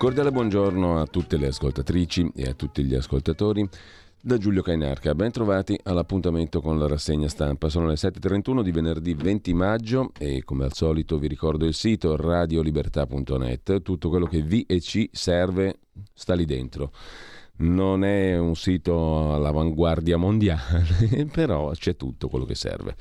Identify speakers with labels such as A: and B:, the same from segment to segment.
A: Cordiale buongiorno a tutte le ascoltatrici e a tutti gli ascoltatori. Da Giulio Cainarca, ben trovati all'appuntamento con la rassegna stampa. Sono le 7.31 di venerdì 20 maggio e come al solito vi ricordo il sito radiolibertà.net. Tutto quello che vi e ci serve sta lì dentro. Non è un sito all'avanguardia mondiale, però c'è tutto quello che serve.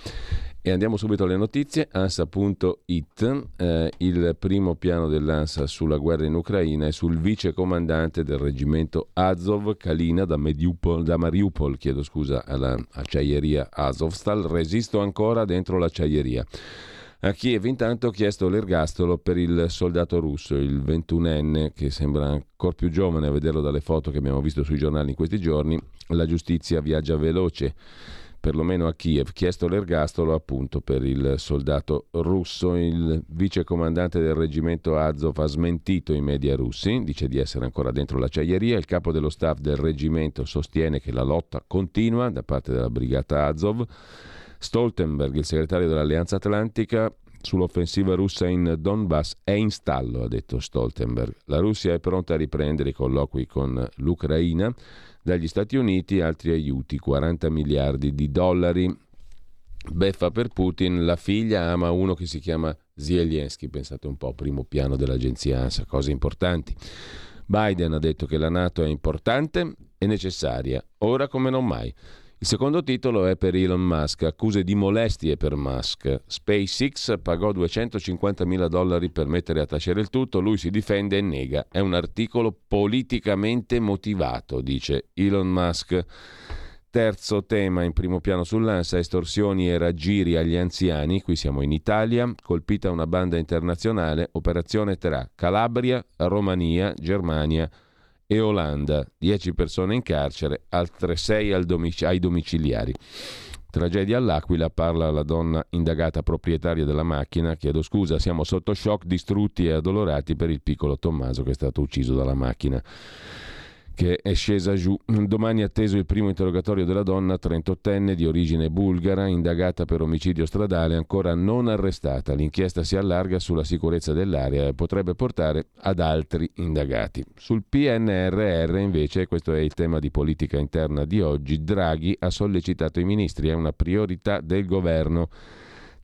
A: E andiamo subito alle notizie. ANSA.it, eh, il primo piano dell'ANSA sulla guerra in Ucraina e sul vice comandante del reggimento Azov, Kalina, da, Mediupol, da Mariupol, chiedo scusa, alla acciaieria Azovstal, resisto ancora dentro l'acciaieria. A Kiev intanto ha chiesto l'ergastolo per il soldato russo, il 21enne, che sembra ancora più giovane a vederlo dalle foto che abbiamo visto sui giornali in questi giorni. La giustizia viaggia veloce perlomeno a Kiev, chiesto l'ergastolo appunto per il soldato russo. Il vice comandante del reggimento Azov ha smentito i media russi, dice di essere ancora dentro l'acciaieria. Il capo dello staff del reggimento sostiene che la lotta continua da parte della brigata Azov. Stoltenberg, il segretario dell'Alleanza Atlantica, sull'offensiva russa in Donbass è in stallo, ha detto Stoltenberg. La Russia è pronta a riprendere i colloqui con l'Ucraina dagli Stati Uniti altri aiuti, 40 miliardi di dollari. Beffa per Putin, la figlia ama uno che si chiama Zelensky, pensate un po', primo piano dell'agenzia ANSA, cose importanti. Biden ha detto che la Nato è importante e necessaria, ora come non mai. Il secondo titolo è per Elon Musk, accuse di molestie per Musk. SpaceX pagò 250 mila dollari per mettere a tacere il tutto, lui si difende e nega. È un articolo politicamente motivato, dice Elon Musk. Terzo tema in primo piano sull'ANSA, estorsioni e raggiri agli anziani, qui siamo in Italia, colpita una banda internazionale, operazione tra Calabria, Romania, Germania, e Olanda, 10 persone in carcere, altre 6 domic- ai domiciliari. Tragedia all'Aquila, parla la donna indagata proprietaria della macchina. Chiedo scusa, siamo sotto shock, distrutti e addolorati per il piccolo Tommaso che è stato ucciso dalla macchina che è scesa giù. Domani è atteso il primo interrogatorio della donna, 38enne di origine bulgara, indagata per omicidio stradale, ancora non arrestata. L'inchiesta si allarga sulla sicurezza dell'area e potrebbe portare ad altri indagati. Sul PNRR, invece, questo è il tema di politica interna di oggi, Draghi ha sollecitato i ministri, è una priorità del governo.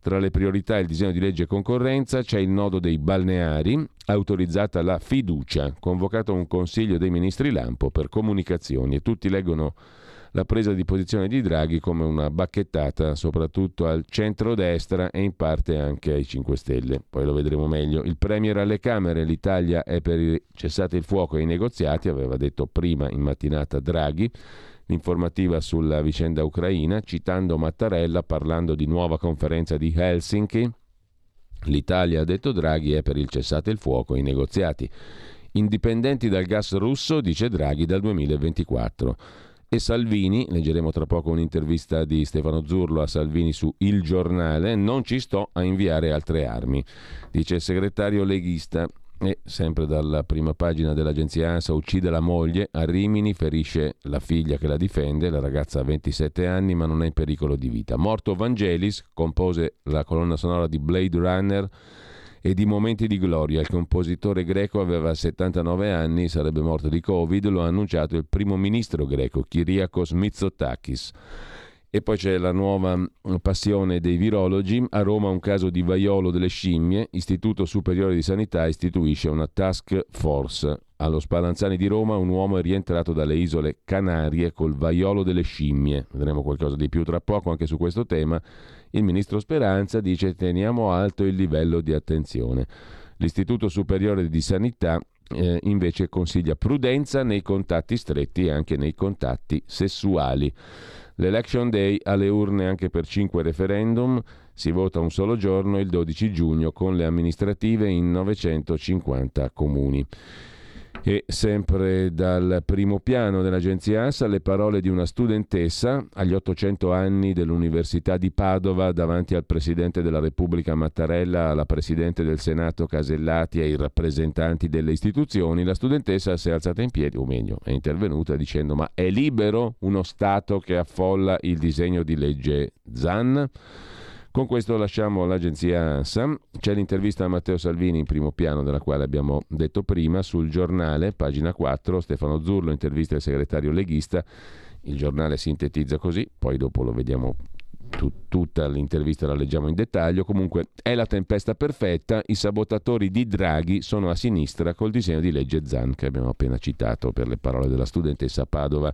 A: Tra le priorità il disegno di legge concorrenza c'è il nodo dei balneari, autorizzata la fiducia, convocato un consiglio dei ministri lampo per comunicazioni e tutti leggono la presa di posizione di Draghi come una bacchettata soprattutto al centro-destra e in parte anche ai 5 Stelle. Poi lo vedremo meglio. Il Premier alle Camere, l'Italia è per cessate il fuoco ai negoziati, aveva detto prima in mattinata Draghi l'informativa sulla vicenda ucraina, citando Mattarella parlando di nuova conferenza di Helsinki. L'Italia, ha detto Draghi, è per il cessate il fuoco i negoziati. Indipendenti dal gas russo, dice Draghi, dal 2024. E Salvini, leggeremo tra poco un'intervista di Stefano Zurlo a Salvini su Il Giornale, non ci sto a inviare altre armi, dice il segretario leghista. E sempre dalla prima pagina dell'agenzia ANSA uccide la moglie, a Rimini ferisce la figlia che la difende, la ragazza ha 27 anni ma non è in pericolo di vita. Morto Vangelis, compose la colonna sonora di Blade Runner e di Momenti di Gloria. Il compositore greco aveva 79 anni, sarebbe morto di Covid, lo ha annunciato il primo ministro greco, Kyriakos Mitsotakis. E poi c'è la nuova mm, passione dei virologi. A Roma un caso di vaiolo delle scimmie. Istituto Superiore di Sanità istituisce una task force. Allo Spallanzani di Roma un uomo è rientrato dalle isole Canarie col vaiolo delle scimmie. Vedremo qualcosa di più tra poco anche su questo tema. Il ministro Speranza dice teniamo alto il livello di attenzione. L'Istituto Superiore di Sanità eh, invece consiglia prudenza nei contatti stretti e anche nei contatti sessuali. L'Election Day alle urne anche per cinque referendum. Si vota un solo giorno, il 12 giugno, con le amministrative in 950 comuni. E sempre dal primo piano dell'agenzia ANSA le parole di una studentessa agli 800 anni dell'Università di Padova davanti al Presidente della Repubblica Mattarella, alla Presidente del Senato Casellati e ai rappresentanti delle istituzioni. La studentessa si è alzata in piedi, o meglio, è intervenuta dicendo ma è libero uno Stato che affolla il disegno di legge Zan? Con questo lasciamo l'agenzia ANSA. C'è l'intervista a Matteo Salvini in primo piano, della quale abbiamo detto prima, sul giornale, pagina 4, Stefano Zurlo, intervista al segretario leghista. Il giornale sintetizza così, poi dopo lo vediamo tu, tutta l'intervista la leggiamo in dettaglio. Comunque è la tempesta perfetta. I sabotatori di Draghi sono a sinistra col disegno di legge Zan che abbiamo appena citato per le parole della studentessa Padova.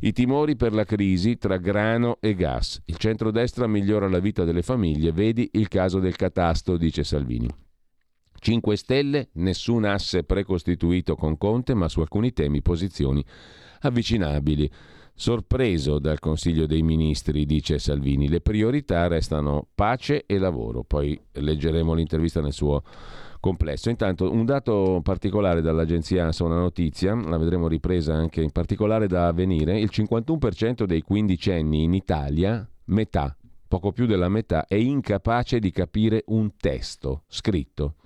A: I timori per la crisi tra grano e gas. Il centrodestra migliora la vita delle famiglie. Vedi il caso del catasto, dice Salvini. 5 Stelle, nessun asse precostituito con Conte, ma su alcuni temi posizioni avvicinabili. Sorpreso dal Consiglio dei Ministri, dice Salvini, le priorità restano pace e lavoro. Poi leggeremo l'intervista nel suo complesso. Intanto un dato particolare dall'agenzia ANSA, una notizia, la vedremo ripresa anche in particolare da avvenire, il 51% dei quindicenni in Italia, metà, poco più della metà, è incapace di capire un testo scritto.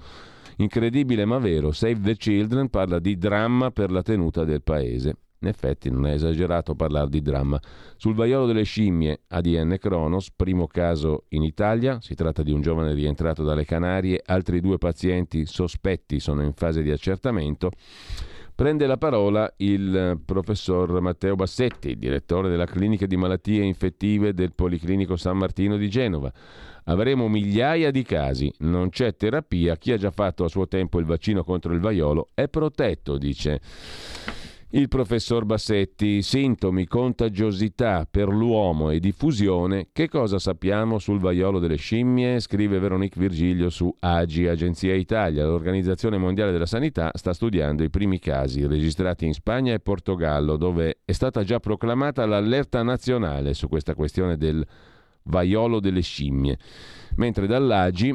A: Incredibile ma vero, Save the Children parla di dramma per la tenuta del paese. In effetti non è esagerato parlare di dramma. Sul vaiolo delle scimmie ADN Kronos, primo caso in Italia, si tratta di un giovane rientrato dalle Canarie, altri due pazienti sospetti sono in fase di accertamento. Prende la parola il professor Matteo Bassetti, direttore della clinica di malattie infettive del Policlinico San Martino di Genova. Avremo migliaia di casi, non c'è terapia, chi ha già fatto a suo tempo il vaccino contro il vaiolo è protetto, dice. Il professor Bassetti, sintomi, contagiosità per l'uomo e diffusione, che cosa sappiamo sul vaiolo delle scimmie? Scrive Veronique Virgilio su AGI, Agenzia Italia. L'Organizzazione Mondiale della Sanità sta studiando i primi casi registrati in Spagna e Portogallo, dove è stata già proclamata l'allerta nazionale su questa questione del vaiolo delle scimmie. Mentre dall'AGI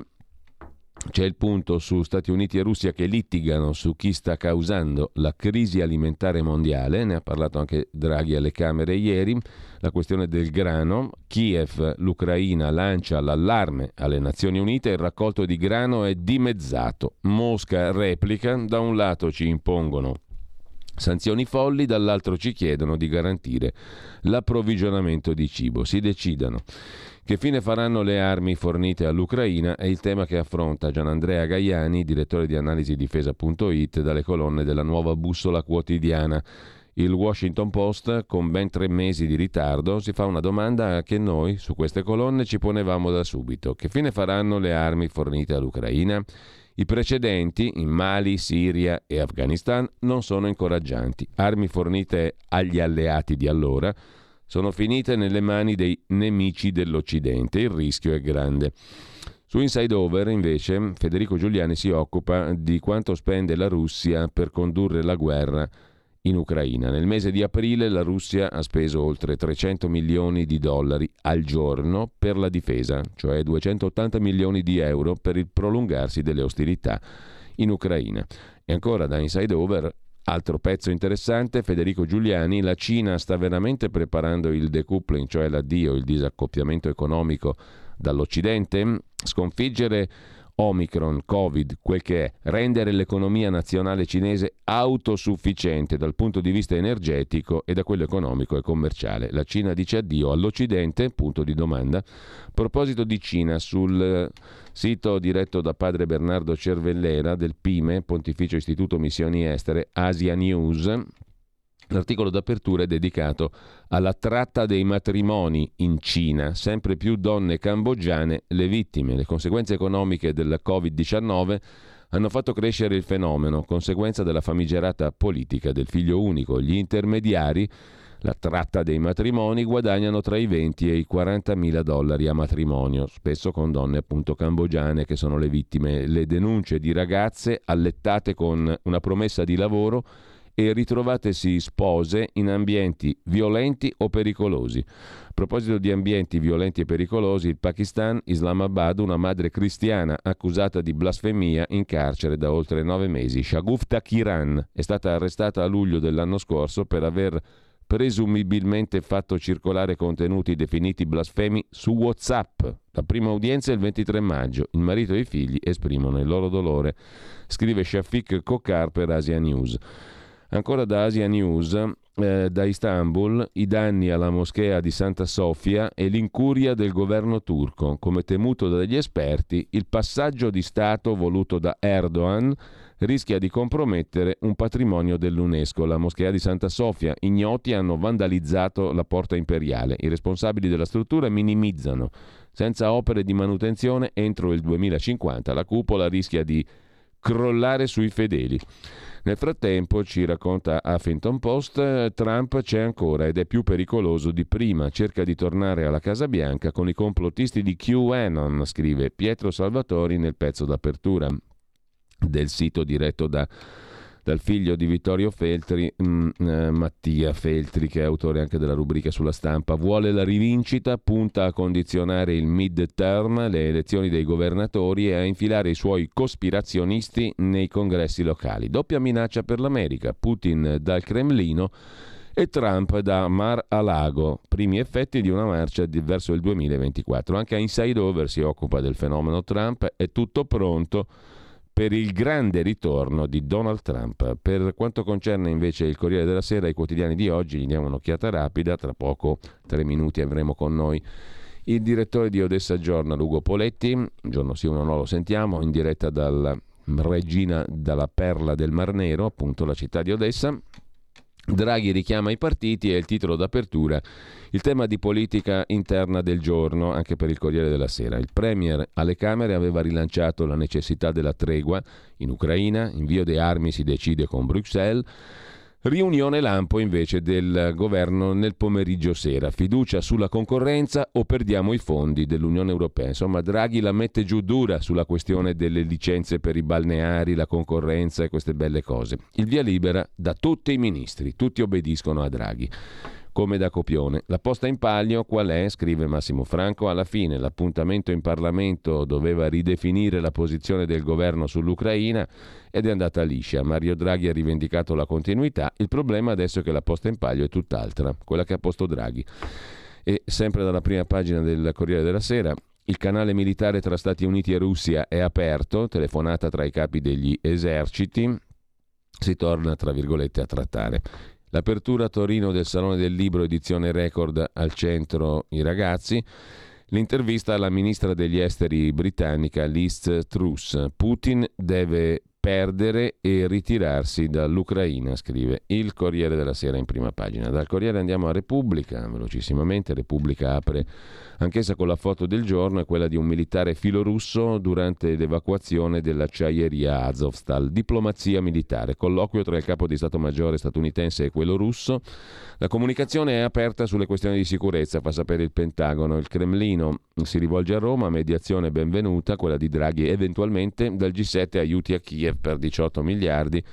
A: c'è il punto su Stati Uniti e Russia che litigano su chi sta causando la crisi alimentare mondiale, ne ha parlato anche Draghi alle Camere ieri, la questione del grano, Kiev, l'Ucraina lancia l'allarme alle Nazioni Unite, il raccolto di grano è dimezzato, Mosca replica, da un lato ci impongono sanzioni folli, dall'altro ci chiedono di garantire l'approvvigionamento di cibo, si decidano. Che fine faranno le armi fornite all'Ucraina è il tema che affronta Gianandrea Gaiani, direttore di analisi difesa.it, dalle colonne della nuova bussola quotidiana. Il Washington Post, con ben tre mesi di ritardo, si fa una domanda che noi su queste colonne ci ponevamo da subito. Che fine faranno le armi fornite all'Ucraina? I precedenti, in Mali, Siria e Afghanistan, non sono incoraggianti. Armi fornite agli alleati di allora sono finite nelle mani dei nemici dell'Occidente. Il rischio è grande. Su Inside Over, invece, Federico Giuliani si occupa di quanto spende la Russia per condurre la guerra in Ucraina. Nel mese di aprile la Russia ha speso oltre 300 milioni di dollari al giorno per la difesa, cioè 280 milioni di euro per il prolungarsi delle ostilità in Ucraina. E ancora da Inside Over Altro pezzo interessante, Federico Giuliani, la Cina sta veramente preparando il decoupling, cioè l'addio, il disaccoppiamento economico dall'Occidente? Sconfiggere Omicron, Covid, quel che è, rendere l'economia nazionale cinese autosufficiente dal punto di vista energetico e da quello economico e commerciale. La Cina dice addio all'Occidente, punto di domanda. A proposito di Cina, sul sito diretto da padre Bernardo Cervellera del PIME, Pontificio Istituto Missioni Estere, Asia News, L'articolo d'apertura è dedicato alla tratta dei matrimoni in Cina, sempre più donne cambogiane le vittime. Le conseguenze economiche del Covid-19 hanno fatto crescere il fenomeno, conseguenza della famigerata politica del figlio unico. Gli intermediari, la tratta dei matrimoni, guadagnano tra i 20 e i 40 mila dollari a matrimonio, spesso con donne appunto cambogiane che sono le vittime. Le denunce di ragazze allettate con una promessa di lavoro e ritrovatesi spose in ambienti violenti o pericolosi. A proposito di ambienti violenti e pericolosi, il Pakistan, Islamabad, una madre cristiana accusata di blasfemia in carcere da oltre nove mesi. Shagufta Kiran è stata arrestata a luglio dell'anno scorso per aver presumibilmente fatto circolare contenuti definiti blasfemi su WhatsApp. La prima udienza è il 23 maggio. Il marito e i figli esprimono il loro dolore, scrive Shafiq Kokar per Asia News. Ancora da Asia News, eh, da Istanbul, i danni alla moschea di Santa Sofia e l'incuria del governo turco. Come temuto dagli esperti, il passaggio di Stato voluto da Erdogan rischia di compromettere un patrimonio dell'UNESCO. La moschea di Santa Sofia, ignoti, hanno vandalizzato la porta imperiale. I responsabili della struttura minimizzano. Senza opere di manutenzione, entro il 2050 la cupola rischia di crollare sui fedeli. Nel frattempo, ci racconta Huffington Post, Trump c'è ancora ed è più pericoloso di prima. Cerca di tornare alla Casa Bianca con i complottisti di QAnon, scrive Pietro Salvatori nel pezzo d'apertura del sito diretto da dal figlio di Vittorio Feltri, mh, mm, eh, Mattia Feltri, che è autore anche della rubrica sulla stampa, vuole la rivincita, punta a condizionare il mid-term, le elezioni dei governatori e a infilare i suoi cospirazionisti nei congressi locali. Doppia minaccia per l'America, Putin dal Cremlino e Trump da Mar a Lago, primi effetti di una marcia verso il 2024. Anche Inside Over si occupa del fenomeno Trump, è tutto pronto per il grande ritorno di Donald Trump. Per quanto concerne invece il Corriere della Sera, i quotidiani di oggi, gli diamo un'occhiata rapida, tra poco, tre minuti, avremo con noi il direttore di Odessa Journal, Ugo Poletti, giorno sì, uno no, lo sentiamo, in diretta dalla regina dalla perla del Mar Nero, appunto la città di Odessa. Draghi richiama i partiti e il titolo d'apertura il tema di politica interna del giorno, anche per il Corriere della Sera. Il Premier alle Camere aveva rilanciato la necessità della tregua in Ucraina, invio di armi si decide con Bruxelles. Riunione lampo invece del governo nel pomeriggio sera. Fiducia sulla concorrenza o perdiamo i fondi dell'Unione Europea. Insomma, Draghi la mette giù dura sulla questione delle licenze per i balneari, la concorrenza e queste belle cose. Il via libera da tutti i ministri, tutti obbediscono a Draghi come da copione. La posta in palio qual è? Scrive Massimo Franco. Alla fine l'appuntamento in Parlamento doveva ridefinire la posizione del governo sull'Ucraina ed è andata liscia. Mario Draghi ha rivendicato la continuità. Il problema adesso è che la posta in palio è tutt'altra, quella che ha posto Draghi. E sempre dalla prima pagina del Corriere della Sera, il canale militare tra Stati Uniti e Russia è aperto, telefonata tra i capi degli eserciti, si torna tra virgolette a trattare. L'apertura a Torino del Salone del Libro edizione record al centro i ragazzi. L'intervista alla ministra degli esteri britannica Liz Truss. Putin deve perdere e ritirarsi dall'Ucraina, scrive il Corriere della Sera in prima pagina. Dal Corriere andiamo a Repubblica, velocissimamente. Repubblica apre anch'essa con la foto del giorno, è quella di un militare filorusso durante l'evacuazione dell'acciaieria Azovstal. Diplomazia militare, colloquio tra il capo di Stato Maggiore statunitense e quello russo. La comunicazione è aperta sulle questioni di sicurezza, fa sapere il Pentagono. Il Cremlino si rivolge a Roma, mediazione benvenuta, quella di Draghi eventualmente dal G7 aiuti a Kiev per 18 miliardi.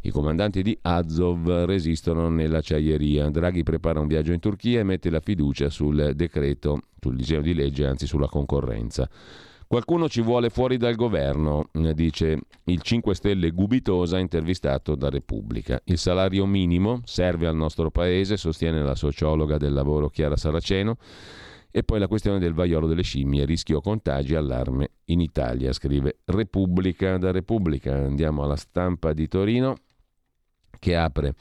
A: I comandanti di Azov resistono nell'acciaieria. Draghi prepara un viaggio in Turchia e mette la fiducia sul decreto, sul disegno di legge, anzi sulla concorrenza. Qualcuno ci vuole fuori dal governo, dice il 5 Stelle Gubitosa intervistato da Repubblica. Il salario minimo serve al nostro paese, sostiene la sociologa del lavoro Chiara Saraceno. E poi la questione del vaiolo delle scimmie, rischio contagi, allarme in Italia, scrive Repubblica. Da Repubblica andiamo alla stampa di Torino che apre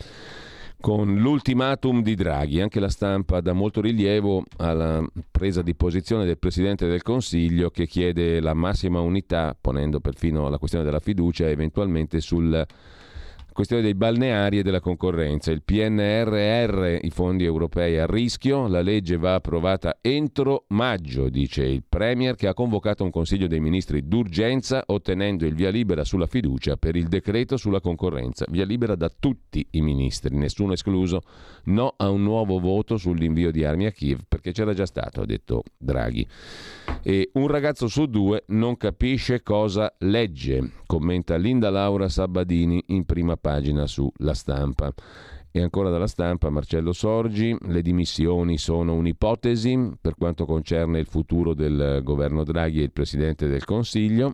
A: con l'ultimatum di Draghi. Anche la stampa dà molto rilievo alla presa di posizione del Presidente del Consiglio che chiede la massima unità, ponendo perfino la questione della fiducia eventualmente sul questione dei balneari e della concorrenza. Il PNRR, i fondi europei a rischio, la legge va approvata entro maggio, dice il Premier che ha convocato un Consiglio dei Ministri d'urgenza ottenendo il via libera sulla fiducia per il decreto sulla concorrenza. Via libera da tutti i ministri, nessuno escluso. No a un nuovo voto sull'invio di armi a Kiev perché c'era già stato, ha detto Draghi. E un ragazzo su due non capisce cosa legge, commenta Linda Laura Sabadini in prima pagina su La Stampa. E ancora dalla stampa Marcello Sorgi, le dimissioni sono un'ipotesi per quanto concerne il futuro del governo Draghi e il Presidente del Consiglio.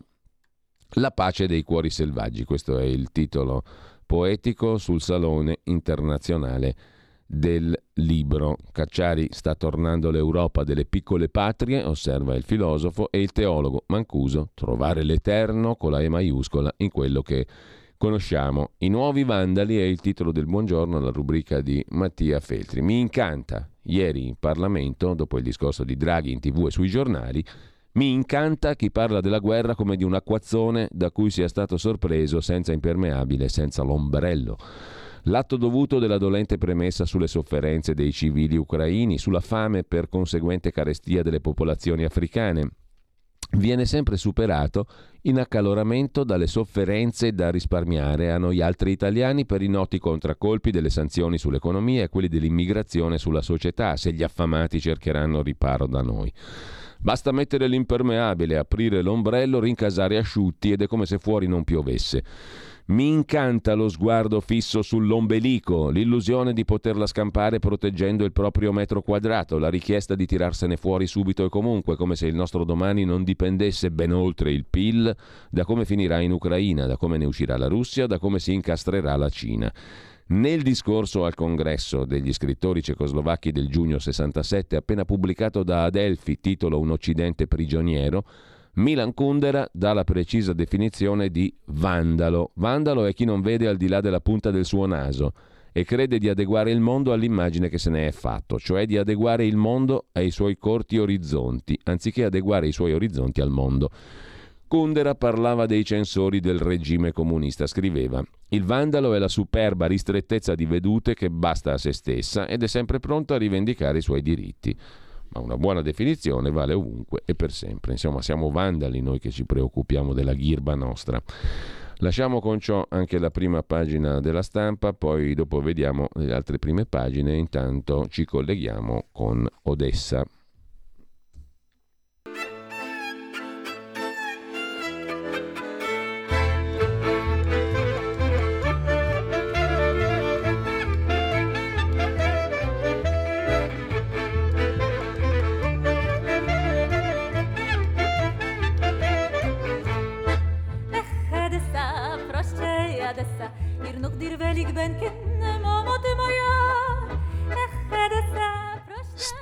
A: La pace dei cuori selvaggi, questo è il titolo poetico sul Salone internazionale del libro. Cacciari sta tornando l'Europa delle piccole patrie, osserva il filosofo, e il teologo Mancuso, trovare l'eterno con la E maiuscola in quello che conosciamo. I nuovi vandali è il titolo del buongiorno alla rubrica di Mattia Feltri. Mi incanta, ieri in Parlamento, dopo il discorso di Draghi in tv e sui giornali, mi incanta chi parla della guerra come di un acquazzone da cui sia stato sorpreso senza impermeabile, senza l'ombrello. L'atto dovuto della dolente premessa sulle sofferenze dei civili ucraini, sulla fame per conseguente carestia delle popolazioni africane, viene sempre superato in accaloramento dalle sofferenze da risparmiare a noi altri italiani per i noti contraccolpi delle sanzioni sull'economia e quelli dell'immigrazione sulla società, se gli affamati cercheranno riparo da noi. Basta mettere l'impermeabile, aprire l'ombrello, rincasare asciutti ed è come se fuori non piovesse. Mi incanta lo sguardo fisso sull'ombelico, l'illusione di poterla scampare proteggendo il proprio metro quadrato, la richiesta di tirarsene fuori subito e comunque, come se il nostro domani non dipendesse ben oltre il PIL da come finirà in Ucraina, da come ne uscirà la Russia, da come si incastrerà la Cina. Nel discorso al congresso degli scrittori cecoslovacchi del giugno 67, appena pubblicato da Adelphi, titolo Un Occidente prigioniero, Milan Kundera dà la precisa definizione di vandalo. Vandalo è chi non vede al di là della punta del suo naso e crede di adeguare il mondo all'immagine che se ne è fatto, cioè di adeguare il mondo ai suoi corti orizzonti, anziché adeguare i suoi orizzonti al mondo. Kundera parlava dei censori del regime comunista, scriveva Il vandalo è la superba ristrettezza di vedute che basta a se stessa ed è sempre pronta a rivendicare i suoi diritti ma una buona definizione vale ovunque e per sempre. Insomma, siamo vandali noi che ci preoccupiamo della ghirba nostra. Lasciamo con ciò anche la prima pagina della stampa, poi dopo vediamo le altre prime pagine, intanto ci colleghiamo con Odessa.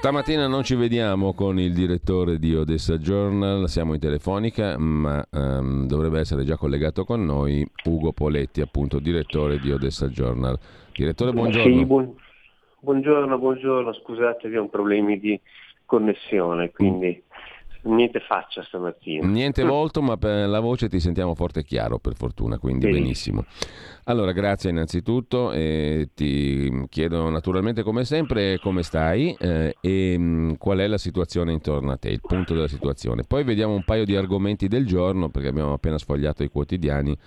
A: Stamattina non ci vediamo con il direttore di Odessa Journal, siamo in telefonica, ma um, dovrebbe essere già collegato con noi Ugo Poletti, appunto direttore di Odessa Journal. Direttore, buongiorno.
B: Sì, buon... buongiorno, buongiorno, scusate, abbiamo problemi di connessione, quindi Niente faccia stamattina.
A: Niente volto, ma per la voce ti sentiamo forte e chiaro, per fortuna, quindi sì. benissimo. Allora, grazie innanzitutto e ti chiedo naturalmente come sempre come stai eh, e mh, mm, qual è la situazione intorno a te, il punto della situazione. Poi vediamo un paio di argomenti del giorno perché abbiamo appena sfogliato i quotidiani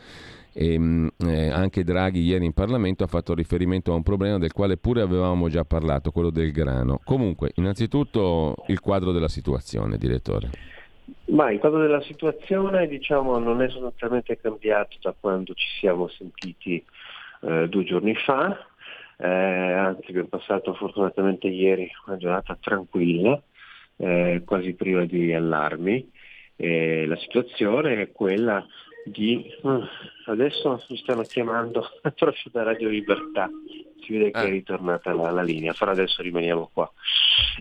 A: e ehm, eh, anche Draghi ieri in Parlamento ha fatto riferimento a un problema del quale pure avevamo già parlato, quello del grano. Comunque, innanzitutto il quadro della situazione, direttore.
B: Ma il quadro della situazione diciamo, non è sostanzialmente cambiato da quando ci siamo sentiti eh, due giorni fa, eh, anzi abbiamo passato fortunatamente ieri una giornata tranquilla, eh, quasi priva di allarmi. la situazione è quella di mm, adesso mi stanno chiamando proprio da Radio Libertà. Si vede che è ah. ritornata la, la linea però adesso rimaniamo qua.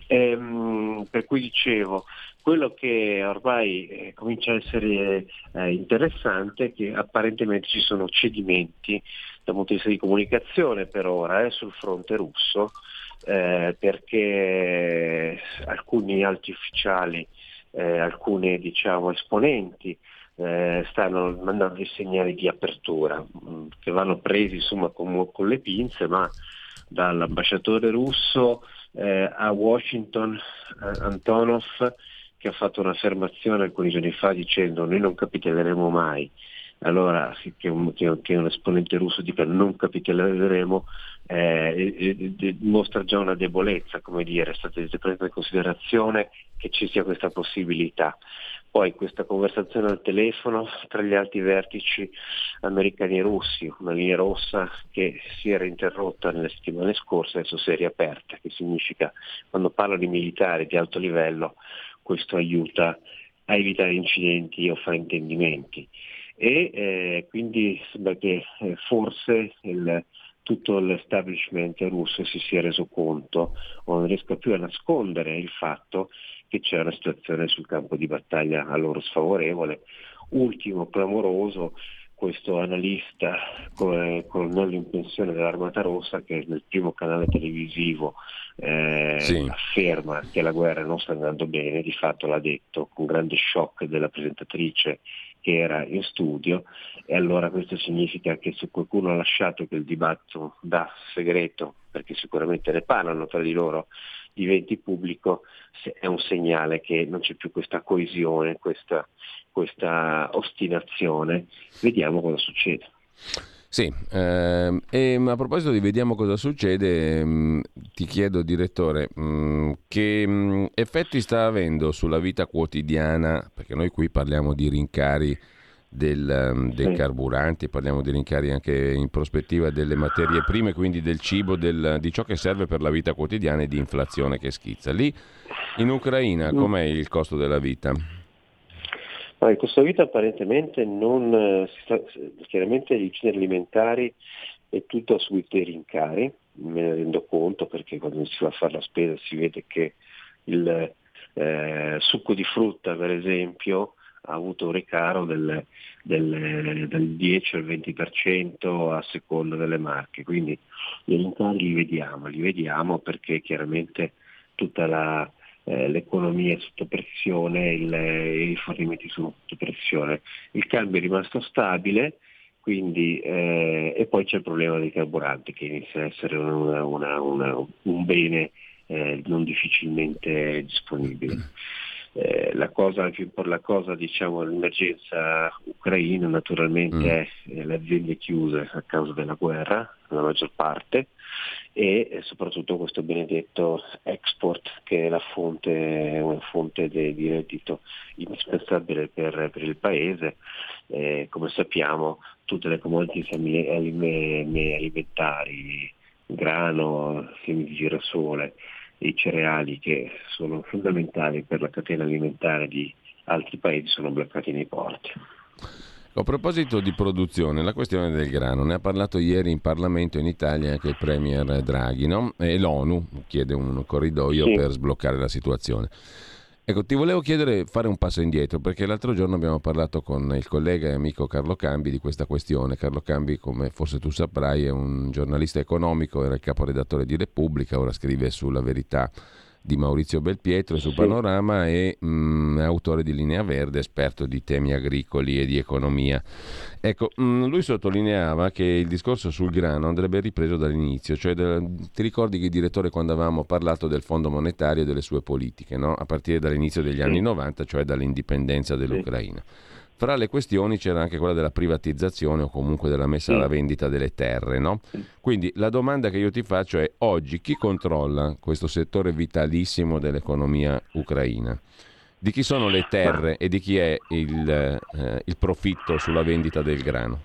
B: Ehm, per cui dicevo quello che ormai eh, comincia a essere eh, interessante è che apparentemente ci sono cedimenti dal punto di vista di comunicazione per ora eh, sul fronte russo eh, perché alcuni alti ufficiali eh, alcuni diciamo, esponenti eh, stanno mandando dei segnali di apertura mh, mm, che vanno presi insomma con, con, le pinze, ma dall'ambasciatore russo eh, a Washington, eh, Antonov, che ha fatto un'affermazione alcuni giorni fa dicendo noi non capitoleremo mai allora che un, che un, esponente russo dica non capitoleremo eh, mostra già una debolezza, come dire, è stata presa in considerazione che ci sia questa possibilità. Poi questa conversazione al telefono tra gli alti vertici americani e russi, una linea rossa che si era interrotta nelle settimane scorse, adesso si è riaperta, che significa quando parlo di militari di alto livello questo aiuta a evitare incidenti o fraintendimenti. E eh, quindi sembra che eh, forse il, tutto l'establishment russo si sia reso conto o non riesca più a nascondere il fatto che c'è una situazione sul campo di battaglia a loro sfavorevole. Ultimo clamoroso, questo analista colonnello in pensione dell'Armata Rossa che nel primo canale televisivo eh, sì. afferma che la guerra non sta andando bene, di fatto l'ha detto con grande shock della presentatrice che era in studio e allora questo significa che se qualcuno ha lasciato quel dibattito da segreto, perché sicuramente ne parlano tra di loro, diventi pubblico, è un segnale che non c'è più questa coesione, questa, questa ostinazione. Vediamo cosa succede.
A: Sì, ehm, e a proposito di vediamo cosa succede, mh, mm, ti chiedo direttore, mm, che mm, effetti sta avendo sulla vita quotidiana, perché noi qui parliamo di rincari del, dei sì. carburanti, parliamo di rincari anche in prospettiva delle materie prime, quindi del cibo, del, di ciò che serve per la vita quotidiana e di inflazione che schizza. Lì in Ucraina com'è il costo della vita?
B: Ma in questa vita apparentemente non, eh, sta, chiaramente gli generi alimentari è tutto subito i rincari, me ne rendo conto perché quando si va a fare la spesa si vede che il eh, succo di frutta per esempio ha avuto un ricaro del, del, del 10 al 20% a seconda delle marche, quindi i rincari li vediamo, li vediamo perché chiaramente tutta la, eh, l'economia è sotto pressione, il, i rifornimenti sono sotto pressione. Il cambio è rimasto stabile, quindi, eh, e poi c'è il problema dei carburanti che inizia a essere una, una, una, un bene eh, non difficilmente disponibile. Eh, la cosa, la cosa diciamo, l'emergenza ucraina naturalmente mm. è eh, le aziende chiuse a causa della guerra, la maggior parte, e soprattutto questo benedetto export che è la fonte, una fonte de, di reddito indispensabile per, per il paese. Eh, come sappiamo tutte le commodities alimentari, grano, semi di girasole, i cereali che sono fondamentali per la catena alimentare di altri paesi sono bloccati nei porti.
A: A proposito di produzione, la questione del grano, ne ha parlato ieri in Parlamento in Italia anche il Premier Draghi no? e l'ONU chiede un corridoio sì. per sbloccare la situazione. Ecco, ti volevo chiedere, fare un passo indietro, perché l'altro giorno abbiamo parlato con il collega e amico Carlo Cambi di questa questione. Carlo Cambi, come forse tu saprai, è un giornalista economico, era il caporedattore di Repubblica, ora scrive sulla verità di Maurizio Belpietro su Panorama e mh, mm, autore di Linea Verde, esperto di temi agricoli e di economia. Ecco, mh, mm, lui sottolineava che il discorso sul grano andrebbe ripreso dall'inizio, cioè da, ti ricordi che direttore quando avevamo parlato del Fondo monetario e delle sue politiche, no? a partire dall'inizio degli anni 90, cioè dall'indipendenza dell'Ucraina. Fra le questioni c'era anche quella della privatizzazione o comunque della messa alla vendita delle terre. No? Quindi la domanda che io ti faccio è oggi chi controlla questo settore vitalissimo dell'economia ucraina? Di chi sono le terre e di chi è il, eh, il profitto sulla vendita del grano?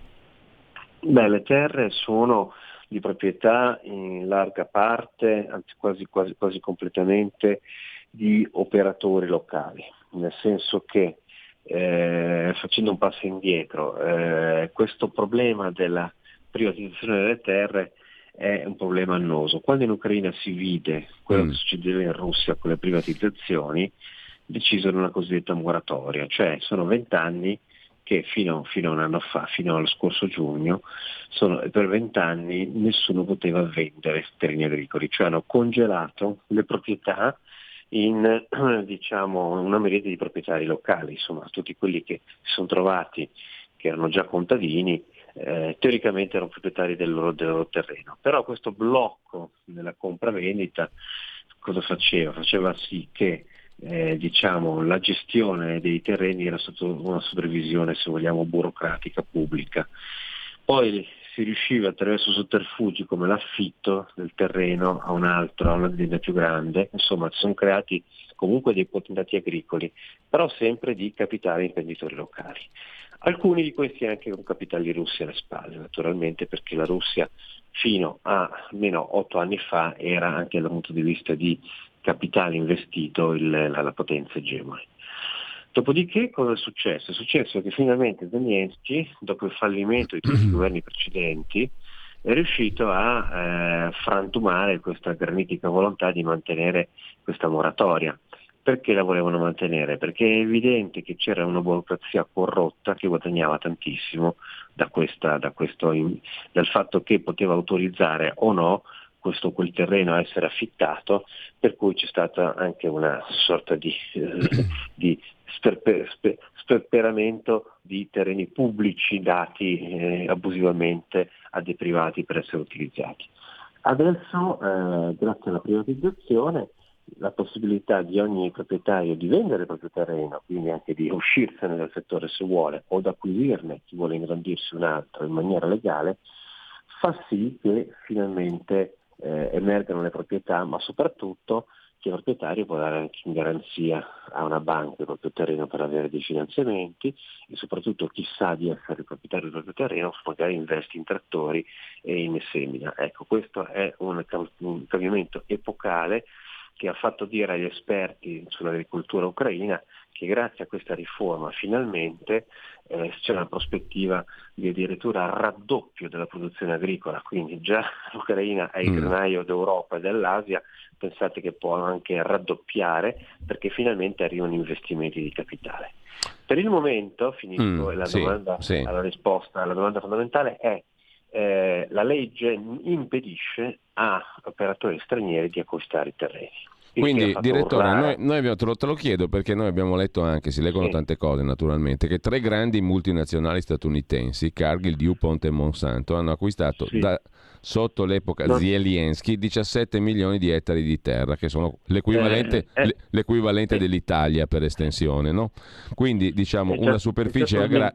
B: Beh, le terre sono di proprietà in larga parte, anzi quasi, quasi, quasi completamente, di operatori locali, nel senso che eh, facendo un passo indietro, eh, questo problema della privatizzazione delle terre è un problema annoso. Quando in Ucraina si vide quello mm. che succedeva in Russia con le privatizzazioni, decisero una cosiddetta moratoria, cioè sono vent'anni che fino, fino, a un anno fa, fino allo scorso giugno, sono, per vent'anni nessuno poteva vendere terreni agricoli, cioè hanno congelato le proprietà in diciamo, una miriade di proprietari locali, insomma tutti quelli che si sono trovati, che erano già contadini, eh, teoricamente erano proprietari del loro, del loro, terreno. Però questo blocco nella compravendita cosa faceva? Faceva sì che eh, diciamo, la gestione dei terreni era sotto una supervisione, se vogliamo, burocratica pubblica. Poi si riusciva attraverso sotterfugi come l'affitto del terreno a un altro, a un'azienda più grande, insomma si sono creati comunque dei potentati agricoli, però sempre di capitali imprenditori locali. Alcuni di questi anche con capitali russi alle spalle, naturalmente, perché la Russia fino a almeno otto anni fa era anche dal punto di vista di capitale investito il, la, la, potenza egemone. Dopodiché cosa è successo? È successo che finalmente Zelensky, dopo il fallimento di tutti i governi precedenti, è riuscito a eh, frantumare questa granitica volontà di mantenere questa moratoria. Perché la volevano mantenere? Perché è evidente che c'era una burocrazia corrotta che guadagnava tantissimo da questa, da questo, dal fatto che poteva autorizzare o no questo quel terreno a essere affittato, per cui c'è stata anche una sorta di, eh, di sperper, sper, sperperamento di terreni pubblici dati eh, abusivamente a dei privati per essere utilizzati. Adesso, eh, grazie alla privatizzazione, la possibilità di ogni proprietario di vendere il proprio terreno, quindi anche di uscirsene dal settore se vuole, o di acquisirne chi vuole ingrandirsi un altro in maniera legale, fa sì che finalmente eh, emergano le proprietà, ma soprattutto che il proprietario può dare anche in garanzia a una banca il proprio terreno per avere dei finanziamenti e soprattutto chi sa di essere proprietario del proprio terreno magari investe in trattori e in semina. Ecco, questo è un cambiamento epocale che ha fatto dire agli esperti sull'agricoltura ucraina che grazie a questa riforma finalmente eh, c'è una prospettiva di addirittura raddoppio della produzione agricola, quindi già l'Ucraina è il mm. granaio d'Europa e dell'Asia, pensate che può anche raddoppiare perché finalmente arrivano investimenti di capitale. Per il momento, finisco mm, la, sì, domanda, sì. la risposta alla domanda fondamentale, è eh, la legge impedisce a operatori stranieri di acquistare i terreni.
A: Quindi, direttore, noi, noi abbiamo, te, lo, te, lo, chiedo perché noi abbiamo letto anche, si leggono sì. tante cose naturalmente, che tre grandi multinazionali statunitensi, Cargill, DuPont e Monsanto, hanno acquistato sì. da, sotto l'epoca no. Zelensky 17 milioni di ettari di terra, che sono l'equivalente, eh, eh, l'equivalente eh. dell'Italia per estensione. No? Quindi diciamo già, una superficie agraria...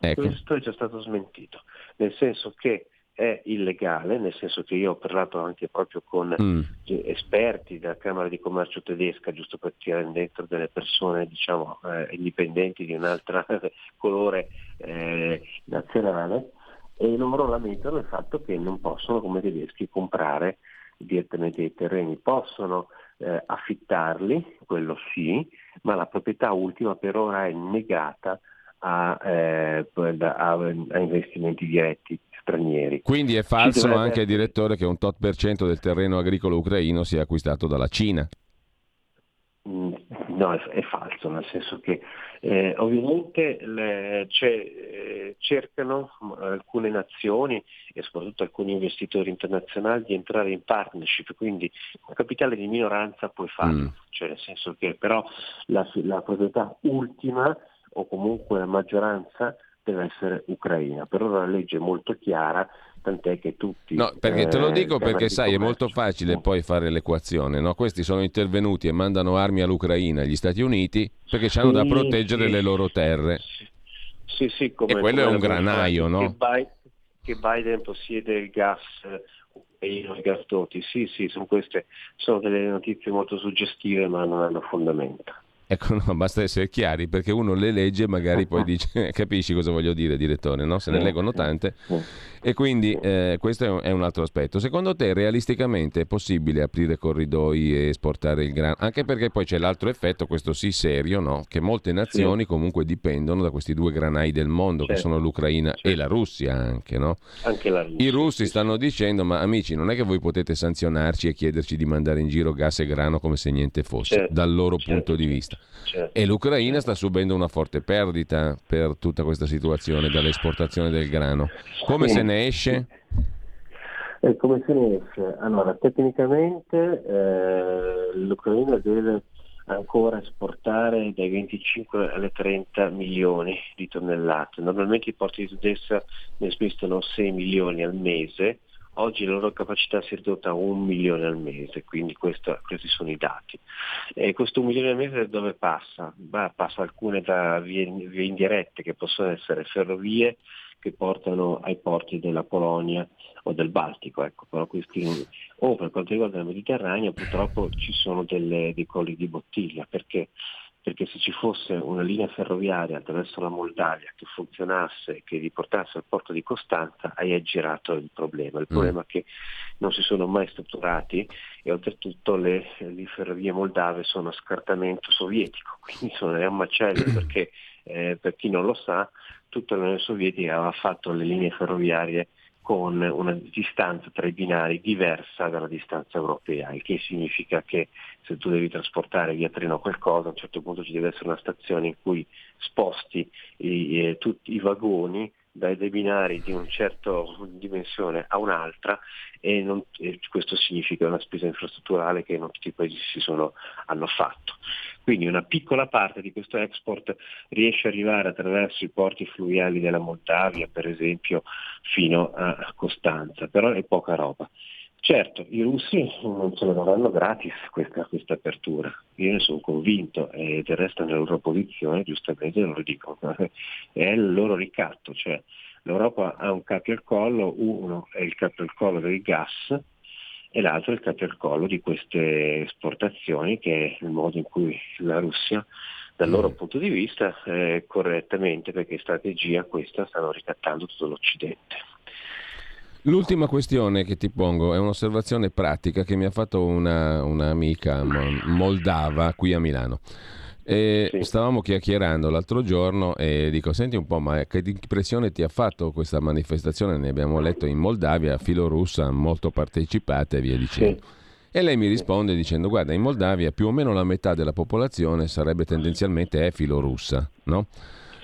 B: Ecco. Questo è già stato smentito, nel senso che è illegale, nel senso che io ho parlato anche proprio con mm. esperti della Camera di Commercio tedesca, giusto per tirare dentro delle persone diciamo, eh, indipendenti di un altro colore eh, nazionale, e loro lamentano il fatto che non possono come tedeschi comprare direttamente i terreni, possono eh, affittarli, quello sì, ma la proprietà ultima per ora è negata a, eh, a, a investimenti diretti stranieri.
A: Quindi è falso dovrebbe... anche, direttore, che un tot per cento del terreno agricolo ucraino sia acquistato dalla Cina?
B: Mm, no, è, è, falso, nel senso che eh, ovviamente le, eh, cercano alcune nazioni e soprattutto alcuni investitori internazionali di entrare in partnership, quindi un capitale di minoranza puoi farlo, mm. cioè nel senso che però la, la proprietà ultima o comunque la maggioranza deve essere ucraina. Per ora la legge è molto chiara, tant'è che tutti...
A: No, perché te lo eh, dico perché sai, è molto facile poi fare l'equazione, no? Questi sono intervenuti e mandano armi all'Ucraina, agli Stati Uniti, perché sì, hanno da proteggere sì. le loro terre.
B: Sì, sì, come,
A: e quello è un granaio, no?
B: Che Biden, che Biden possiede il gas e i gasdotti, sì, sì, sono queste, sono delle notizie molto suggestive ma non hanno fondamento.
A: Ecco, no, basta essere chiari perché uno le legge e magari poi dice, capisci cosa voglio dire, direttore, no? Se ne leggono tante. E quindi eh, questo è un, altro aspetto. Secondo te realisticamente è possibile aprire corridoi e esportare il grano? Anche perché poi c'è l'altro effetto, questo sì serio, no? Che molte nazioni sì. comunque dipendono da questi due granai del mondo certo. che sono l'Ucraina certo. e la Russia anche, no?
B: Anche la Russia.
A: I russi stanno dicendo, ma amici, non è che voi potete sanzionarci e chiederci di mandare in giro gas e grano come se niente fosse, certo. dal loro punto di vista. Certo. E l'Ucraina sta subendo una forte perdita per tutta questa situazione dall'esportazione del grano. Come sì. se ne esce?
B: E come se ne esce? Allora, tecnicamente eh, l'Ucraina deve ancora esportare dai 25 alle 30 milioni di tonnellate. Normalmente i porti di Odessa ne smistano 6 milioni al mese, oggi la loro capacità si è ridotta a un milione al mese, quindi questo, questi sono i dati. E questo un milione al mese dove passa? Bah, passa alcune da vie, vie indirette che possono essere ferrovie che portano ai porti della Polonia o del Baltico, ecco, però questi, o per quanto riguarda il Mediterraneo purtroppo ci sono delle, dei colli di bottiglia, perché? perché se ci fosse una linea ferroviaria attraverso la Moldavia che funzionasse che riportasse al porto di Costanza, hai aggirato il problema. Il mm. problema è che non si sono mai strutturati e oltretutto le, le ferrovie moldave sono a scartamento sovietico, quindi sono un macello perché eh, per chi non lo sa tutta l'Unione Sovietica aveva fatto le linee ferroviarie con una distanza tra i binari diversa dalla distanza europea, il che significa che se tu devi trasportare via treno qualcosa, a un certo punto ci deve essere una stazione in cui sposti i, eh, tutti i vagoni dai dei binari di una certa dimensione a un'altra e, non, e, questo significa una spesa infrastrutturale che non tutti i paesi si sono, hanno fatto. Quindi una piccola parte di questo export riesce ad arrivare attraverso i porti fluviali della Moldavia, per esempio, fino a Costanza, però è poca roba. Certo, i russi non ce la daranno gratis questa, questa, apertura, io ne sono convinto e del resto nella loro posizione giustamente non lo dicono, è il loro ricatto, cioè l'Europa ha un capo al collo, uno è il capo al collo del gas e l'altro è il capo al collo di queste esportazioni che è il modo in cui la Russia dal loro mm. punto di vista eh, correttamente perché strategia questa stanno ricattando tutto l'Occidente.
A: L'ultima questione che ti pongo è un'osservazione pratica che mi ha fatto una, un'amica moldava qui a Milano. Sì. Stavamo chiacchierando l'altro giorno e dico: Senti un po', ma che impressione ti ha fatto questa manifestazione? Ne abbiamo letto in Moldavia, filorussa, molto partecipata e via dicendo. Sì. E lei mi risponde dicendo: Guarda, in Moldavia più o meno la metà della popolazione sarebbe tendenzialmente filorussa, no?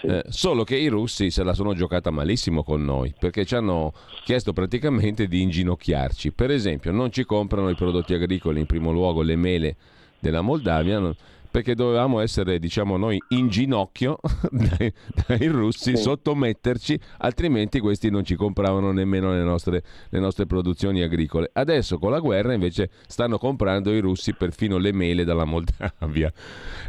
A: Sì. Eh, solo che i russi se la sono giocata malissimo con noi perché ci hanno chiesto praticamente di inginocchiarci. Per esempio, non ci comprano i prodotti agricoli, in primo luogo le mele della Moldavia perché dovevamo essere, diciamo noi, in ginocchio dai, dai russi, sì. sottometterci, altrimenti questi non ci compravano nemmeno le nostre, le nostre, produzioni agricole. Adesso con la guerra invece stanno comprando i russi perfino le mele dalla Moldavia.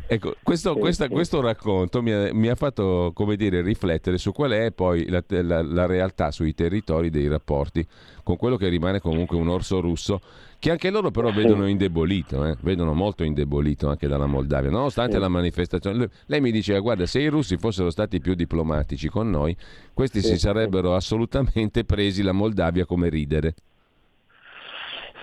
A: Ecco, questo, questa, questo racconto mi ha, mi ha, fatto, come dire, riflettere su qual è poi la, la, la realtà sui territori dei rapporti con quello che rimane comunque un orso russo che anche loro però vedono indebolito, eh? vedono molto indebolito anche dalla Moldavia, nonostante sì. la manifestazione. Lei mi diceva, guarda, se i russi fossero stati più diplomatici con noi, questi sì. si sarebbero assolutamente presi la Moldavia come ridere.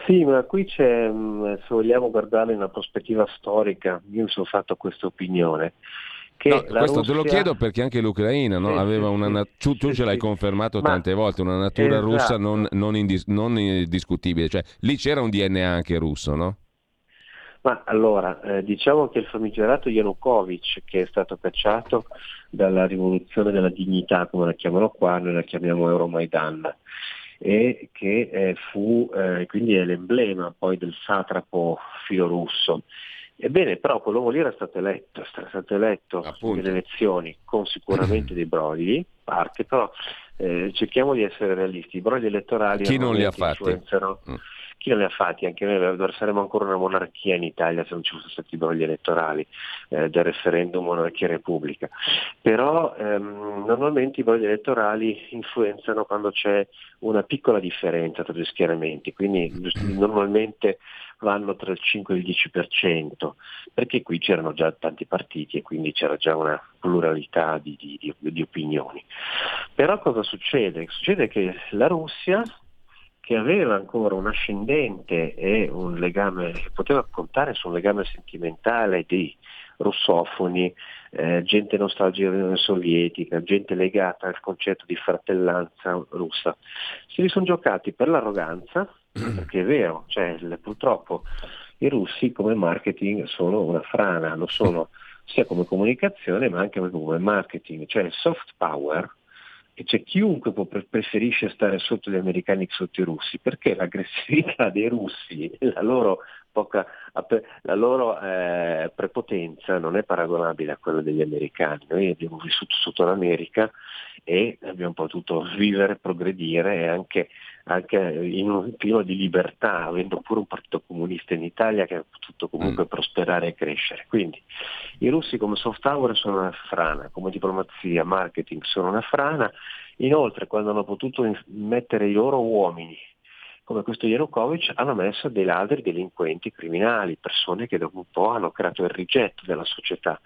B: Sì, ma qui c'è, mm, se vogliamo guardare in una prospettiva storica, io mi sono fatto questa opinione.
A: No, questo Russia... te lo chiedo perché anche l'Ucraina no? aveva una nat- tu, tu ce l'hai confermato Ma... tante volte, una natura esatto. russa non, non, indis- non discutibile, cioè lì c'era un DNA anche russo, no?
B: Ma allora, eh, diciamo che il famigerato Yanukovych, che è stato cacciato dalla rivoluzione della dignità, come la chiamano qua, noi la chiamiamo Euromaidan, e che eh, fu, eh, quindi è l'emblema poi del satrapo filorusso. Ebbene, però quell'uomo lì era stato eletto, è stato eletto nelle elezioni con sicuramente dei brogli, parte, però eh, cerchiamo di essere realisti, i brogli elettorali
A: chi non li ha fatti? Mm.
B: Chi non li ha fatti? Anche noi saremmo ancora una monarchia in Italia se non ci fossero stati i brogli elettorali eh, del referendum monarchia repubblica. Però ehm, normalmente i brogli elettorali influenzano quando c'è una piccola differenza tra due schieramenti, quindi normalmente vanno tra il 5 e il 10%, perché qui c'erano già tanti partiti e quindi c'era già una pluralità di, di, di, opinioni. Però cosa succede? Succede che la Russia, che aveva ancora un ascendente e un legame, poteva contare su un legame sentimentale di russofoni, eh, gente nostalgica dell'Unione Sovietica, gente legata al concetto di fratellanza russa. Si li sono giocati per l'arroganza, perché è vero, cioè, purtroppo i russi come marketing sono una frana, lo sono sia come comunicazione ma anche come marketing, cioè il soft power che c'è chiunque preferisce stare sotto gli americani che sotto i russi, perché l'aggressività dei russi, la loro, poca, la loro eh, prepotenza non è paragonabile a quella degli americani. Noi abbiamo vissuto sotto l'America e abbiamo potuto vivere, progredire e anche, anche in un clima di libertà, avendo pure un partito comunista in Italia che ha potuto comunque mm. prosperare e crescere. Quindi i russi come soft power sono una frana, come diplomazia, marketing sono una frana, inoltre quando hanno potuto mettere i loro uomini come questo Yanukovych hanno messo dei ladri, delinquenti, criminali, persone che dopo un po' hanno creato il rigetto della società.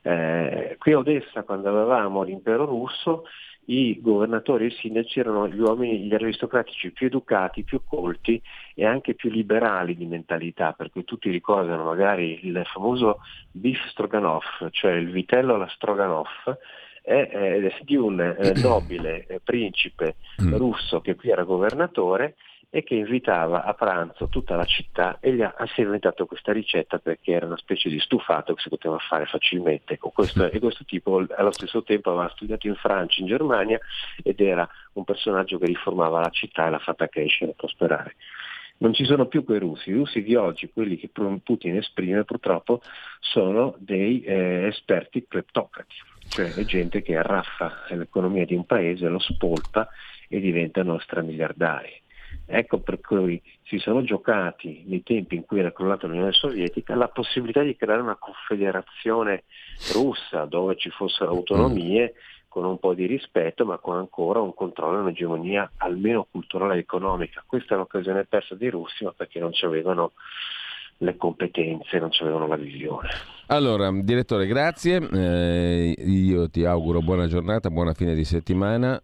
B: Eh, qui a Odessa, quando avevamo l'impero russo, i governatori e i sindaci erano gli uomini, gli aristocratici più educati, più colti e anche più liberali di mentalità, per cui tutti ricordano magari il famoso beef stroganoff, cioè il vitello alla stroganoff, è, è di un eh, nobile eh, principe mm. russo che qui era governatore e che invitava a pranzo tutta la città e gli ha, si è inventato questa ricetta perché era una specie di stufato che si poteva fare facilmente questo, e questo tipo allo stesso tempo aveva studiato in Francia, in Germania ed era un personaggio che riformava la città e l'ha fatta crescere e prosperare. Non ci sono più quei russi, i russi di oggi, quelli che Putin esprime purtroppo, sono dei eh, esperti kleptocrati, cioè gente che arraffa l'economia di un paese, lo spolpa e diventano stramiliardari. Ecco per cui si sono giocati nei tempi in cui era crollata l'Unione Sovietica la possibilità di creare una confederazione russa dove ci fossero autonomie con un po' di rispetto ma con ancora un controllo e un'egemonia almeno culturale e economica. Questa è un'occasione persa dei russi ma perché non ci avevano le competenze, non ci avevano la visione.
A: Allora, direttore, grazie. Eh, io ti auguro buona giornata, buona fine di settimana.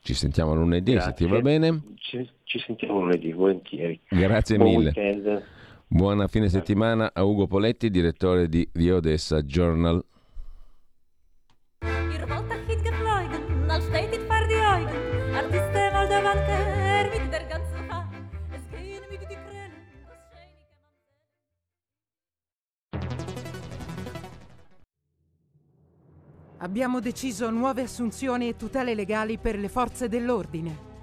A: Ci sentiamo lunedì, Grazie. se ti va bene.
B: Ci, ci sentiamo lunedì, volentieri.
A: Grazie Buon mille. Weekend. Buona fine settimana a Ugo Poletti, direttore di The Odessa Journal.
C: Abbiamo deciso nuove assunzioni e tutele legali per le forze dell'ordine.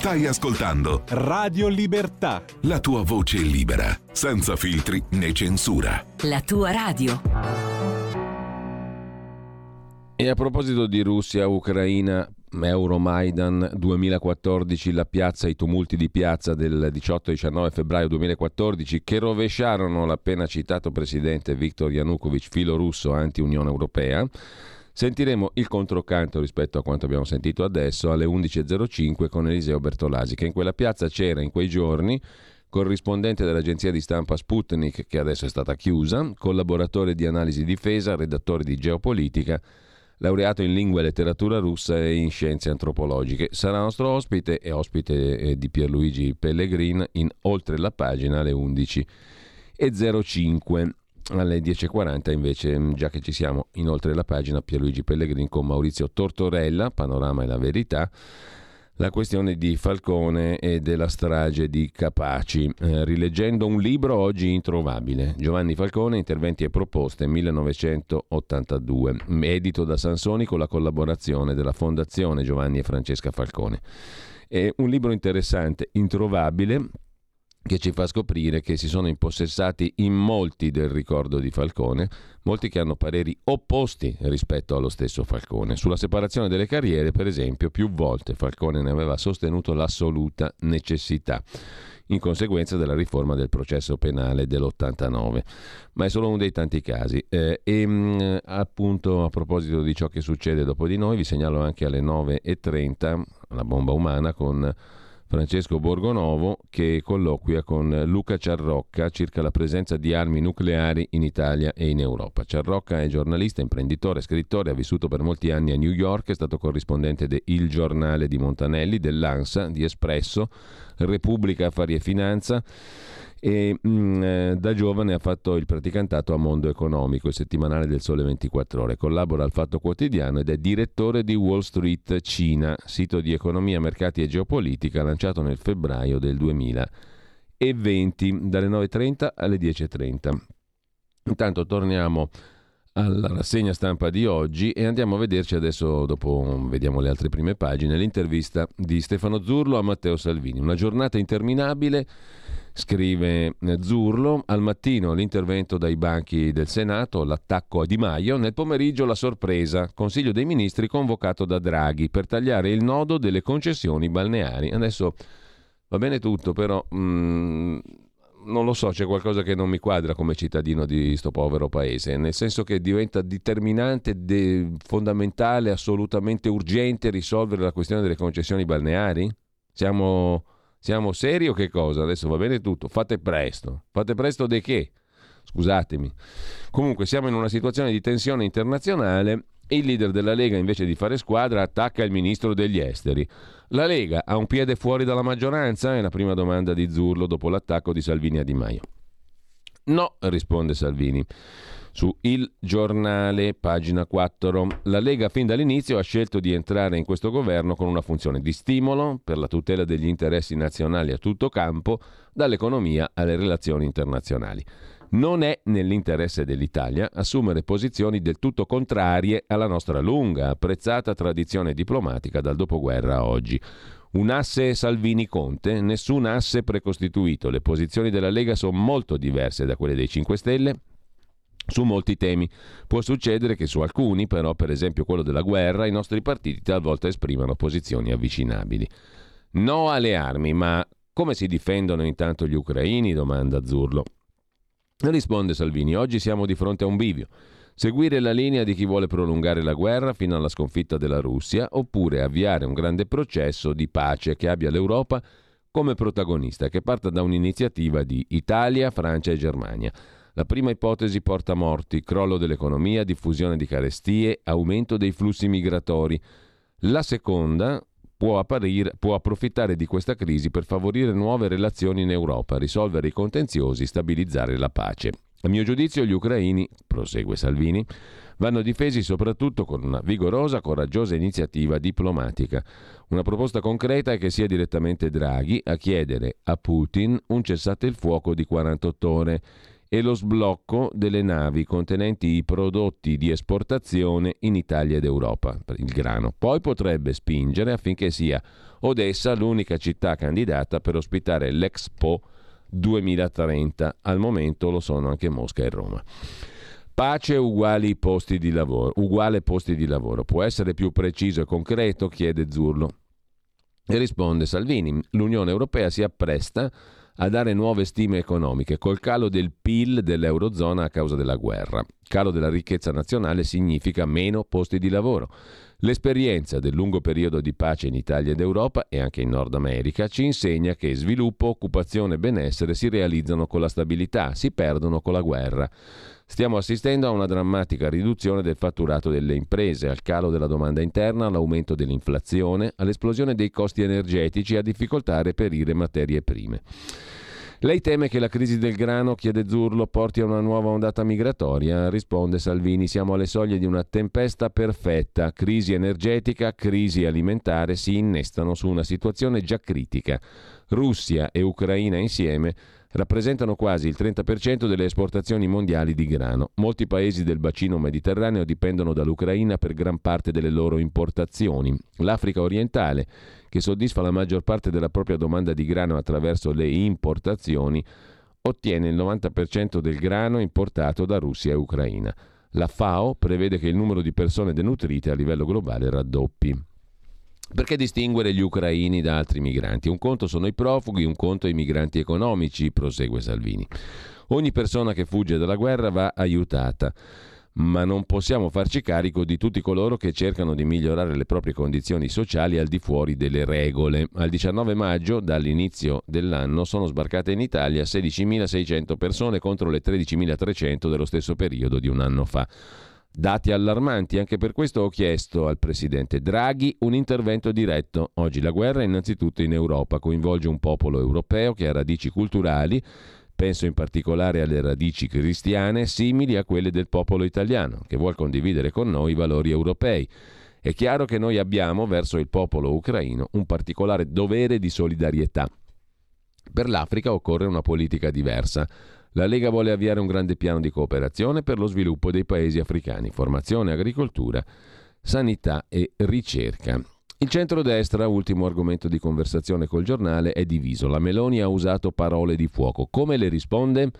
D: Stai ascoltando
E: Radio Libertà.
D: La tua voce libera, senza filtri né censura.
F: La tua radio.
A: E a proposito di Russia, Ucraina, Euromaidan 2014, la piazza, i tumulti di piazza del 18-19 febbraio 2014 che rovesciarono l'appena citato presidente Viktor Yanukovych, filo russo anti-Unione Europea Sentiremo il controcanto rispetto a quanto abbiamo sentito adesso alle 11.05 con Eliseo Bertolasi, che in quella piazza c'era in quei giorni corrispondente dell'agenzia di stampa Sputnik, che adesso è stata chiusa, collaboratore di analisi difesa, redattore di geopolitica, laureato in lingua e letteratura russa e in scienze antropologiche. Sarà nostro ospite e ospite eh, di Pierluigi Pellegrin in Oltre la pagina alle 11.05. Alle 10.40 invece, mm, già che ci siamo, inoltre la pagina Pierluigi Pellegrin con Maurizio Tortorella, Panorama e la Verità, la questione di Falcone e della strage di Capaci, eh, rileggendo un libro oggi introvabile, Giovanni Falcone, Interventi e proposte, 1982, edito da Sansoni con la collaborazione della Fondazione Giovanni e Francesca Falcone. È un libro interessante, introvabile, che ci fa scoprire che si sono impossessati in molti del ricordo di Falcone, molti che hanno pareri opposti rispetto allo stesso Falcone. Sulla separazione delle carriere, per esempio, più volte Falcone ne aveva sostenuto l'assoluta necessità in conseguenza della riforma del processo penale dell'89. Ma è solo uno dei tanti casi. Eh, e mh, mm, appunto a proposito di ciò che succede dopo di noi, vi segnalo anche alle 9.30 la bomba umana con Francesco Borgonovo, che colloquia con Luca Ciarrocca circa la presenza di armi nucleari in Italia e in Europa. Ciarrocca è giornalista, imprenditore, scrittore, ha vissuto per molti anni a New York, è stato corrispondente de Il Giornale di Montanelli, dell'ANSA, di Espresso, Repubblica Affari e Finanza e mh, mm, eh, da giovane ha fatto il praticantato a Mondo Economico, il settimanale del Sole 24 Ore. Collabora al Fatto Quotidiano ed è direttore di Wall Street Cina, sito di economia, mercati e geopolitica lanciato nel febbraio del 2020 dalle 9.30 alle 10.30. Intanto torniamo alla rassegna stampa di oggi e andiamo a vederci adesso, dopo vediamo le altre prime pagine, l'intervista di Stefano Zurlo a Matteo Salvini. Una giornata interminabile scrive Zurlo, al mattino l'intervento dai banchi del Senato, l'attacco a Di Maio, nel pomeriggio la sorpresa, Consiglio dei Ministri convocato da Draghi per tagliare il nodo delle concessioni balneari. Adesso va bene tutto, però mm, non lo so, c'è qualcosa che non mi quadra come cittadino di questo povero paese, nel senso che diventa determinante, de- fondamentale, assolutamente urgente risolvere la questione delle concessioni balneari? Siamo siamo seri o che cosa? Adesso va bene tutto, fate presto. Fate presto di che? Scusatemi. Comunque siamo in una situazione di tensione internazionale. Il leader della Lega, invece di fare squadra, attacca il ministro degli esteri. La Lega ha un piede fuori dalla maggioranza? È la prima domanda di Zurlo dopo l'attacco di Salvini a Di Maio. No, risponde Salvini. Su Il Giornale, pagina 4. La Lega fin dall'inizio ha scelto di entrare in questo governo con una funzione di stimolo per la tutela degli interessi nazionali a tutto campo, dall'economia alle relazioni internazionali. Non è nell'interesse dell'Italia assumere posizioni del tutto contrarie alla nostra lunga, apprezzata tradizione diplomatica dal dopoguerra a oggi. Un asse Salvini-Conte, nessun asse precostituito. Le posizioni della Lega sono molto diverse da quelle dei 5 Stelle su molti temi. Può succedere che su alcuni, però, per esempio quello della guerra, i nostri partiti talvolta esprimano posizioni avvicinabili. No alle armi, ma come si difendono intanto gli ucraini? domanda Zurlo. Risponde Salvini, oggi siamo di fronte a un bivio. Seguire la linea di chi vuole prolungare la guerra fino alla sconfitta della Russia oppure avviare un grande processo di pace che abbia l'Europa come protagonista, che parta da un'iniziativa di Italia, Francia e Germania. La prima ipotesi porta morti, crollo dell'economia, diffusione di carestie, aumento dei flussi migratori. La seconda può, apparire, può approfittare di questa crisi per favorire nuove relazioni in Europa, risolvere i contenziosi, stabilizzare la pace. A mio giudizio gli ucraini, prosegue Salvini, vanno difesi soprattutto con una vigorosa, coraggiosa iniziativa diplomatica. Una proposta concreta è che sia direttamente Draghi a chiedere a Putin un cessate il fuoco di 48 ore e lo sblocco delle navi contenenti i prodotti di esportazione in Italia ed Europa, il grano. Poi potrebbe spingere affinché sia Odessa l'unica città candidata per ospitare l'Expo 2030. Al momento lo sono anche Mosca e Roma. Pace uguali posti di lavoro, uguale posti di lavoro. Può essere più preciso e concreto? chiede Zurlo. E risponde Salvini. L'Unione Europea si appresta a dare nuove stime economiche col calo del PIL dell'Eurozona a causa della guerra. Calo della ricchezza nazionale significa meno posti di lavoro. L'esperienza del lungo periodo di pace in Italia ed Europa e anche in Nord America ci insegna che sviluppo, occupazione e benessere si realizzano con la stabilità, si perdono con la guerra. Stiamo assistendo a una drammatica riduzione del fatturato delle imprese, al calo della domanda interna, all'aumento dell'inflazione, all'esplosione dei costi energetici e a difficoltà a reperire materie prime. Lei teme che la crisi del grano, chiede Zurlo, porti a una nuova ondata migratoria? Risponde Salvini, siamo alle soglie di una tempesta perfetta. Crisi energetica, crisi alimentare si innestano su una situazione già critica. Russia e Ucraina insieme rappresentano quasi il 30% delle esportazioni mondiali di grano. Molti paesi del bacino mediterraneo dipendono dall'Ucraina per gran parte delle loro importazioni. L'Africa orientale, che soddisfa la maggior parte della propria domanda di grano attraverso le importazioni, ottiene il 90% del grano importato da Russia e Ucraina. La FAO prevede che il numero di persone denutrite a livello globale raddoppi. Perché distinguere gli ucraini da altri migranti? Un conto sono i profughi, un conto i migranti economici, prosegue Salvini. Ogni persona che fugge dalla guerra va aiutata. ma non possiamo farci carico di tutti coloro che cercano di migliorare le proprie condizioni sociali al di fuori delle regole. Al 19 maggio, dall'inizio dell'anno, sono sbarcate in Italia 16.600 persone contro le 13.300 dello stesso periodo di un anno fa. Dati allarmanti, anche per questo ho chiesto al presidente Draghi un intervento diretto. Oggi la guerra innanzitutto in Europa coinvolge un popolo europeo che ha radici culturali, penso in particolare alle radici cristiane simili a quelle del popolo italiano, che vuole condividere con noi i valori europei. È chiaro che noi abbiamo verso il popolo ucraino un particolare dovere di solidarietà. Per l'Africa occorre una politica diversa la Lega vuole avviare un grande piano di cooperazione per lo sviluppo dei paesi africani, formazione, agricoltura, sanità e ricerca. Il centrodestra, ultimo argomento di conversazione col giornale, è diviso. La Meloni ha usato parole di fuoco. Come le risponde?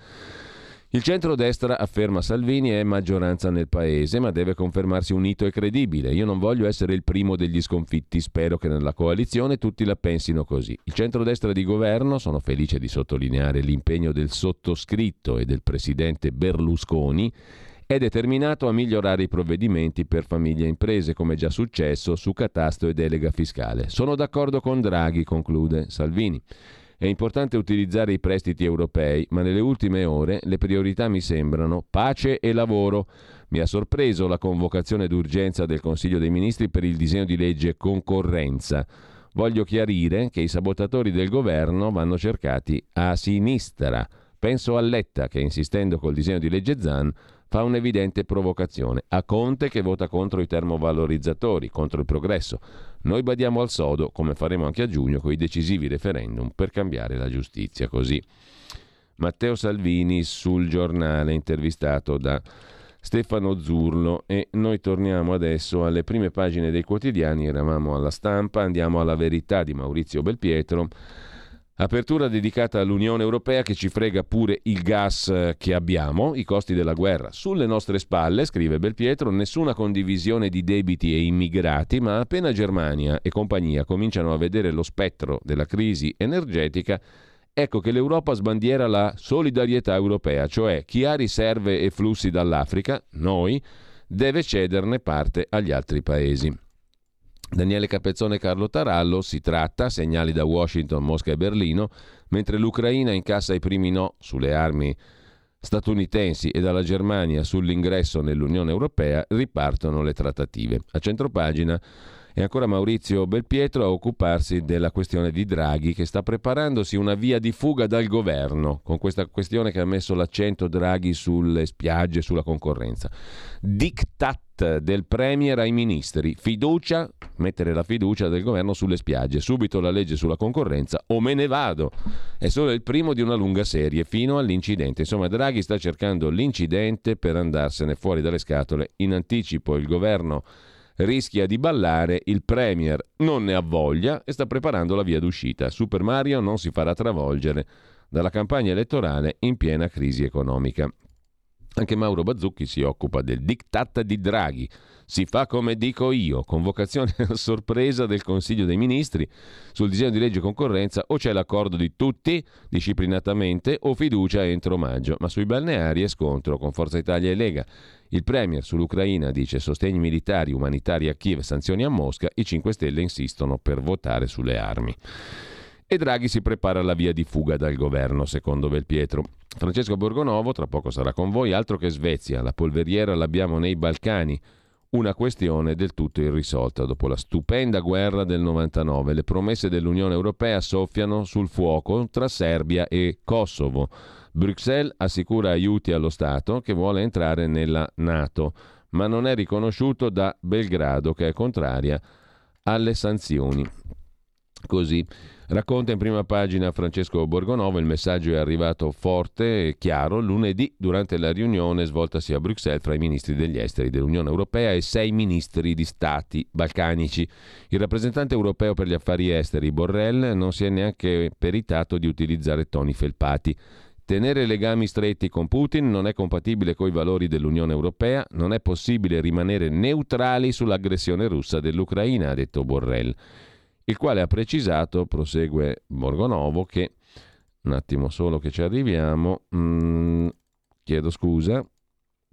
A: Il centrodestra, afferma Salvini, è maggioranza nel paese, ma deve confermarsi unito e credibile. Io non voglio essere il primo degli sconfitti, spero che nella coalizione tutti la pensino così. Il centrodestra di governo, sono felice di sottolineare l'impegno del sottoscritto e del presidente Berlusconi, è determinato a migliorare i provvedimenti per famiglie e imprese, come già successo su catasto e delega fiscale. Sono d'accordo con Draghi, conclude Salvini. È importante utilizzare i prestiti europei, ma nelle ultime ore le priorità mi sembrano pace e lavoro. Mi ha sorpreso la convocazione d'urgenza del Consiglio dei Ministri per il disegno di legge concorrenza. Voglio chiarire che i sabotatori del governo vanno cercati a sinistra. Penso a Letta che, insistendo col disegno di legge Zan, fa un'evidente provocazione. A Conte che vota contro i termovalorizzatori, contro il progresso. Noi badiamo al sodo, come faremo anche a giugno, con i decisivi referendum per cambiare la giustizia. Così. Matteo Salvini sul giornale, intervistato da Stefano Zurlo e noi torniamo adesso alle prime pagine dei quotidiani, eravamo alla stampa, andiamo alla verità di Maurizio Belpietro Apertura dedicata all'Unione Europea che ci frega pure il gas eh, che abbiamo, i costi della guerra sulle nostre spalle, scrive Belpietro, nessuna condivisione di debiti e immigrati, ma appena Germania e compagnia cominciano a vedere lo spettro della crisi energetica, ecco che l'Europa sbandiera la solidarietà europea, cioè chi ha riserve e flussi dall'Africa, noi, deve cederne parte agli altri paesi. Daniele Capezzone e Carlo Tarallo si tratta, segnali da Washington, Mosca e Berlino, mentre l'Ucraina incassa i primi no sulle armi statunitensi e dalla Germania sull'ingresso nell'Unione Europea, ripartono le trattative. A centropagina è ancora Maurizio Belpietro a occuparsi della questione di Draghi che sta preparandosi una via di fuga dal governo, con questa questione che ha messo l'accento Draghi sulle spiagge, sulla concorrenza. Diktat del Premier ai ministri, fiducia, mettere la fiducia del governo sulle spiagge, subito la legge sulla concorrenza o me ne vado. È solo il primo di una lunga serie fino all'incidente. Insomma, Draghi sta cercando l'incidente per andarsene fuori dalle scatole. In anticipo il governo rischia di ballare, il Premier non ne ha voglia e sta preparando la via d'uscita. Super Mario non si farà travolgere dalla campagna elettorale in piena crisi economica. Anche Mauro Bazzucchi si occupa del diktat di Draghi. Si fa come dico io, convocazione a sorpresa del Consiglio dei Ministri sul disegno di legge concorrenza o c'è l'accordo di tutti disciplinatamente o fiducia entro maggio, ma sui balneari è scontro con Forza Italia e Lega. Il Premier sull'Ucraina dice sostegni militari, umanitari a Kiev, sanzioni a Mosca, i 5 Stelle insistono per votare sulle armi. E Draghi si prepara alla via di fuga dal governo, secondo Belpietro. Francesco Borgonovo, tra poco sarà con voi, altro che Svezia, la polveriera l'abbiamo nei Balcani, una questione del tutto irrisolta. Dopo la stupenda guerra del 99, le promesse dell'Unione Europea soffiano sul fuoco tra Serbia e Kosovo. Bruxelles assicura aiuti allo Stato che vuole entrare nella Nato, ma non è riconosciuto da Belgrado che è contraria alle sanzioni. Così racconta in prima pagina Francesco Borgonovo, il messaggio è arrivato forte e chiaro lunedì durante la riunione svoltasi a Bruxelles fra i ministri degli esteri dell'Unione Europea e sei ministri di stati balcanici. Il rappresentante europeo per gli affari esteri Borrell non si è neanche peritato di utilizzare toni felpati. Tenere legami stretti con Putin non è compatibile con i valori dell'Unione Europea, non è possibile rimanere neutrali sull'aggressione russa dell'Ucraina, ha detto Borrell, il quale ha precisato, prosegue Borgonovo, che un attimo solo che ci arriviamo, mm, chiedo scusa,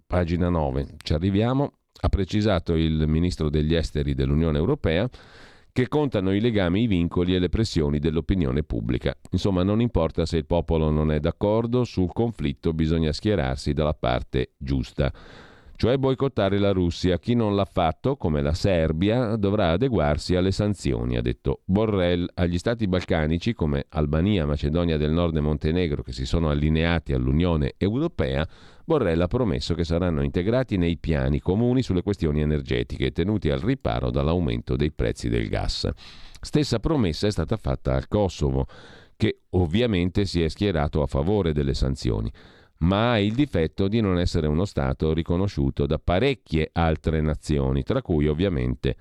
A: pagina 9, ci arriviamo, ha precisato il ministro degli esteri dell'Unione Europea che contano i legami, i vincoli e le pressioni dell'opinione pubblica. Insomma, non importa se il popolo non è d'accordo sul conflitto, bisogna schierarsi dalla parte giusta cioè boicottare la Russia. Chi non l'ha fatto, come la Serbia, dovrà adeguarsi alle sanzioni, ha detto Borrell agli stati balcanici come Albania, Macedonia del Nord e Montenegro che si sono allineati all'Unione Europea. Borrell ha promesso che saranno integrati nei piani comuni sulle questioni energetiche, tenuti al riparo dall'aumento dei prezzi del gas. Stessa promessa è stata fatta al Kosovo, che ovviamente si è schierato a favore delle sanzioni ma ha il difetto di non essere uno Stato riconosciuto da parecchie altre nazioni, tra cui ovviamente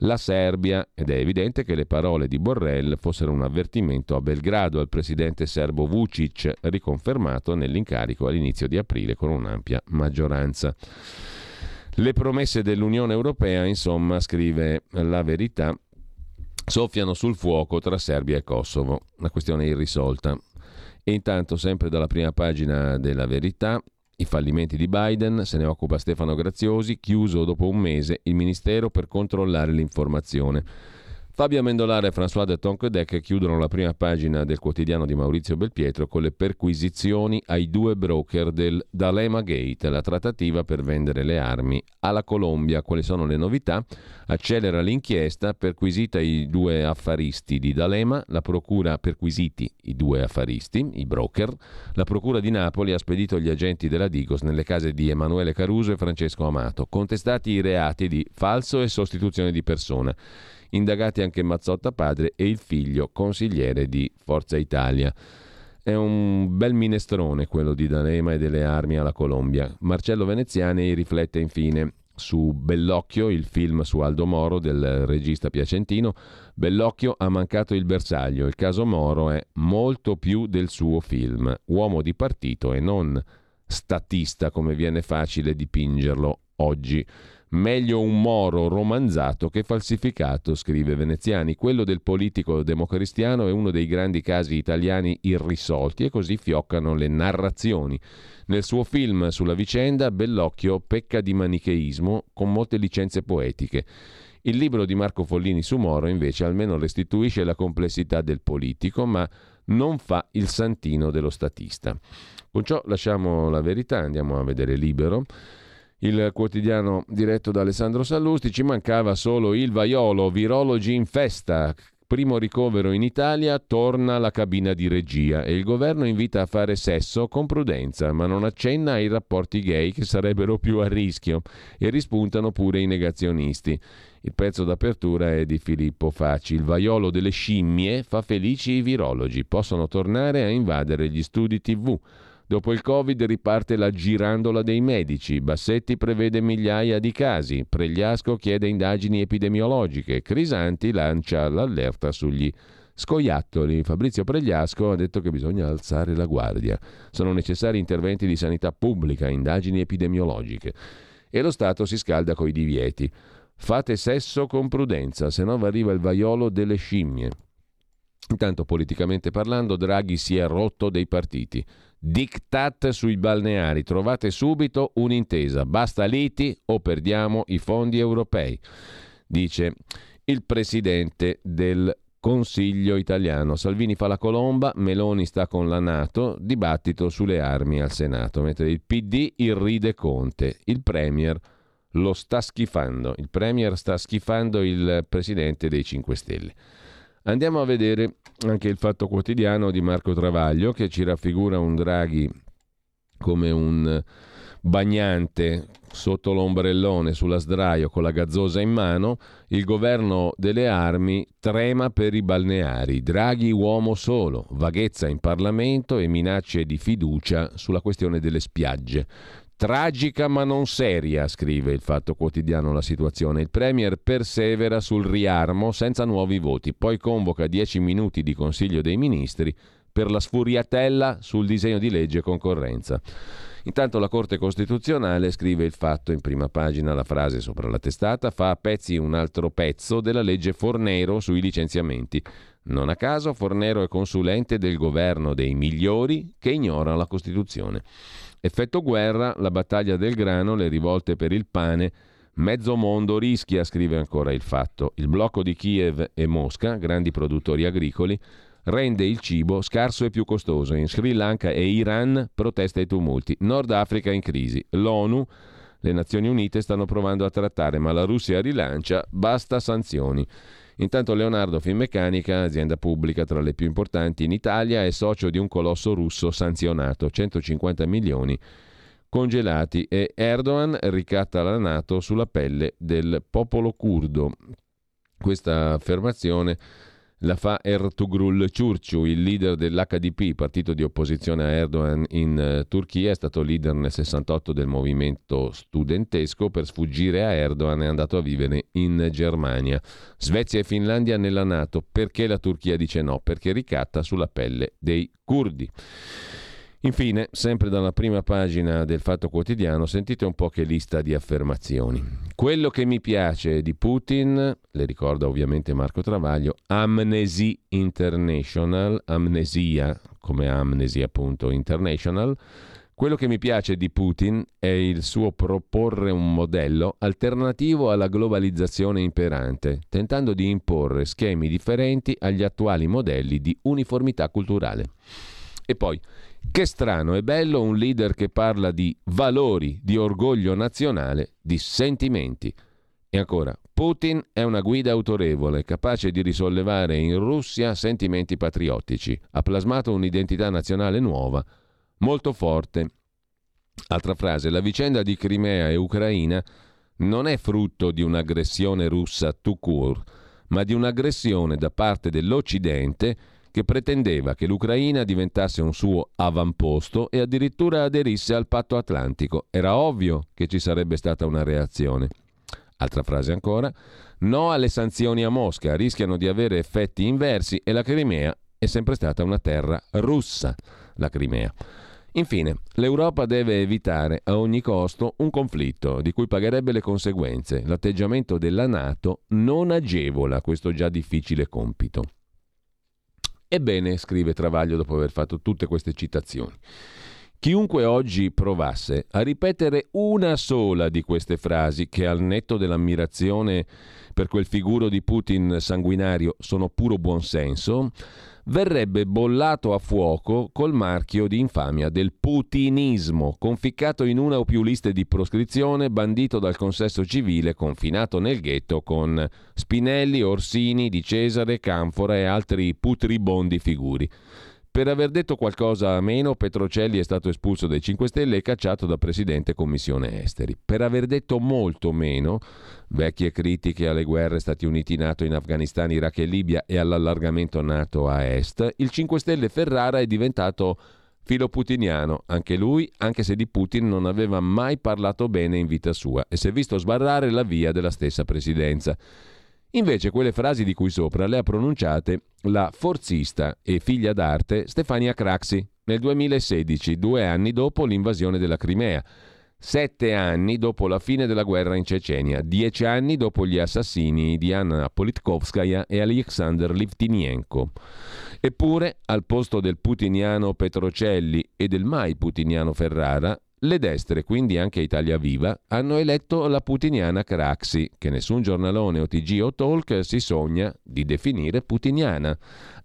A: la Serbia, ed è evidente che le parole di Borrell fossero un avvertimento a Belgrado al presidente serbo Vucic, riconfermato nell'incarico all'inizio di aprile con un'ampia maggioranza. Le promesse dell'Unione Europea, insomma, scrive la verità, soffiano sul fuoco tra Serbia e Kosovo, una questione irrisolta. E intanto, sempre dalla prima pagina della verità, i fallimenti di Biden, se ne occupa Stefano Graziosi, chiuso dopo un mese il Ministero per controllare l'informazione. Fabio Mendolare e François de Tonquedec chiudono la prima pagina del quotidiano di Maurizio Belpietro con le perquisizioni ai due broker del D'Alema Gate, la trattativa per vendere le armi alla Colombia. Quali sono le novità? Accelera l'inchiesta, perquisita i due affaristi di D'Alema, la procura perquisiti i due affaristi, i broker. La procura di Napoli ha spedito gli agenti della Digos nelle case di Emanuele Caruso e Francesco Amato, contestati i reati di falso e sostituzione di persona. Indagati anche Mazzotta padre e il figlio consigliere di Forza Italia. È un bel minestrone quello di D'Alema e delle armi alla Colombia. Marcello Veneziani riflette infine su Bellocchio, il film su Aldo Moro del regista piacentino. Bellocchio ha mancato il bersaglio. Il caso Moro è molto più del suo film. Uomo di partito e non statista come viene facile dipingerlo oggi. Meglio un moro romanzato che falsificato, scrive Veneziani. Quello del politico democristiano è uno dei grandi casi italiani irrisolti e così fioccano le narrazioni. Nel suo film sulla vicenda, Bellocchio pecca di manicheismo con molte licenze poetiche. Il libro di Marco Follini su Moro invece almeno restituisce la complessità del politico, ma non fa il santino dello statista. Con ciò lasciamo la verità, andiamo a vedere libero il quotidiano diretto da Alessandro Sallusti, ci mancava solo il vaiolo, virologi in festa, primo ricovero in Italia, torna la cabina di regia e il governo invita a fare sesso con prudenza, ma non accenna ai rapporti gay che sarebbero più a rischio e rispuntano pure i negazionisti. Il pezzo d'apertura è di Filippo Facci. Il vaiolo delle scimmie fa felici i virologi, possono tornare a invadere gli studi TV. Dopo il Covid riparte la girandola dei medici. Bassetti prevede migliaia di casi. Pregliasco chiede indagini epidemiologiche. Crisanti lancia l'allerta sugli scoiattoli. Fabrizio Pregliasco ha detto che bisogna alzare la guardia. Sono necessari interventi di sanità pubblica, indagini epidemiologiche. E lo Stato si scalda coi divieti. Fate sesso con prudenza, se no arriva il vaiolo delle scimmie. Intanto, politicamente parlando, Draghi si è rotto dei partiti. Diktat sui balneari, trovate subito un'intesa, basta liti o perdiamo i fondi europei, dice il presidente del Consiglio italiano. Salvini fa la colomba, Meloni sta con la Nato, dibattito sulle armi al Senato, mentre il PD irride Conte, il Premier lo sta schifando, il Premier sta schifando il presidente dei 5 Stelle. Andiamo a vedere anche il Fatto Quotidiano di Marco Travaglio che ci raffigura un Draghi come un bagnante sotto l'ombrellone sulla sdraio con la gazzosa in mano, il governo delle armi trema per i balneari, Draghi uomo solo, vaghezza in Parlamento e minacce di fiducia sulla questione delle spiagge. Tragica ma non seria, scrive il Fatto Quotidiano la situazione. Il Premier persevera sul riarmo senza nuovi voti, poi convoca 10 minuti di Consiglio dei Ministri per la sfuriatella sul disegno di legge concorrenza. Intanto la Corte Costituzionale scrive il fatto in prima pagina, la frase sopra la testata, fa a pezzi un altro pezzo della legge Fornero sui licenziamenti. Non a caso Fornero è consulente del governo dei migliori che ignorano la Costituzione. Effetto guerra, la battaglia del grano, le rivolte per il pane, mezzo mondo rischia, scrive ancora il fatto. Il blocco di Kiev e Mosca, grandi produttori agricoli, rende il cibo scarso e più costoso. In Sri Lanka e Iran protesta e tumulti. Nord Africa in crisi. L'ONU, le Nazioni Unite stanno provando a trattare, ma la Russia rilancia, basta sanzioni. Intanto Leonardo Finmeccanica, azienda pubblica tra le più importanti in Italia, è socio di un colosso russo sanzionato, 150 milioni congelati e Erdogan ricatta la Nato sulla pelle del popolo curdo. Questa affermazione la fa Ertugrul Ciurciu, il leader dell'HDP, partito di opposizione a Erdogan in uh, Turchia, è stato leader nel 68 del movimento studentesco, per sfuggire a Erdogan è andato a vivere in Germania. Svezia e Finlandia nella Nato, perché la Turchia dice no? Perché ricatta sulla pelle dei curdi. Infine, sempre dalla prima pagina del Fatto Quotidiano, sentite un po' che lista di affermazioni. Quello che mi piace di Putin, le ricorda ovviamente Marco Travaglio, Amnesy International, amnesia, come Amnesy appunto International, quello che mi piace di Putin è il suo proporre un modello alternativo alla globalizzazione imperante, tentando di imporre schemi differenti agli attuali modelli di uniformità culturale. E poi, che strano e bello un leader che parla di valori, di orgoglio nazionale, di sentimenti. E ancora, Putin è una guida autorevole, capace di risollevare in Russia sentimenti patriottici. Ha plasmato un'identità nazionale nuova, molto forte. Altra frase, la vicenda di Crimea e Ucraina non è frutto di un'aggressione russa tout court, ma di un'aggressione da parte dell'Occidente che pretendeva che l'Ucraina diventasse un suo avamposto e addirittura aderisse al patto atlantico. Era ovvio che ci sarebbe stata una reazione. Altra frase ancora, no alle sanzioni a Mosca, rischiano di avere effetti inversi e la Crimea è sempre stata una terra russa, la Crimea. Infine, l'Europa deve evitare a ogni costo un conflitto di cui pagherebbe le conseguenze. L'atteggiamento della Nato non agevola questo già difficile compito. Ebbene, scrive Travaglio dopo aver fatto tutte queste citazioni, chiunque oggi provasse a ripetere una sola di queste frasi che al netto dell'ammirazione per quel figuro di Putin sanguinario sono puro buonsenso, verrebbe bollato a fuoco col marchio di infamia del putinismo, conficcato in una o più liste di proscrizione, bandito dal consesso civile, confinato nel ghetto con Spinelli, Orsini, Di Cesare, Canfora e altri putribondi figuri. Per aver detto qualcosa a meno, Petrocelli è stato espulso dai 5 Stelle e cacciato da presidente commissione esteri. Per aver detto molto meno, vecchie critiche alle guerre Stati Uniti-NATO in Afghanistan, Iraq e Libia e all'allargamento NATO a est, il 5 Stelle Ferrara è diventato filoputiniano, anche lui, anche se di Putin non aveva mai parlato bene in vita sua e si è visto sbarrare la via della stessa presidenza. Invece quelle frasi di cui sopra le ha pronunciate la forzista e figlia d'arte Stefania Craxi nel 2016, due anni dopo l'invasione della Crimea, sette anni dopo la fine della guerra in Cecenia, dieci anni dopo gli assassini di Anna Politkovskaya e Alexander Livtinienko. Eppure, al posto del putiniano Petrocelli e del mai putiniano Ferrara, le destre, quindi anche Italia Viva, hanno eletto la putiniana Craxi, che nessun giornalone o TG o talk si sogna di definire putiniana.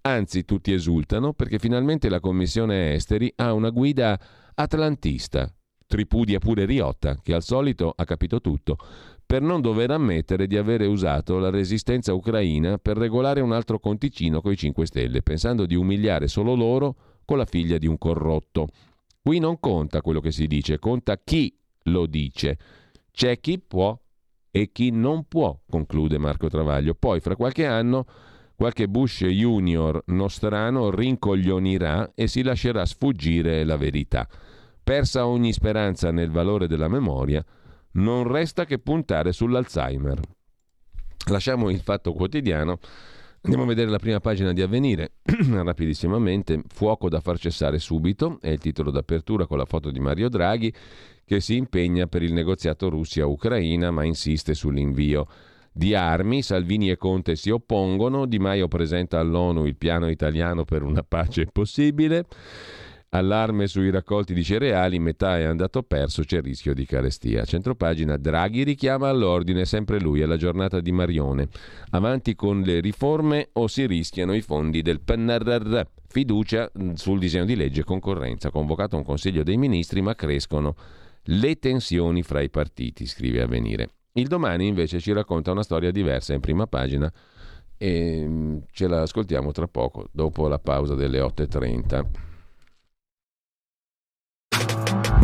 A: Anzi, tutti esultano perché finalmente la Commissione Esteri ha una guida atlantista, tripudia pure Riotta, che al solito ha capito tutto, per non dover ammettere di avere usato la resistenza ucraina per regolare un altro conticino coi 5 Stelle, pensando di umiliare solo loro con la figlia di un corrotto. Qui non conta quello che si dice, conta chi lo dice. C'è chi può e chi non può, conclude Marco Travaglio. Poi, fra qualche anno, qualche Bush junior nostrano rincoglionirà e si lascerà sfuggire la verità. Persa ogni speranza nel valore della memoria, non resta che puntare sull'Alzheimer. Lasciamo il fatto quotidiano Andiamo a vedere la prima pagina di Avvenire, rapidissimamente. Fuoco da far cessare subito, è il titolo d'apertura con la foto di Mario Draghi che si impegna per il negoziato Russia-Ucraina ma insiste sull'invio di armi, Salvini e Conte si oppongono, Di Maio presenta all'ONU il piano italiano per una pace possibile. Allarme sui raccolti di cereali, metà è andato perso, c'è rischio di carestia. Centropagina Draghi richiama all'ordine, sempre lui, alla giornata di Marione. Avanti con le riforme o si rischiano i fondi del PNRR. Fiducia mm, sul disegno di legge concorrenza. Convocato un Consiglio dei Ministri, ma crescono le tensioni fra i partiti, scrive Avvenire. Il domani invece ci racconta una storia diversa in prima pagina e mm, ce la ascoltiamo tra poco, dopo la pausa delle 8.30.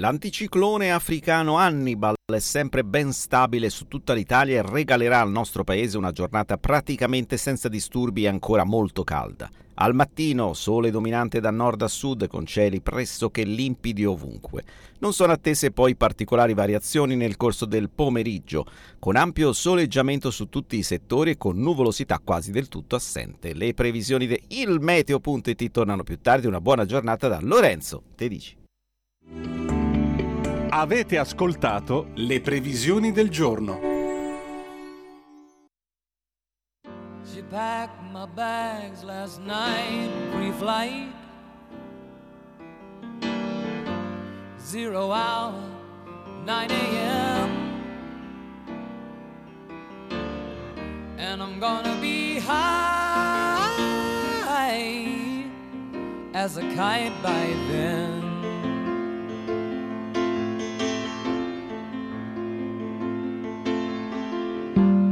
G: L'anticiclone africano Hannibal è sempre ben stabile su tutta l'Italia e regalerà al nostro paese una giornata praticamente senza disturbi e ancora molto calda. Al mattino sole dominante da nord a sud con cieli pressoché limpidi ovunque. Non sono attese poi particolari variazioni nel corso del pomeriggio, con ampio soleggiamento su tutti i settori e con nuvolosità quasi del tutto assente. Le previsioni di ilmeteo.it tornano più tardi. Una buona giornata da Lorenzo Tedici.
E: Avete ascoltato le previsioni del giorno.
H: She packed my bags last night, pre-flight. Zero hour, 9 a.m. And I'm gonna be high as a kite by then.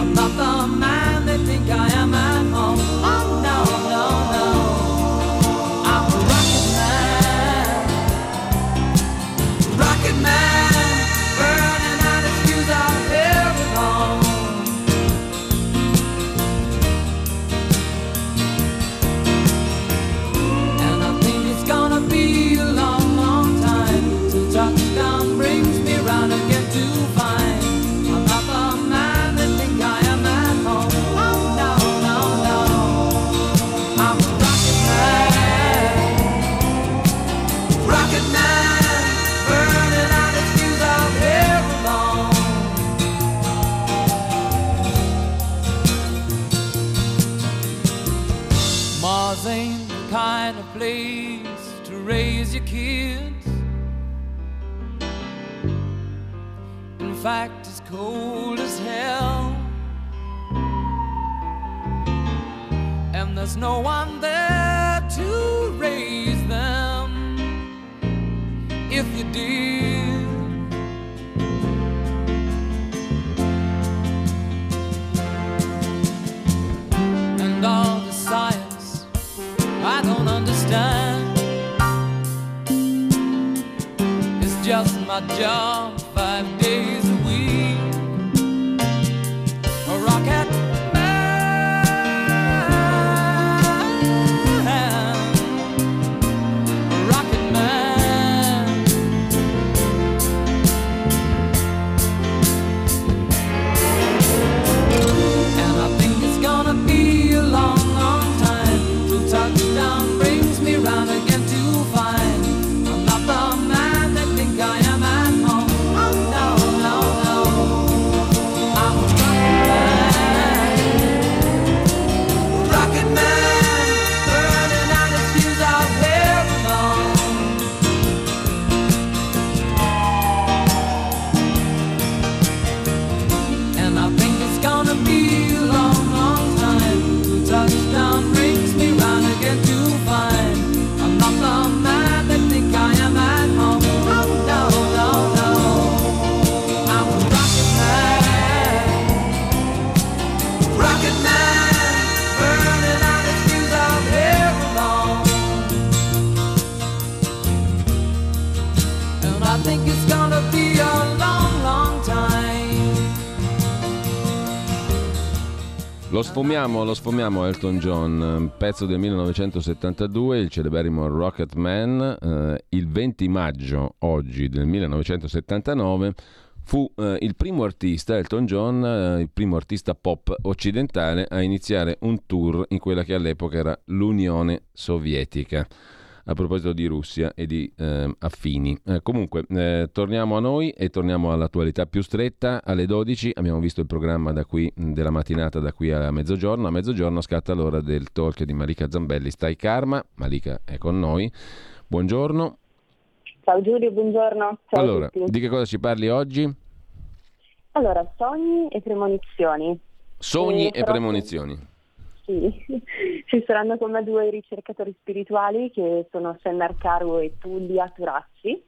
H: I'm not the man they think I am eh? Cold as hell. And there's no one there to raise them. If you did, and all the science I don't understand. Is my job
A: sfumiamo, lo sfumiamo Elton John, pezzo del 1972, il celeberrimo Rocket Man, eh, il 20 maggio oggi del 1979 fu eh, il primo artista, Elton John, eh, il primo artista pop occidentale a iniziare un tour in quella che all'epoca era l'Unione Sovietica. A proposito di Russia e di eh, affini. Eh, comunque, eh, torniamo a noi e torniamo all'attualità più stretta. Alle 12 abbiamo visto il programma da qui, della mattinata da qui a mezzogiorno. A mezzogiorno scatta l'ora del talk di Malika Zambelli. Stai karma. Malika è con noi. Buongiorno.
F: Ciao Giulio, buongiorno. Ciao
A: allora, di che cosa ci parli oggi?
F: Allora, sogni e premonizioni.
A: Sogni e
F: però-
A: premonizioni.
F: Sì, ci saranno con me due ricercatori spirituali che sono Sennar Caro e Tullia Turazzi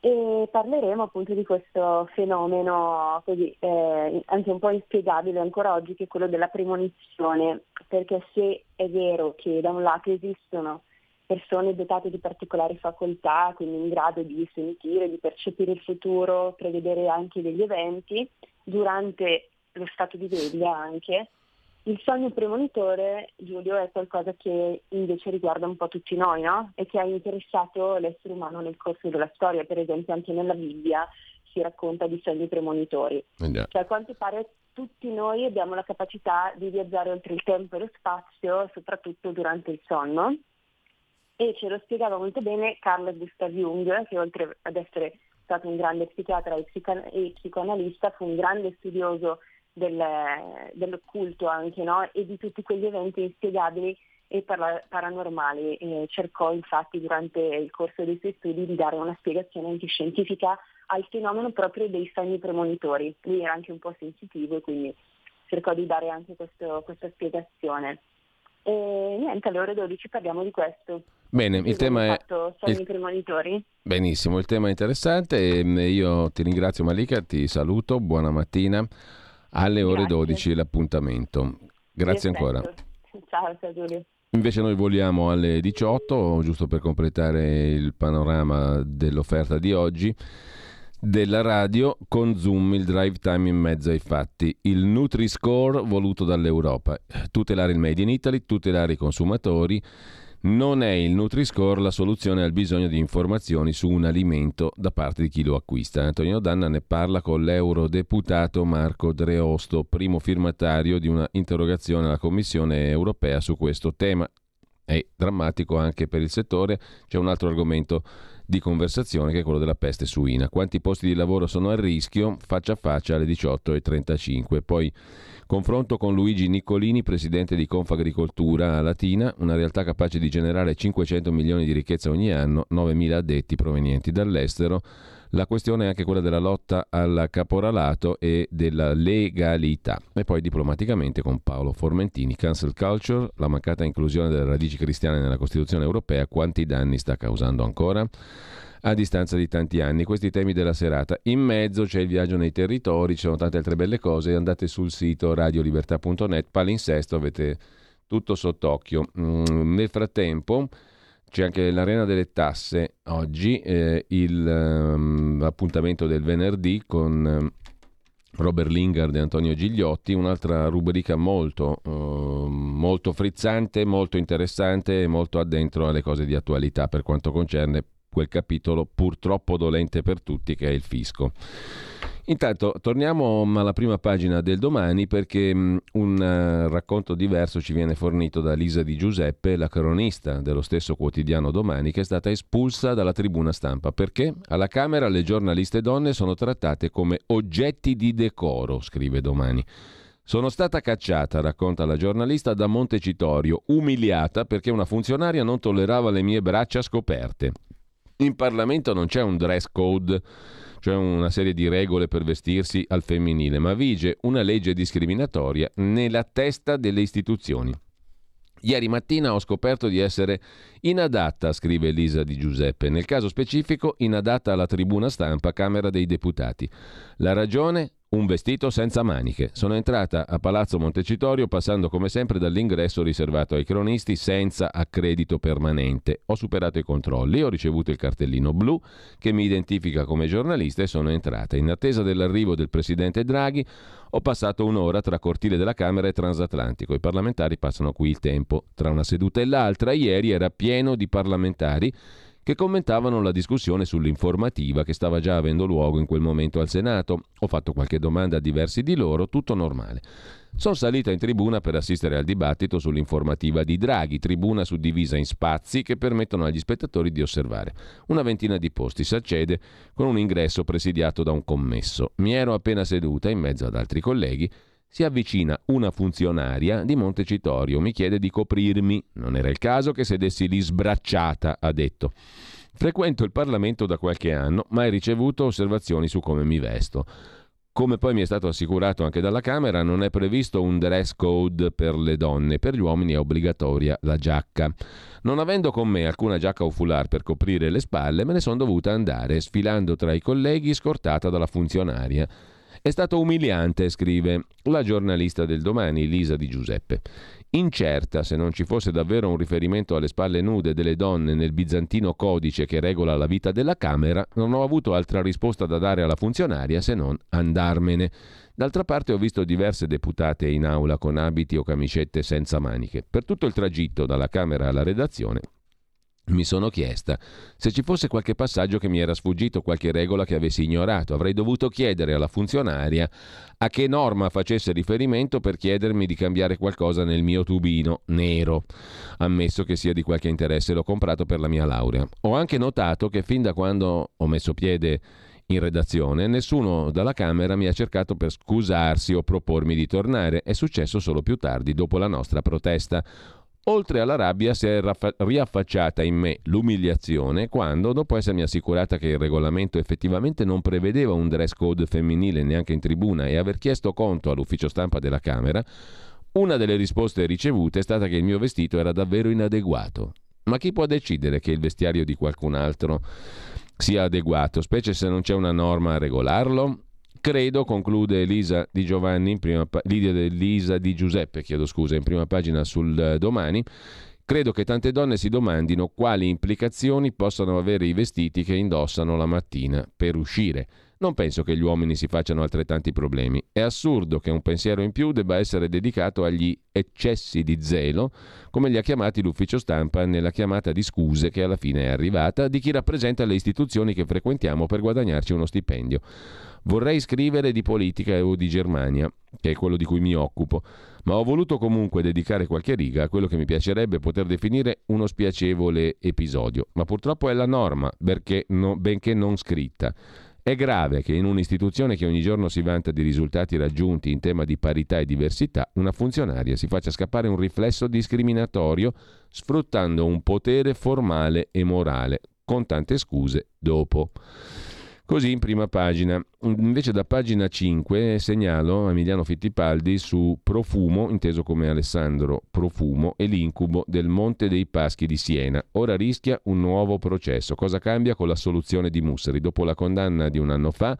F: e parleremo appunto di questo fenomeno così eh, anche un po' inspiegabile ancora oggi che è quello della premonizione, perché se è vero che da un lato esistono persone dotate di particolari facoltà, quindi in grado di sentire, di percepire il futuro, prevedere anche degli eventi, durante lo stato di veglia anche, il sogno premonitore, Giulio, è qualcosa che invece riguarda un po' tutti noi, no? E che ha interessato l'essere umano nel corso della storia, per esempio anche nella Bibbia si racconta di sogni premonitori.
A: Già.
F: Cioè, a quanto pare tutti noi abbiamo la capacità di viaggiare oltre il tempo e lo spazio, soprattutto durante il sonno. E ce lo spiegava molto bene Carl Gustav Jung, che oltre ad essere stato un grande psichiatra e, psica- e psicoanalista, fu un grande studioso del, dell'occulto anche, no? E di tutti quegli eventi inspiegabili e parla- paranormali. E cercò infatti durante il corso dei suoi studi di dare una spiegazione anche scientifica al fenomeno proprio dei sogni premonitori. Lui era anche un po' sensitivo e quindi cercò di dare anche questo- questa spiegazione. E niente, alle ore 12 parliamo di questo.
A: Bene, il tema è...
F: sogni
A: il-
F: premonitori.
A: Benissimo, il tema è interessante e io ti ringrazio Malika, ti saluto, buona mattina. Alle ore
F: Grazie.
A: 12 l'appuntamento. Grazie ancora.
F: Ciao, ciao Giulio.
A: Invece noi voliamo alle 18, giusto per completare il panorama dell'offerta di oggi della radio con Zoom il drive time in mezzo ai fatti, il Nutri-Score voluto dall'Europa, tutelare il Made in Italy, tutelare i consumatori, non è il Nutri-Score la soluzione al bisogno di informazioni su un alimento da parte di chi lo acquista. Antonino Danna ne parla con l'eurodeputato Marco Dreosto, primo firmatario di una interrogazione alla Commissione europea su questo tema. È drammatico anche per il settore, c'è un altro argomento di conversazione che è quello della peste suina. Quanti posti di lavoro sono a rischio? Faccia a faccia alle 18.35. Poi confronto con Luigi Niccolini, presidente di Confagricoltura a Latina, una realtà capace di generare 500 milioni di ricchezza ogni anno, 9.000 addetti provenienti dall'estero. La questione è anche quella della lotta al caporalato e della legalità. E poi diplomaticamente con Paolo Formentini, cancel culture, la mancata inclusione delle radici cristiane nella Costituzione europea, quanti danni sta causando ancora? A distanza di tanti anni, questi temi della serata. In mezzo c'è il viaggio nei territori, ci sono tante altre belle cose. Andate sul sito radiolibertà.net, palinsesto, avete tutto sott'occhio. Mm, nel frattempo c'è anche l'Arena delle Tasse oggi, eh, il um, appuntamento del venerdì con um, Robert Lingard e Antonio Gigliotti, un'altra rubrica molto, uh, molto frizzante, molto interessante e molto addentro alle cose di attualità per quanto concerne quel capitolo purtroppo dolente per tutti che è il fisco. Intanto torniamo alla prima pagina del domani perché um, un uh, racconto diverso ci viene fornito da Lisa Di Giuseppe, la cronista dello stesso quotidiano domani, che è stata espulsa dalla tribuna stampa perché alla Camera le giornaliste donne sono trattate come oggetti di decoro, scrive domani. Sono stata cacciata, racconta la giornalista, da Montecitorio, umiliata perché una funzionaria non tollerava le mie braccia scoperte. In Parlamento non c'è un dress code cioè una serie di regole per vestirsi al femminile, ma vige una legge discriminatoria nella testa delle istituzioni. Ieri mattina ho scoperto di essere inadatta, scrive Elisa Di Giuseppe, nel caso specifico inadatta alla tribuna stampa Camera dei Deputati. La ragione? Un vestito senza maniche. Sono entrata a Palazzo Montecitorio passando come sempre dall'ingresso riservato ai cronisti senza accredito permanente. Ho superato i controlli, ho ricevuto il cartellino blu che mi identifica come giornalista e sono entrata. In attesa dell'arrivo del presidente Draghi ho passato un'ora tra cortile della Camera e transatlantico. I parlamentari passano qui il tempo tra una seduta e l'altra. Ieri era pieno di parlamentari che commentavano la discussione sull'informativa che stava già avendo luogo in quel momento al Senato. Ho fatto qualche domanda a diversi di loro, tutto normale. Sono salita in tribuna per assistere al dibattito sull'informativa di Draghi, tribuna suddivisa in spazi che permettono agli spettatori di osservare. Una ventina di posti si accede con un ingresso presidiato da un commesso. Mi ero appena seduta in mezzo ad altri colleghi si avvicina una funzionaria di Montecitorio, mi chiede di coprirmi. Non era il caso che sedessi lì sbracciata, ha detto. Frequento il Parlamento da qualche anno, mai ricevuto osservazioni su come mi vesto. Come poi mi è stato assicurato anche dalla Camera, non è previsto un dress code per le donne, per gli uomini è obbligatoria la giacca. Non avendo con me alcuna giacca o foulard per coprire le spalle, me ne sono dovuta andare, sfilando tra i colleghi, scortata dalla funzionaria. È stato umiliante, scrive la giornalista del domani, Lisa Di Giuseppe. Incerta se non ci fosse davvero un riferimento alle spalle nude delle donne nel bizantino codice che regola la vita della Camera, non ho avuto altra risposta da dare alla funzionaria se non andarmene. D'altra parte ho visto diverse deputate in aula con abiti o camicette senza maniche. Per tutto il tragitto dalla Camera alla redazione mi sono chiesta se ci fosse qualche passaggio che mi era sfuggito, qualche regola che avessi ignorato. Avrei dovuto chiedere alla funzionaria a che norma facesse riferimento per chiedermi di cambiare qualcosa nel mio tubino nero. Ammesso che sia di qualche interesse, l'ho comprato per la mia laurea. Ho anche notato che fin da quando ho messo piede in redazione, nessuno dalla Camera mi ha cercato per scusarsi o propormi di tornare. È successo solo più tardi, dopo la nostra protesta. Oltre alla rabbia si è raffa- riaffacciata in me l'umiliazione quando, dopo essermi assicurata che il regolamento effettivamente non prevedeva un dress code femminile neanche in tribuna e aver chiesto conto all'ufficio stampa della Camera, una delle risposte ricevute è stata che il mio vestito era davvero inadeguato. Ma chi può decidere che il vestiario di qualcun altro sia adeguato, specie se non c'è una norma a regolarlo? Credo, conclude Elisa Di Giovanni, in prima pa- Elisa Di Giuseppe, chiedo scusa, in prima pagina sul uh, domani, credo che tante donne si domandino quali implicazioni possano avere i vestiti che indossano la mattina per uscire. Non penso che gli uomini si facciano altrettanti problemi. È assurdo che un pensiero in più debba essere dedicato agli eccessi di zelo, come li ha chiamati l'ufficio stampa nella chiamata di scuse che alla fine è arrivata, di chi rappresenta le istituzioni che frequentiamo per guadagnarci uno stipendio. Vorrei scrivere di politica o di Germania, che è quello di cui mi occupo, ma ho voluto comunque dedicare qualche riga a quello che mi piacerebbe poter definire uno spiacevole episodio, ma purtroppo è la norma, no, benché non scritta. È grave che in un'istituzione che ogni giorno si vanta di risultati raggiunti in tema di parità e diversità, una funzionaria si faccia scappare un riflesso discriminatorio sfruttando un potere formale e morale, con tante scuse dopo. Così in prima pagina. Invece da pagina 5 segnalo Emiliano Fittipaldi su Profumo, inteso come Alessandro Profumo, e l'incubo del Monte dei Paschi di Siena. Ora rischia un nuovo processo. Cosa cambia con la soluzione di Mussari? Dopo la condanna di un anno fa,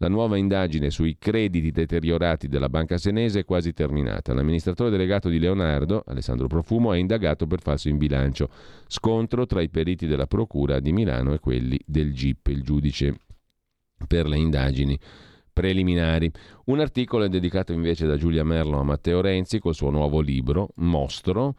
A: La nuova indagine sui crediti deteriorati della banca senese è quasi terminata. L'amministratore delegato di Leonardo, Alessandro Profumo, è indagato per falso in bilancio. Scontro tra i periti della Procura di Milano e quelli del GIP, il giudice per le indagini preliminari. Un articolo è dedicato invece da Giulia Merlo a Matteo Renzi col suo nuovo libro, Mostro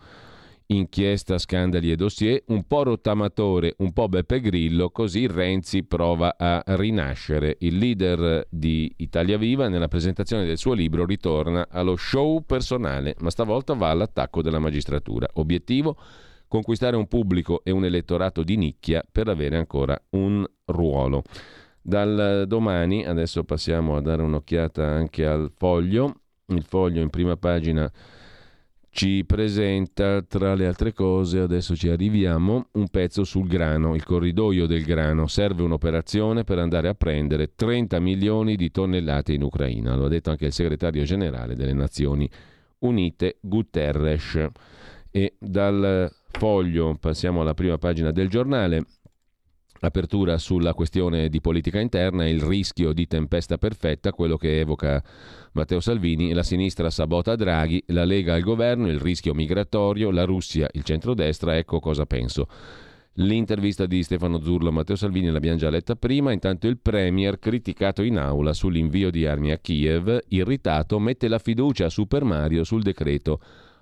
A: inchiesta, scandali e dossier, un po' rottamatore, un po' Beppe Grillo, così Renzi prova a rinascere. Il leader di Italia Viva nella presentazione del suo libro ritorna allo show personale, ma stavolta va all'attacco della magistratura. Obiettivo? Conquistare un pubblico e un elettorato di nicchia per avere ancora un ruolo. Dal domani, adesso passiamo a dare un'occhiata anche al foglio. Il foglio in prima pagina ci presenta, tra le altre cose, adesso ci arriviamo, un pezzo sul grano, il corridoio del grano. Serve un'operazione per andare a prendere 30 milioni di tonnellate in Ucraina. Lo ha detto anche il segretario generale delle Nazioni Unite, Guterres. E dal foglio passiamo alla prima pagina del giornale. Apertura sulla questione di politica interna, il rischio di tempesta perfetta, quello che evoca Matteo Salvini, la sinistra sabota Draghi, la Lega al governo, il rischio migratorio, la Russia, il centrodestra, ecco cosa penso. L'intervista di Stefano Zurlo a Matteo Salvini l'abbiamo già letta prima, intanto il Premier, criticato in aula sull'invio di armi a Kiev, irritato, mette la fiducia a Super Mario sul decreto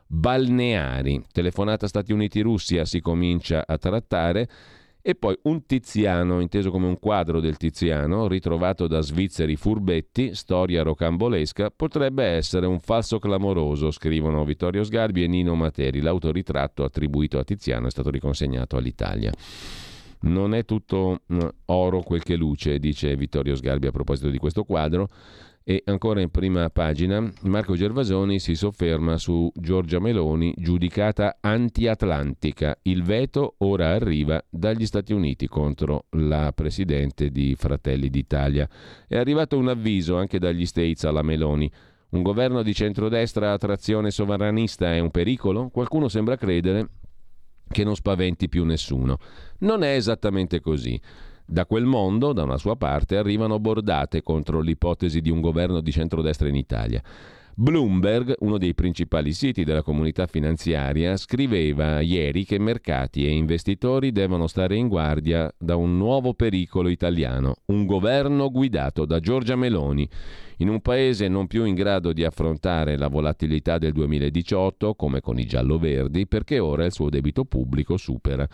A: balneari. Telefonata Stati Uniti-Russia si comincia a trattare e poi un tiziano, inteso come un quadro del tiziano, ritrovato da svizzeri furbetti, storia rocambolesca, potrebbe essere un falso clamoroso, scrivono Vittorio Sgarbi e Nino Materi. L'autoritratto attribuito a Tiziano è stato riconsegnato all'Italia. Non è tutto mm, oro quel che luce, dice Vittorio Sgarbi a proposito di questo quadro. E ancora in prima pagina, Marco Gervasoni si sofferma su Giorgia Meloni, giudicata anti-atlantica. Il veto ora arriva dagli Stati Uniti contro la presidente di Fratelli d'Italia. È arrivato un avviso anche dagli States alla Meloni. Un governo di centrodestra a trazione sovranista è un pericolo? Qualcuno sembra credere che non spaventi più nessuno. Non è esattamente così. Da quel mondo, da una sua parte, arrivano bordate contro l'ipotesi di un governo di centrodestra in Italia. Bloomberg, uno dei principali siti della comunità finanziaria, scriveva ieri che mercati e investitori devono stare in guardia da un nuovo pericolo italiano, un governo guidato da Giorgia Meloni, in un paese non più in grado di affrontare la volatilità del 2018 come con i giallo-verdi, perché ora il suo debito pubblico supera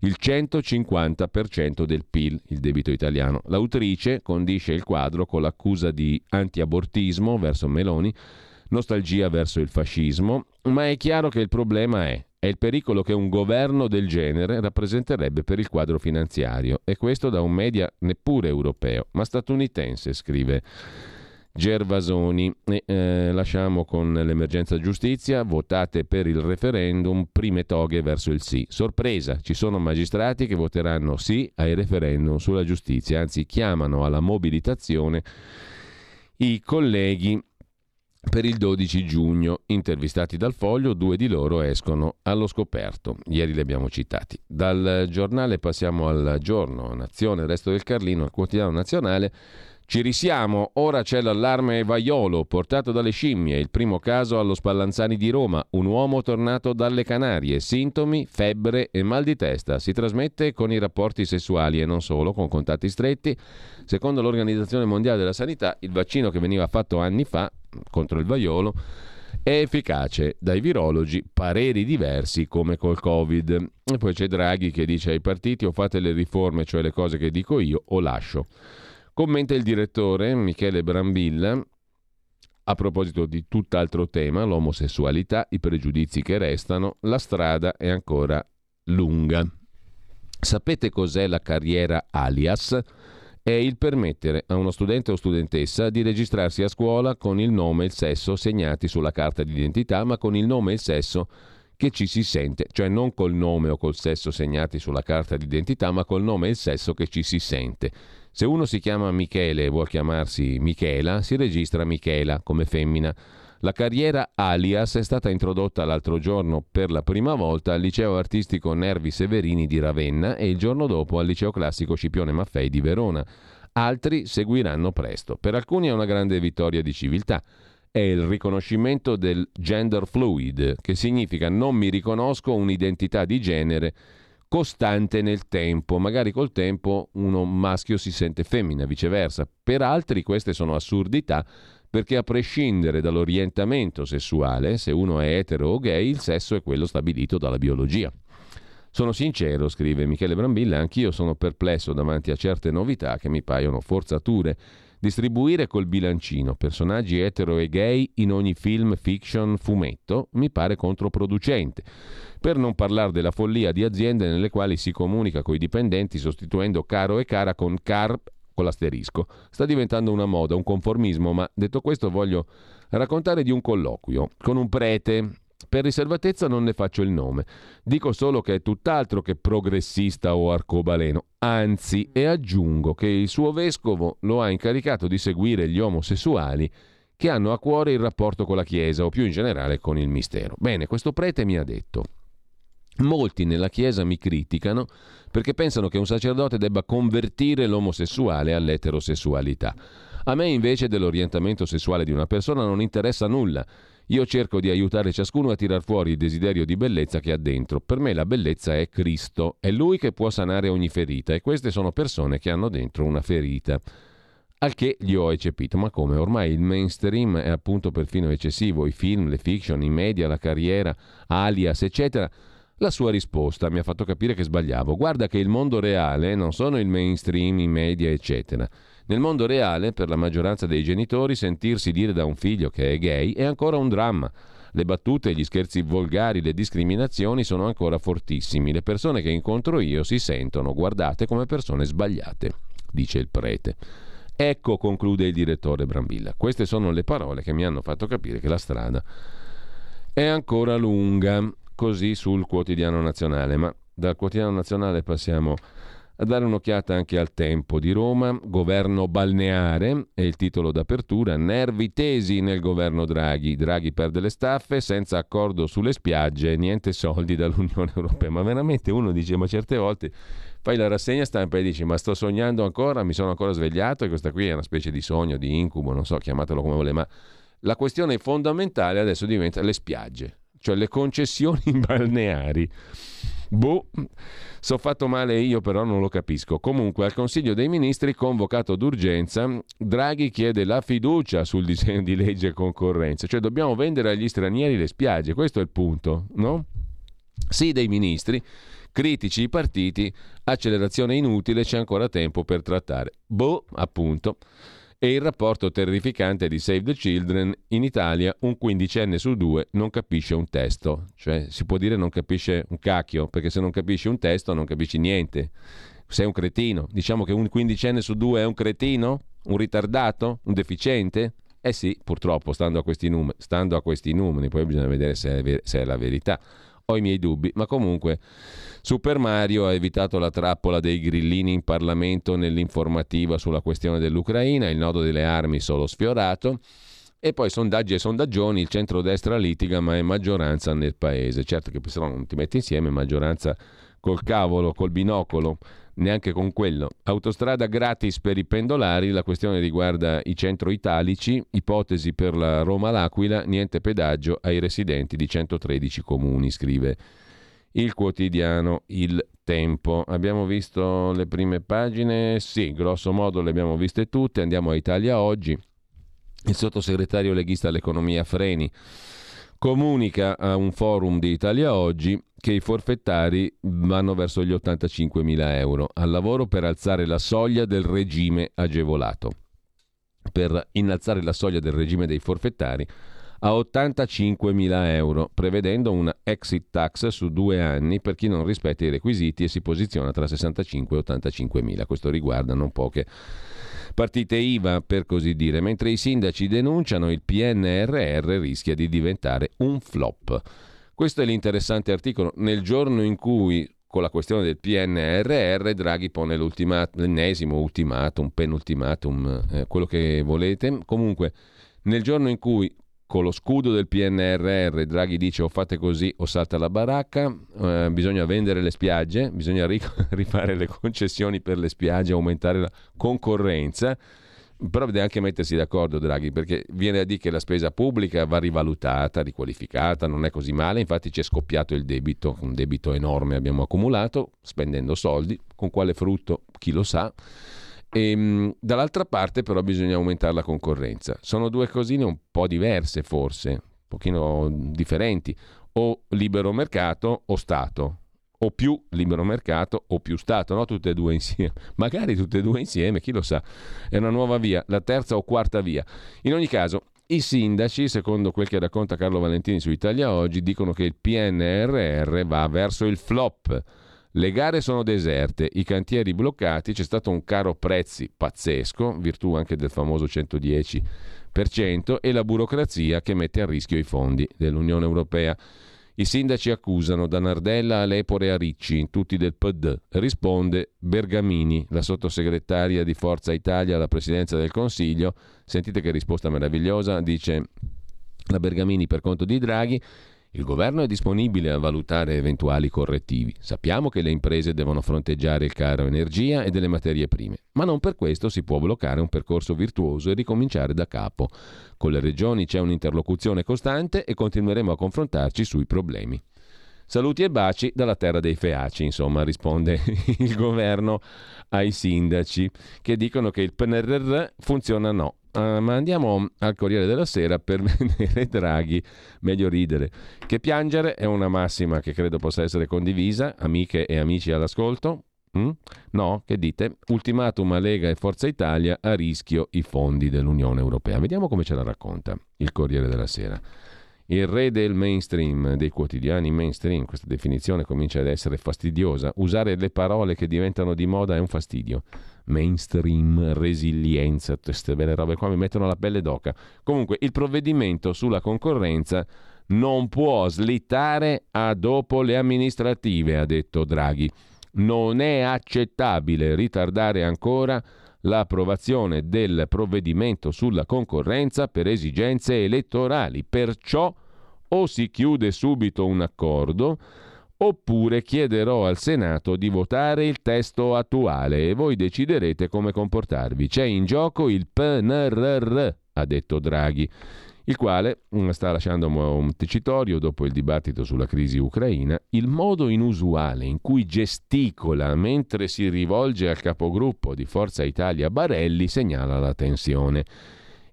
A: il 150% del PIL, il debito italiano. L'autrice condisce il quadro con l'accusa di antiabortismo verso Meloni, nostalgia verso il fascismo, ma è chiaro che il problema è è il pericolo che un governo del genere rappresenterebbe per il quadro finanziario e questo da un media neppure europeo, ma statunitense, scrive Gervasoni. E, eh, lasciamo con l'emergenza giustizia, votate per il referendum, prime toghe verso il sì. Sorpresa, ci sono magistrati che voteranno sì ai referendum sulla giustizia, anzi chiamano alla mobilitazione i colleghi per il 12 giugno. Intervistati dal foglio, due di loro escono allo scoperto. Ieri li abbiamo citati. Dal giornale passiamo al giorno, Nazione, Resto del Carlino, al quotidiano nazionale. Ci risiamo, ora c'è l'allarme vaiolo portato dalle scimmie, il primo caso allo Spallanzani di Roma, un uomo tornato dalle Canarie, sintomi, febbre e mal di testa, si trasmette con i rapporti sessuali e non solo, con contatti stretti. Secondo l'Organizzazione Mondiale della Sanità, il vaccino che veniva fatto anni fa contro il vaiolo è efficace dai virologi, pareri diversi come col Covid. E poi c'è Draghi che dice ai partiti o fate le riforme, cioè le cose che dico io, o lascio. Commenta il direttore Michele Brambilla a proposito di tutt'altro tema, l'omosessualità, i pregiudizi che restano, la strada è ancora lunga. Sapete cos'è la carriera alias? È il permettere a uno studente o studentessa di registrarsi a scuola con il nome e il sesso segnati sulla carta d'identità, ma con il nome e il sesso che ci si sente, cioè non col nome o col sesso segnati sulla carta d'identità, ma col nome e il sesso che ci si sente. Se uno si chiama Michele e vuol chiamarsi Michela, si registra Michela come femmina. La carriera alias è stata introdotta l'altro giorno per la prima volta al liceo artistico Nervi Severini di Ravenna e il giorno dopo al liceo classico Scipione Maffei di Verona. altri seguiranno presto. Per alcuni è una grande vittoria di civiltà. È il riconoscimento del gender fluid, che significa non mi riconosco un'identità di genere costante nel tempo. Magari col tempo uno maschio si sente femmina, viceversa. Per altri queste sono assurdità perché a prescindere dall'orientamento sessuale, se uno è etero o gay, il sesso è quello stabilito dalla biologia. Sono sincero, scrive Michele Brambilla, anch'io sono perplesso davanti a certe novità che mi paiono forzature. Distribuire col bilancino personaggi etero e gay in ogni film, fiction, fumetto mi pare controproducente. Per non parlare della follia di aziende nelle quali si comunica coi dipendenti sostituendo caro e cara con car con l'asterisco. Sta diventando una moda, un conformismo, ma detto questo voglio raccontare di un colloquio con un prete per riservatezza non ne faccio il nome, dico solo che è tutt'altro che progressista o arcobaleno, anzi e aggiungo che il suo vescovo lo ha incaricato di seguire gli omosessuali che hanno a cuore il rapporto con la Chiesa o più in generale con il mistero. Bene, questo prete mi ha detto, molti nella Chiesa mi criticano perché pensano che un sacerdote debba convertire l'omosessuale all'eterosessualità. A me invece dell'orientamento sessuale di una persona non interessa nulla. Io cerco di aiutare ciascuno a tirar fuori il desiderio di bellezza che ha dentro. Per me la bellezza è Cristo, è Lui che può sanare ogni ferita e queste sono persone che hanno dentro una ferita. Al che gli ho eccepito, ma come? Ormai il mainstream è appunto perfino eccessivo, i film, le fiction, i media, la carriera, alias, eccetera. La sua risposta mi ha fatto capire che sbagliavo. Guarda che il mondo reale non sono il mainstream, i media, eccetera. Nel mondo reale, per la maggioranza dei genitori, sentirsi dire da un figlio che è gay è ancora un dramma. Le battute, gli scherzi volgari, le discriminazioni sono ancora fortissimi. Le persone che incontro io si sentono guardate come persone sbagliate, dice il prete. Ecco, conclude il direttore Brambilla. Queste sono le parole che mi hanno fatto capire che la strada è ancora lunga, così sul quotidiano nazionale. Ma dal quotidiano nazionale passiamo a dare un'occhiata anche al tempo di Roma, governo balneare è il titolo d'apertura, nervi tesi nel governo Draghi, Draghi perde le staffe, senza accordo sulle spiagge, niente soldi dall'Unione Europea, ma veramente uno dice, ma certe volte fai la rassegna stampa e dici, ma sto sognando ancora, mi sono ancora svegliato e questa qui è una specie di sogno, di incubo, non so, chiamatelo come volete, ma la questione fondamentale adesso diventa le spiagge, cioè le concessioni balneari. Boh, so fatto male io, però non lo capisco. Comunque, al Consiglio dei Ministri, convocato d'urgenza, Draghi chiede la fiducia sul disegno di legge concorrenza, cioè dobbiamo vendere agli stranieri le spiagge, questo è il punto, no? Sì dei ministri, critici i partiti, accelerazione inutile, c'è ancora tempo per trattare. Boh, appunto e il rapporto terrificante di Save the Children in Italia un quindicenne su due non capisce un testo, cioè si può dire non capisce un cacchio, perché se non capisci un testo non capisci niente, sei un cretino, diciamo che un quindicenne su due è un cretino, un ritardato, un deficiente? Eh sì, purtroppo, stando a questi numeri, stando a questi numeri poi bisogna vedere se è, ver- se è la verità ho i miei dubbi, ma comunque Super Mario ha evitato la trappola dei grillini in Parlamento nell'informativa sulla questione dell'Ucraina, il nodo delle armi solo sfiorato. E poi sondaggi e sondaggioni, il centrodestra litiga ma è maggioranza nel paese. Certo che se no non ti metti insieme maggioranza col cavolo, col binocolo, neanche con quello. Autostrada gratis per i pendolari, la questione riguarda i centro italici, ipotesi per la Roma-L'Aquila, niente pedaggio ai residenti di 113 comuni, scrive il quotidiano Il Tempo. Abbiamo visto le prime pagine? Sì, grosso modo le abbiamo viste tutte. Andiamo a Italia oggi. Il sottosegretario leghista all'economia Freni comunica a un forum di Italia Oggi che i forfettari vanno verso gli 85 mila euro al lavoro per alzare la soglia del regime agevolato. Per innalzare la soglia del regime dei forfettari a 85 mila euro, prevedendo una exit tax su due anni per chi non rispetta i requisiti e si posiziona tra 65 e 85 mila. Questo riguarda non poche partite IVA, per così dire, mentre i sindaci denunciano il PNRR rischia di diventare un flop. Questo è l'interessante articolo. Nel giorno in cui con la questione del PNRR Draghi pone l'ennesimo ultimatum, penultimatum, eh, quello che volete. Comunque, nel giorno in cui con lo scudo del PNRR Draghi dice o fate così o salta la baracca, eh, bisogna vendere le spiagge, bisogna rifare le concessioni per le spiagge, aumentare la concorrenza, però deve anche mettersi d'accordo Draghi perché viene a dire che la spesa pubblica va rivalutata, riqualificata, non è così male, infatti ci è scoppiato il debito, un debito enorme abbiamo accumulato spendendo soldi, con quale frutto chi lo sa. E, ehm, dall'altra parte però bisogna aumentare la concorrenza. Sono due cosine un po' diverse forse, un pochino differenti. O libero mercato o Stato. O più libero mercato o più Stato, no? Tutte e due insieme. Magari tutte e due insieme, chi lo sa. È una nuova via, la terza o quarta via. In ogni caso, i sindaci, secondo quel che racconta Carlo Valentini su Italia Oggi, dicono che il PNRR va verso il flop le gare sono deserte, i cantieri bloccati, c'è stato un caro prezzi pazzesco, virtù anche del famoso 110%, e la burocrazia che mette a rischio i fondi dell'Unione Europea. I sindaci accusano da Nardella a Lepore a Ricci, tutti del PD. Risponde Bergamini, la sottosegretaria di Forza Italia alla presidenza del Consiglio. Sentite che risposta meravigliosa, dice la Bergamini per conto di Draghi. Il governo è disponibile a valutare eventuali correttivi. Sappiamo che le imprese devono fronteggiare il caro energia e delle materie prime, ma non per questo si può bloccare un percorso virtuoso e ricominciare da capo. Con le regioni c'è un'interlocuzione costante e continueremo a confrontarci sui problemi. Saluti e baci dalla terra dei feaci, insomma, risponde il governo ai sindaci che dicono che il PNRR funziona no. Uh, ma andiamo al Corriere della Sera per vedere Draghi, meglio ridere. Che piangere è una massima che credo possa essere condivisa, amiche e amici all'ascolto. Mm? No, che dite? Ultimatum a Lega e Forza Italia a rischio i fondi dell'Unione Europea. Vediamo come ce la racconta il Corriere della Sera. Il re del mainstream, dei quotidiani mainstream, questa definizione comincia ad essere fastidiosa. Usare le parole che diventano di moda è un fastidio. Mainstream, resilienza, queste belle robe qua mi mettono la pelle d'oca. Comunque, il provvedimento sulla concorrenza non può slittare a dopo le amministrative, ha detto Draghi. Non è accettabile ritardare ancora l'approvazione del provvedimento sulla concorrenza per esigenze elettorali. Perciò o si chiude subito un accordo oppure chiederò al Senato di votare il testo attuale e voi deciderete come comportarvi. C'è in gioco il PNRR, ha detto Draghi il quale mm, sta lasciando un tecitorio dopo il dibattito sulla crisi ucraina, il modo inusuale in cui gesticola mentre si rivolge al capogruppo di Forza Italia Barelli segnala la tensione.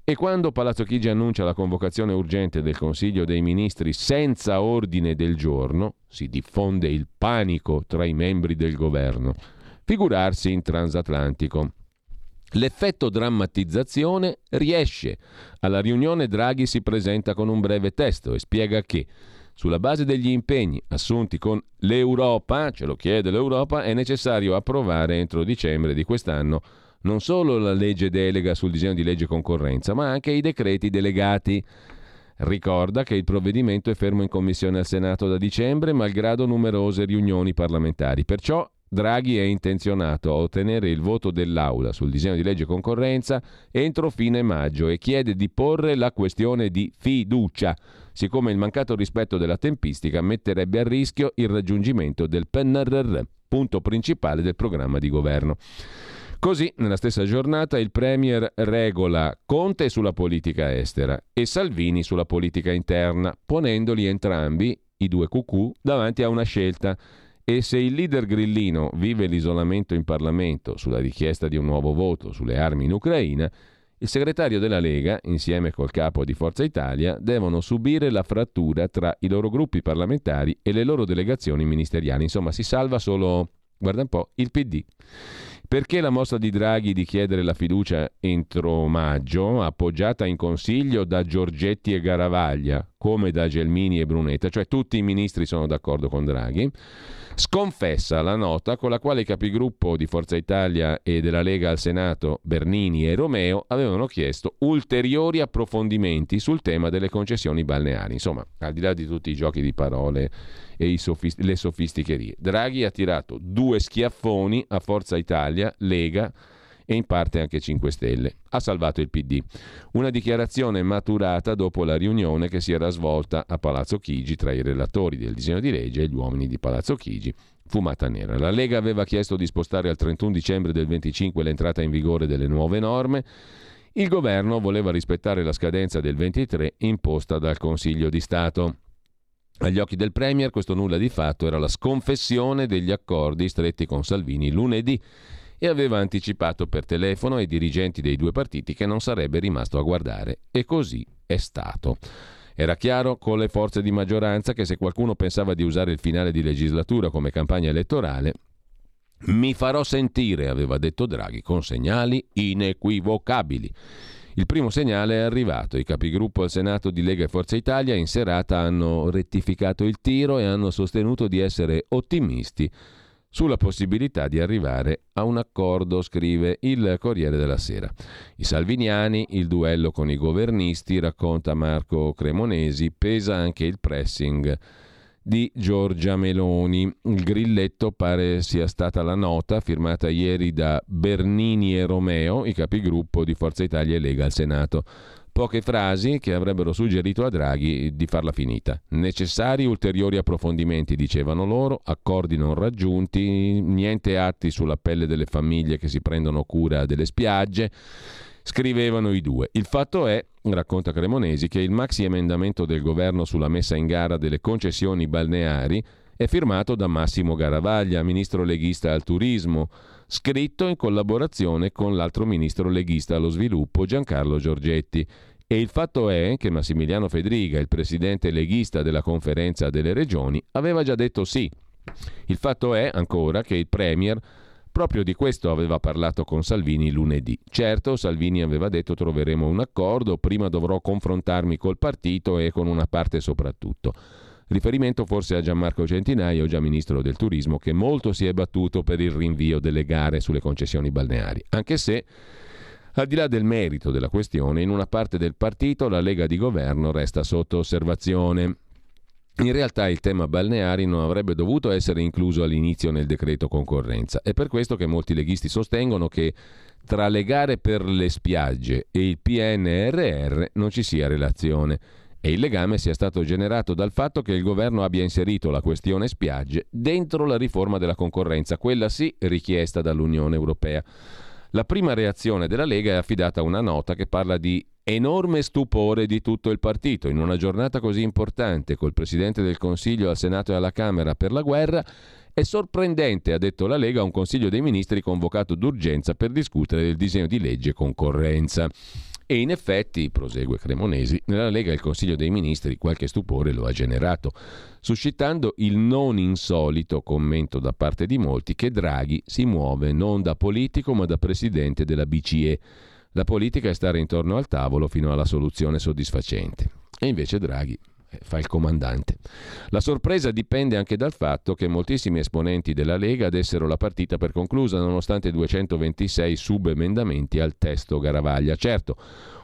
A: E quando Palazzo Chigi annuncia la convocazione urgente del Consiglio dei Ministri senza ordine del giorno, si diffonde il panico tra i membri del governo. Figurarsi in transatlantico. L'effetto drammatizzazione riesce. Alla riunione Draghi si presenta con un breve testo e spiega che sulla base degli impegni assunti con l'Europa, ce lo chiede l'Europa, è necessario approvare entro dicembre di quest'anno non solo la legge delega sul disegno di legge concorrenza, ma anche i decreti delegati. Ricorda che il provvedimento è fermo in commissione al Senato da dicembre, malgrado numerose riunioni parlamentari. Perciò Draghi è intenzionato a ottenere il voto dell'Aula sul disegno di legge concorrenza entro fine maggio e chiede di porre la questione di fiducia, siccome il mancato rispetto della tempistica metterebbe a rischio il raggiungimento del PNRR, punto principale del programma di governo. Così, nella stessa giornata, il Premier regola Conte sulla politica estera e Salvini sulla politica interna, ponendoli entrambi, i due cucù, davanti a una scelta e se il leader grillino vive l'isolamento in Parlamento sulla richiesta di un nuovo voto sulle armi in Ucraina, il segretario della Lega, insieme col capo di Forza Italia, devono subire la frattura tra i loro gruppi parlamentari e le loro delegazioni ministeriali. Insomma, si salva solo, guarda un po', il PD. Perché la mossa di Draghi di chiedere la fiducia entro maggio, appoggiata in consiglio da Giorgetti e Garavaglia, come da Gelmini e Brunetta, cioè tutti i ministri sono d'accordo con Draghi, sconfessa la nota con la quale i capigruppo di Forza Italia e della Lega al Senato, Bernini e Romeo, avevano chiesto ulteriori approfondimenti sul tema delle concessioni balneari. Insomma, al di là di tutti i giochi di parole e sofist- le sofisticherie, Draghi ha tirato due schiaffoni a Forza Italia, Lega e in parte anche 5 Stelle. Ha salvato il PD. Una dichiarazione maturata dopo la riunione che si era svolta a Palazzo Chigi tra i relatori del disegno di legge e gli uomini di Palazzo Chigi. Fumata nera. La Lega aveva chiesto di spostare al 31 dicembre del 25 l'entrata in vigore delle nuove norme. Il governo voleva rispettare la scadenza del 23 imposta dal Consiglio di Stato. Agli occhi del Premier questo nulla di fatto era la sconfessione degli accordi stretti con Salvini lunedì e aveva anticipato per telefono ai dirigenti dei due partiti che non sarebbe rimasto a guardare. E così è stato. Era chiaro con le forze di maggioranza che se qualcuno pensava di usare il finale di legislatura come campagna elettorale, mi farò sentire, aveva detto Draghi, con segnali inequivocabili. Il primo segnale è arrivato. I capigruppo al Senato di Lega e Forza Italia in serata hanno rettificato il tiro e hanno sostenuto di essere ottimisti sulla possibilità di arrivare a un accordo, scrive il Corriere della Sera. I salviniani, il duello con i governisti, racconta Marco Cremonesi, pesa anche il pressing di Giorgia Meloni. Il grilletto pare sia stata la nota firmata ieri da Bernini e Romeo, i capigruppo di Forza Italia e Lega al Senato. Poche frasi che avrebbero suggerito a Draghi di farla finita. Necessari ulteriori approfondimenti, dicevano loro, accordi non raggiunti, niente atti sulla pelle delle famiglie che si prendono cura delle spiagge scrivevano i due. Il fatto è, racconta Cremonesi, che il maxi emendamento del governo sulla messa in gara delle concessioni balneari è firmato da Massimo Garavaglia, ministro leghista al turismo, scritto in collaborazione con l'altro ministro leghista allo sviluppo, Giancarlo Giorgetti. E il fatto è che Massimiliano Fedriga, il presidente leghista della conferenza delle regioni, aveva già detto sì. Il fatto è ancora che il Premier Proprio di questo aveva parlato con Salvini lunedì. Certo, Salvini aveva detto troveremo un accordo, prima dovrò confrontarmi col partito e con una parte soprattutto. Riferimento forse a Gianmarco Centinaio, già ministro del turismo, che molto si è battuto per il rinvio delle gare sulle concessioni balneari, anche se al di là del merito della questione, in una parte del partito la Lega di governo resta sotto osservazione. In realtà il tema balneari non avrebbe dovuto essere incluso all'inizio nel decreto concorrenza. È per questo che molti leghisti sostengono che tra le gare per le spiagge e il PNRR non ci sia relazione e il legame sia stato generato dal fatto che il governo abbia inserito la questione spiagge dentro la riforma della concorrenza, quella sì richiesta dall'Unione Europea. La prima reazione della Lega è affidata a una nota che parla di Enorme stupore di tutto il partito. In una giornata così importante, col Presidente del Consiglio al Senato e alla Camera per la guerra, è sorprendente, ha detto la Lega, un Consiglio dei Ministri convocato d'urgenza per discutere del disegno di legge concorrenza. E in effetti, prosegue Cremonesi, nella Lega il Consiglio dei Ministri qualche stupore lo ha generato, suscitando il non insolito commento da parte di molti che Draghi si muove non da politico ma da presidente della BCE la politica è stare intorno al tavolo fino alla soluzione soddisfacente. E invece Draghi fa il comandante. La sorpresa dipende anche dal fatto che moltissimi esponenti della Lega dessero la partita per conclusa nonostante 226 subemendamenti al testo Garavaglia. Certo,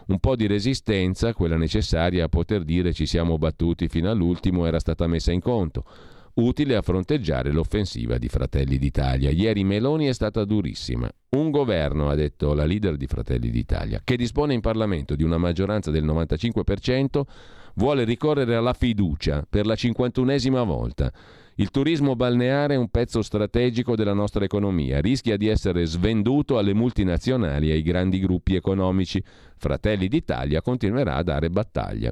A: un po' di resistenza, quella necessaria a poter dire ci siamo battuti fino all'ultimo, era stata messa in conto utile a fronteggiare l'offensiva di Fratelli d'Italia. Ieri Meloni è stata durissima. Un governo, ha detto la leader di Fratelli d'Italia, che dispone in Parlamento di una maggioranza del 95%, vuole ricorrere alla fiducia per la cinquantunesima volta. Il turismo balneare è un pezzo strategico della nostra economia, rischia di essere svenduto alle multinazionali e ai grandi gruppi economici. Fratelli d'Italia continuerà a dare battaglia.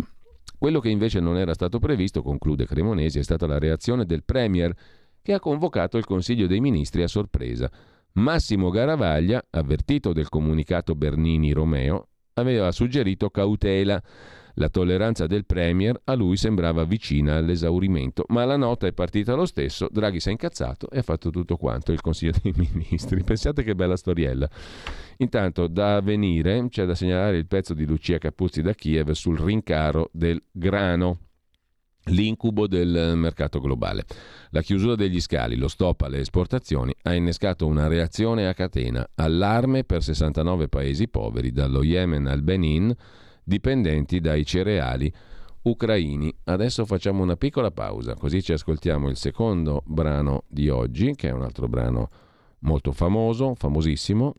A: Quello che invece non era stato previsto, conclude Cremonesi, è stata la reazione del Premier che ha convocato il Consiglio dei Ministri a sorpresa. Massimo Garavaglia, avvertito del comunicato Bernini-Romeo, aveva suggerito cautela. La tolleranza del Premier a lui sembrava vicina all'esaurimento, ma la nota è partita lo stesso, Draghi si è incazzato e ha fatto tutto quanto il Consiglio dei Ministri. Pensate che bella storiella. Intanto da venire c'è da segnalare il pezzo di Lucia Capuzzi da Kiev sul rincaro del grano l'incubo del mercato globale. La chiusura degli scali, lo stop alle esportazioni ha innescato una reazione a catena, allarme per 69 paesi poveri, dallo Yemen al Benin, dipendenti dai cereali ucraini. Adesso facciamo una piccola pausa, così ci ascoltiamo il secondo brano di oggi, che è un altro brano molto famoso, famosissimo,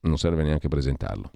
A: non serve neanche presentarlo.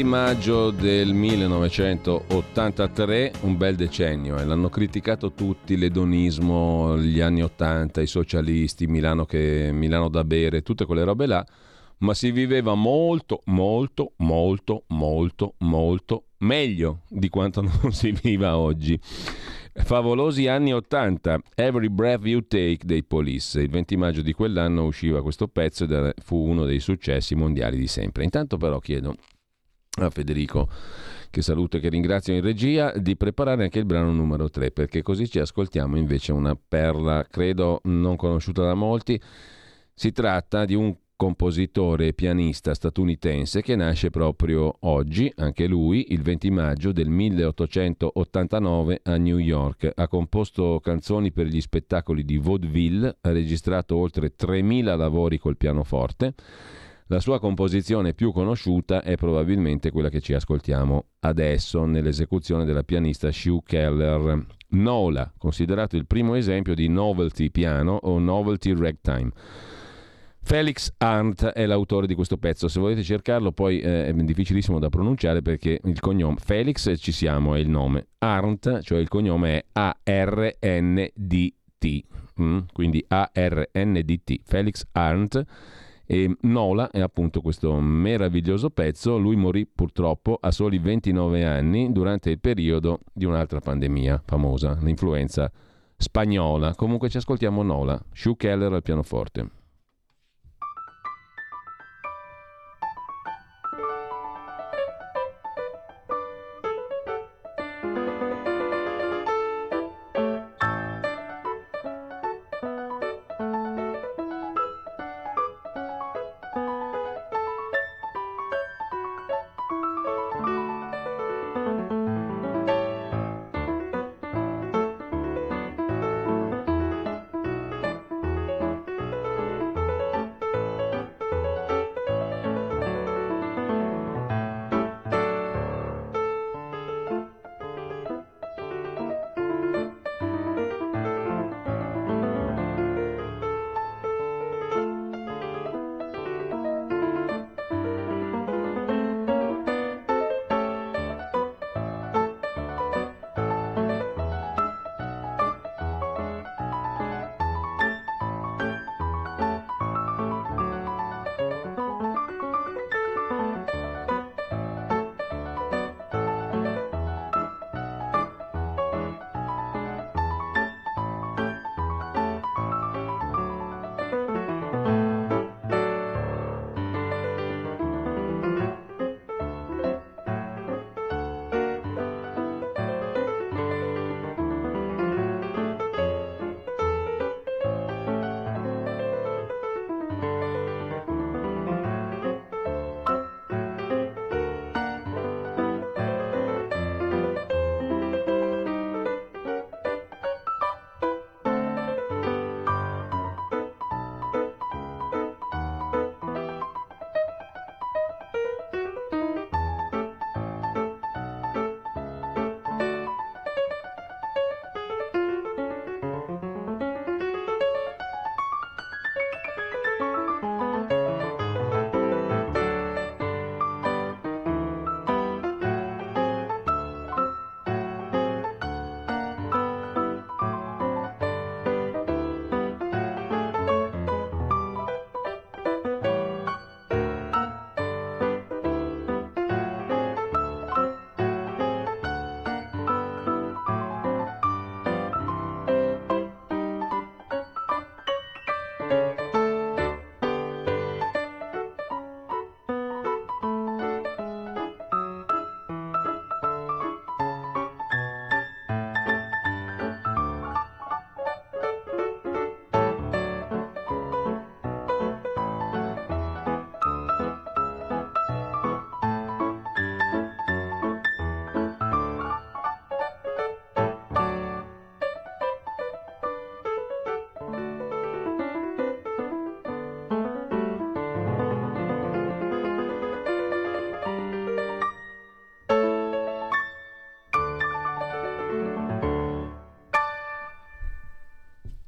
A: 20 maggio del 1983, un bel decennio, e l'hanno criticato tutti, l'edonismo, gli anni 80, i socialisti, Milano, che, Milano da bere, tutte quelle robe là, ma si viveva molto, molto, molto, molto, molto meglio di quanto non si viva oggi. Favolosi anni 80, Every Breath You Take dei Police. Il 20 maggio di quell'anno usciva questo pezzo ed fu uno dei successi mondiali di sempre. Intanto però chiedo a Federico, che saluto e che ringrazio in regia, di preparare anche il brano numero 3, perché così ci ascoltiamo invece una perla, credo non conosciuta da molti. Si tratta di un compositore e pianista statunitense che nasce proprio oggi, anche lui, il 20 maggio del 1889 a New York. Ha composto canzoni per gli spettacoli di vaudeville, ha registrato oltre 3.000 lavori col pianoforte. La sua composizione più conosciuta è probabilmente quella che ci ascoltiamo adesso nell'esecuzione della pianista Sue Keller. Nola, considerato il primo esempio di novelty piano o novelty ragtime. Felix Arndt è l'autore di questo pezzo, se volete cercarlo poi eh, è difficilissimo da pronunciare perché il cognome Felix ci siamo, è il nome, Arndt, cioè il cognome è A-R-N-D-T, mm? quindi A-R-N-D-T, Felix Arndt e Nola è appunto questo meraviglioso pezzo, lui morì purtroppo a soli 29 anni durante il periodo di un'altra pandemia famosa, l'influenza spagnola. Comunque ci ascoltiamo Nola, Sue Keller al pianoforte.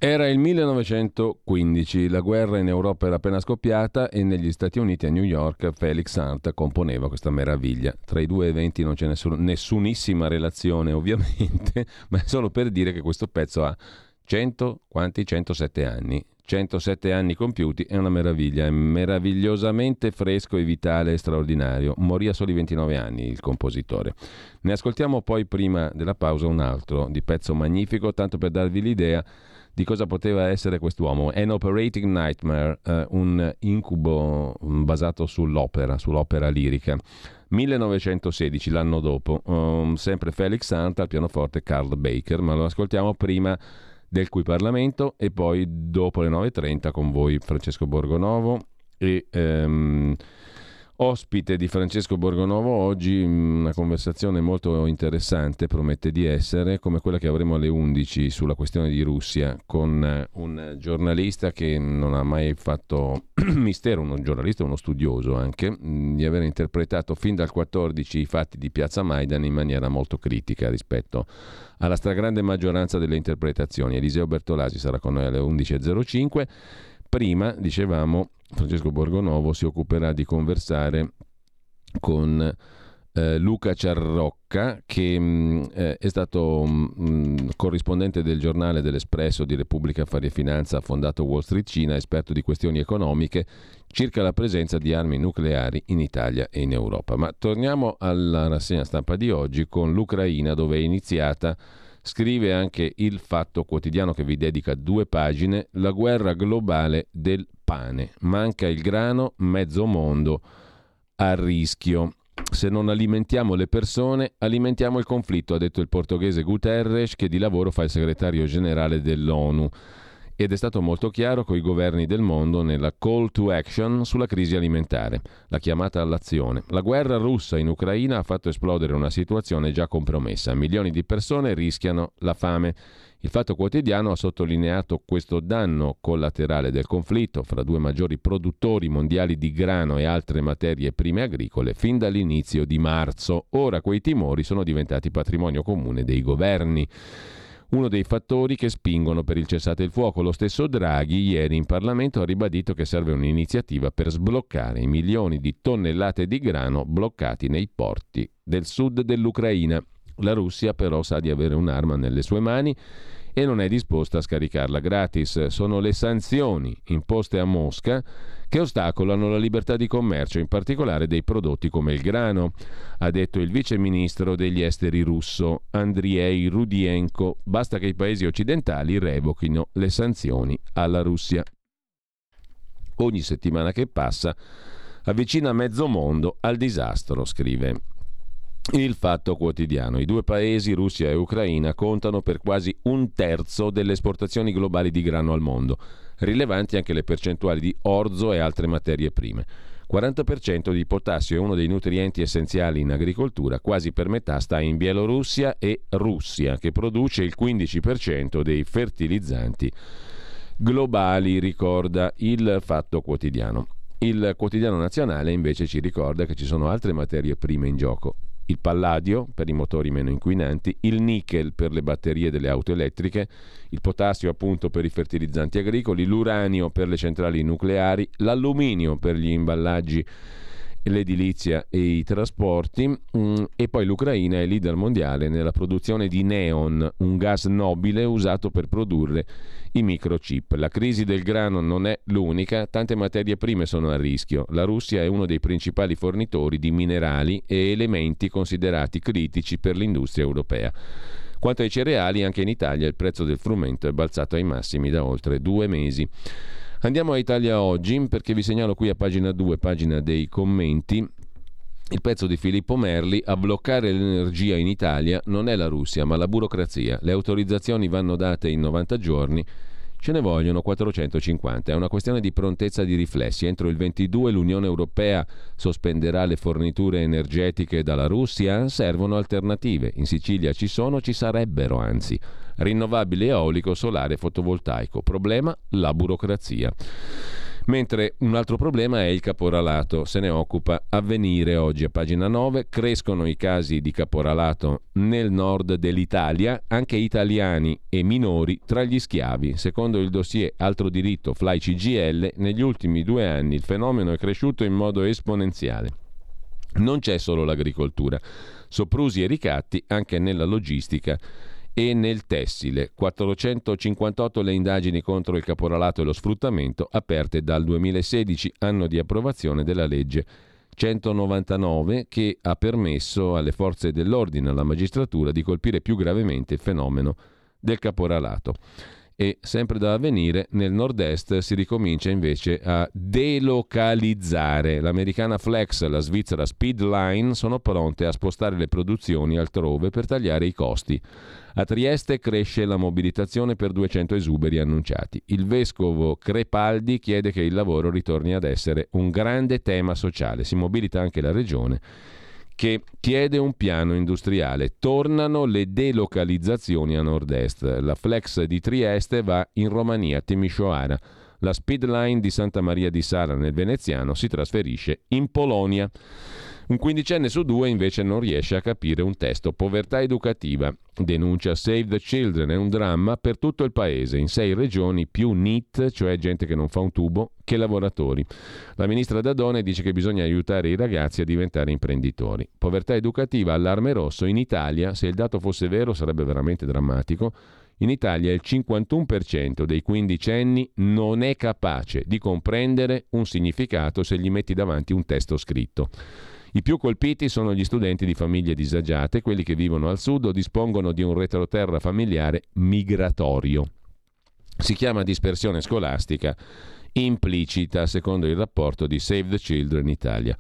A: Era il 1915, la guerra in Europa era appena scoppiata e negli Stati Uniti, a New York, Felix Hunt componeva questa meraviglia. Tra i due eventi non c'è nessun, nessunissima relazione ovviamente, ma è solo per dire che questo pezzo ha 100, quanti? 107 anni. 107 anni compiuti è una meraviglia, è meravigliosamente fresco e vitale e straordinario. Morì a soli 29 anni il compositore. Ne ascoltiamo poi prima della pausa un altro di pezzo magnifico, tanto per darvi l'idea di cosa poteva essere quest'uomo. An Operating Nightmare, eh, un incubo basato sull'opera, sull'opera lirica. 1916, l'anno dopo, um, sempre Felix Sant al pianoforte Carl Baker, ma lo ascoltiamo prima del cui Parlamento e poi dopo le 9.30 con voi Francesco Borgonovo e ehm, ospite di Francesco Borgonovo oggi una conversazione molto interessante promette di essere come quella che avremo alle 11 sulla questione di Russia con un giornalista che non ha mai fatto mistero, un giornalista, uno studioso anche, di aver interpretato fin dal 14 i fatti di Piazza Maidan in maniera molto critica rispetto alla stragrande maggioranza delle interpretazioni. Eliseo Bertolasi sarà con noi alle 11.05. Prima, dicevamo, Francesco Borgonovo si occuperà di conversare con eh, Luca Ciarrocca, che mh, eh, è stato mh, corrispondente del giornale dell'Espresso di Repubblica Affari e Finanza, fondato Wall Street Cina, esperto di questioni economiche circa la presenza di armi nucleari in Italia e in Europa. Ma torniamo alla rassegna stampa di oggi con l'Ucraina, dove è iniziata scrive anche il Fatto Quotidiano che vi dedica due pagine, la guerra globale del pane. Manca il grano, mezzo mondo a rischio. Se non alimentiamo le persone, alimentiamo il conflitto, ha detto il portoghese Guterres, che di lavoro fa il segretario generale dell'ONU. Ed è stato molto chiaro coi governi del mondo nella call to action sulla crisi alimentare, la chiamata all'azione. La guerra russa in Ucraina ha fatto esplodere una situazione già compromessa. Milioni di persone rischiano la fame. Il Fatto Quotidiano ha sottolineato questo danno collaterale del conflitto fra due maggiori produttori mondiali di grano e altre materie prime agricole fin dall'inizio di marzo. Ora quei timori sono diventati patrimonio comune dei governi uno dei fattori che spingono per il cessate il fuoco. Lo stesso Draghi ieri in Parlamento ha ribadito che serve un'iniziativa per sbloccare i milioni di tonnellate di grano bloccati nei porti del sud dell'Ucraina. La Russia però sa di avere un'arma nelle sue mani e non è disposta a scaricarla gratis. Sono le sanzioni imposte a Mosca che ostacolano la libertà di commercio, in particolare dei prodotti come il grano, ha detto il vice ministro degli esteri russo Andriei Rudienko. Basta che i paesi occidentali revochino le sanzioni alla Russia. Ogni settimana che passa avvicina mezzo mondo al disastro, scrive il Fatto Quotidiano. I due paesi, Russia e Ucraina, contano per quasi un terzo delle esportazioni globali di grano al mondo. Rilevanti anche le percentuali di orzo e altre materie prime. 40% di potassio è uno dei nutrienti essenziali in agricoltura, quasi per metà sta in Bielorussia e Russia, che produce il 15% dei fertilizzanti globali, ricorda il Fatto Quotidiano. Il quotidiano nazionale invece ci ricorda che ci sono altre materie prime in gioco il palladio per i motori meno inquinanti, il nickel per le batterie delle auto elettriche, il potassio appunto per i fertilizzanti agricoli, l'uranio per le centrali nucleari, l'alluminio per gli imballaggi l'edilizia e i trasporti mm, e poi l'Ucraina è leader mondiale nella produzione di neon, un gas nobile usato per produrre i microchip. La crisi del grano non è l'unica, tante materie prime sono a rischio. La Russia è uno dei principali fornitori di minerali e elementi considerati critici per l'industria europea. Quanto ai cereali, anche in Italia il prezzo del frumento è balzato ai massimi da oltre due mesi. Andiamo a Italia oggi perché vi segnalo qui a pagina 2, pagina dei commenti, il pezzo di Filippo Merli, a bloccare l'energia in Italia non è la Russia ma la burocrazia. Le autorizzazioni vanno date in 90 giorni, ce ne vogliono 450. È una questione di prontezza di riflessi. Entro il 22 l'Unione Europea sospenderà le forniture energetiche dalla Russia? Servono alternative. In Sicilia ci sono, ci sarebbero anzi rinnovabile eolico, solare, fotovoltaico. Problema? La burocrazia. Mentre un altro problema è il caporalato, se ne occupa Avvenire oggi a pagina 9, crescono i casi di caporalato nel nord dell'Italia, anche italiani e minori tra gli schiavi. Secondo il dossier Altro diritto Fly CGL, negli ultimi due anni il fenomeno è cresciuto in modo esponenziale. Non c'è solo l'agricoltura, soprusi e ricatti anche nella logistica e nel tessile. 458 le indagini contro il caporalato e lo sfruttamento aperte dal 2016, anno di approvazione della legge 199 che ha permesso alle forze dell'ordine e alla magistratura di colpire più gravemente il fenomeno del caporalato. E sempre da avvenire, nel nord-est si ricomincia invece a delocalizzare. L'americana Flex e la svizzera Speedline sono pronte a spostare le produzioni altrove per tagliare i costi. A Trieste cresce la mobilitazione per 200 esuberi annunciati. Il vescovo Crepaldi chiede che il lavoro ritorni ad essere un grande tema sociale. Si mobilita anche la regione che chiede un piano industriale. Tornano le delocalizzazioni a nord-est. La flex di Trieste va in Romania, Timișoara. La speedline di Santa Maria di Sala nel Veneziano si trasferisce in Polonia. Un quindicenne su due invece non riesce a capire un testo. Povertà educativa. Denuncia Save the Children. È un dramma per tutto il paese. In sei regioni più NIT, cioè gente che non fa un tubo, che lavoratori. La ministra Dadone dice che bisogna aiutare i ragazzi a diventare imprenditori. Povertà educativa, allarme rosso. In Italia, se il dato fosse vero, sarebbe veramente drammatico. In Italia il 51% dei quindicenni non è capace di comprendere un significato se gli metti davanti un testo scritto. I più colpiti sono gli studenti di famiglie disagiate, quelli che vivono al sud o dispongono di un retroterra familiare migratorio. Si chiama dispersione scolastica implicita, secondo il rapporto di Save the Children Italia.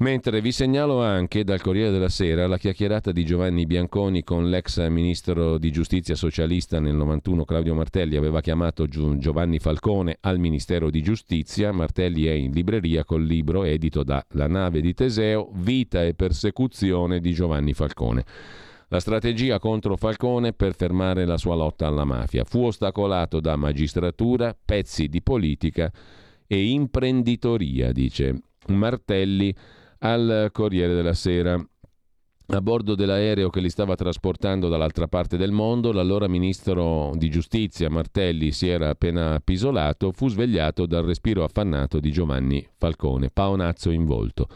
A: Mentre vi segnalo anche dal Corriere della Sera la chiacchierata di Giovanni Bianconi con l'ex ministro di giustizia socialista nel 91 Claudio Martelli aveva chiamato Giovanni Falcone al Ministero di Giustizia. Martelli è in libreria col libro edito da La nave di Teseo, Vita e persecuzione di Giovanni Falcone. La strategia contro Falcone per fermare la sua lotta alla mafia fu ostacolato da magistratura, pezzi di politica e imprenditoria, dice Martelli al Corriere della Sera. A bordo dell'aereo che li stava trasportando dall'altra parte del mondo, l'allora ministro di giustizia Martelli si era appena appisolato, fu svegliato dal respiro affannato di Giovanni Falcone, paonazzo in volto.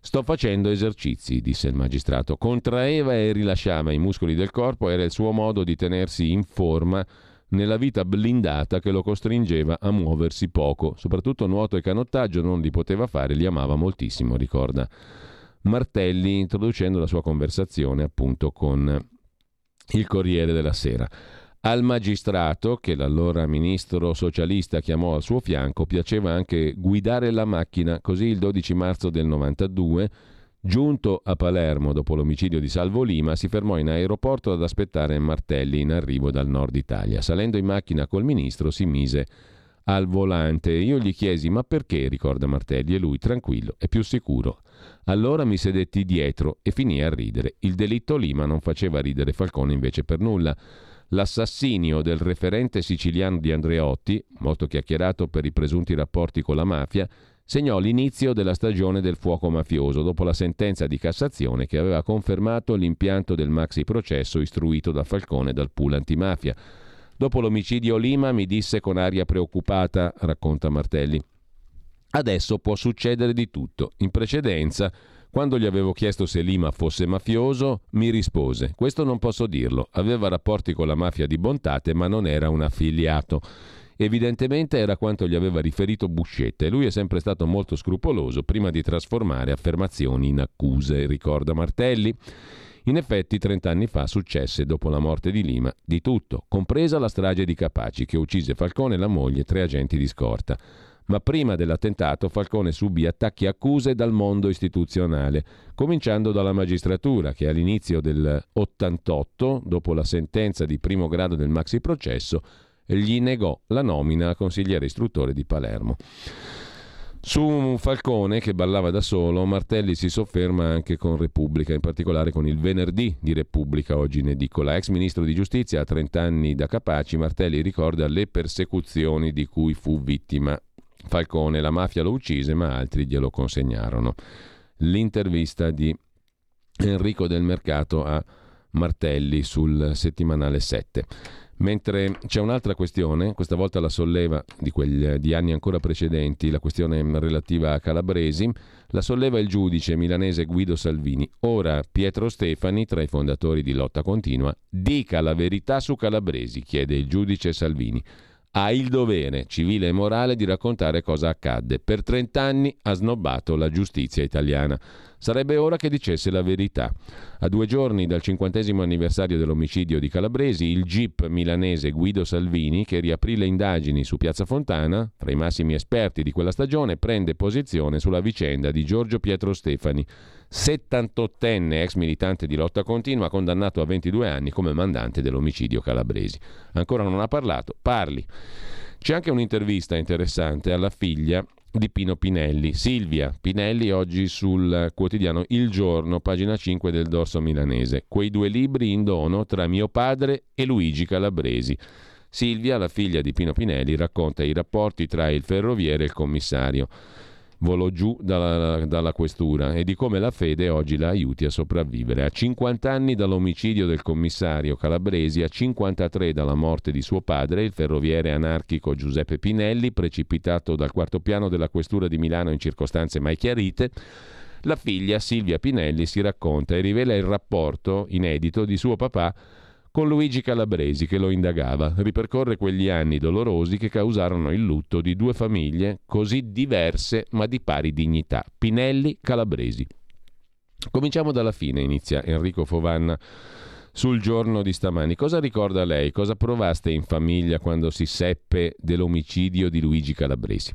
A: Sto facendo esercizi, disse il magistrato. Contraeva e rilasciava i muscoli del corpo, era il suo modo di tenersi in forma nella vita blindata che lo costringeva a muoversi poco. Soprattutto nuoto e canottaggio non li poteva fare, li amava moltissimo, ricorda Martelli, introducendo la sua conversazione appunto con il Corriere della Sera. Al magistrato, che l'allora ministro socialista chiamò al suo fianco, piaceva anche guidare la macchina, così il 12 marzo del 92 Giunto a Palermo dopo l'omicidio di Salvo Lima, si fermò in aeroporto ad aspettare Martelli in arrivo dal nord Italia. Salendo in macchina col ministro si mise al volante. Io gli chiesi ma perché, ricorda Martelli, e lui tranquillo, è più sicuro. Allora mi sedetti dietro e finì a ridere. Il delitto Lima non faceva ridere Falcone invece per nulla. L'assassinio del referente siciliano di Andreotti, molto chiacchierato per i presunti rapporti con la mafia, segnò l'inizio della stagione del fuoco mafioso dopo la sentenza di Cassazione che aveva confermato l'impianto del maxi processo istruito da Falcone dal pool antimafia. Dopo l'omicidio Lima mi disse con aria preoccupata, racconta Martelli. Adesso può succedere di tutto. In precedenza, quando gli avevo chiesto se Lima fosse mafioso, mi rispose: Questo non posso dirlo. Aveva rapporti con la mafia di Bontate, ma non era un affiliato. Evidentemente era quanto gli aveva riferito Buscetta e lui è sempre stato molto scrupoloso prima di trasformare affermazioni in accuse, ricorda Martelli. In effetti, trent'anni fa successe, dopo la morte di Lima, di tutto, compresa la strage di Capaci che uccise Falcone, la moglie e tre agenti di scorta. Ma prima dell'attentato Falcone subì attacchi e accuse dal mondo istituzionale, cominciando dalla magistratura che all'inizio del 88, dopo la sentenza di primo grado del maxi processo, gli negò la nomina a consigliere istruttore di Palermo. Su Falcone, che ballava da solo, Martelli si sofferma anche con Repubblica, in particolare con il venerdì di Repubblica, oggi in edicola. Ex ministro di giustizia, a 30 anni da Capaci, Martelli ricorda le persecuzioni di cui fu vittima. Falcone, la mafia lo uccise ma altri glielo consegnarono. L'intervista di Enrico del Mercato a Martelli sul settimanale 7. Mentre c'è un'altra questione, questa volta la solleva di, quegli, di anni ancora precedenti, la questione relativa a Calabresi, la solleva il giudice milanese Guido Salvini. Ora Pietro Stefani, tra i fondatori di Lotta Continua, dica la verità su Calabresi, chiede il giudice Salvini ha il dovere civile e morale di raccontare cosa accadde. Per 30 anni ha snobbato la giustizia italiana. Sarebbe ora che dicesse la verità. A due giorni dal cinquantesimo anniversario dell'omicidio di Calabresi, il GIP milanese Guido Salvini, che riaprì le indagini su Piazza Fontana, tra i massimi esperti di quella stagione, prende posizione sulla vicenda di Giorgio Pietro Stefani, 78enne ex militante di lotta continua, condannato a 22 anni come mandante dell'omicidio Calabresi. Ancora non ha parlato, parli. C'è anche un'intervista interessante alla figlia di Pino Pinelli. Silvia Pinelli oggi sul quotidiano Il Giorno, pagina 5 del dorso milanese. Quei due libri in dono tra mio padre e Luigi Calabresi. Silvia, la figlia di Pino Pinelli, racconta i rapporti tra il ferroviere e il commissario volò giù dalla, dalla, questura e di come la fede oggi la aiuti a sopravvivere. A 50 anni dall'omicidio del commissario Calabresi, a 53 dalla morte di suo padre, il ferroviere anarchico Giuseppe Pinelli, precipitato dal quarto piano della questura di Milano in circostanze mai chiarite, la figlia Silvia Pinelli si racconta e rivela il rapporto inedito di suo papà con Luigi Calabresi che lo indagava. Ripercorre quegli anni dolorosi che causarono il lutto di due famiglie così diverse ma di pari dignità, Pinelli Calabresi. Cominciamo dalla fine, inizia Enrico Fovanna sul giorno di stamani. Cosa ricorda lei? Cosa provaste in famiglia quando si seppe dell'omicidio di Luigi Calabresi?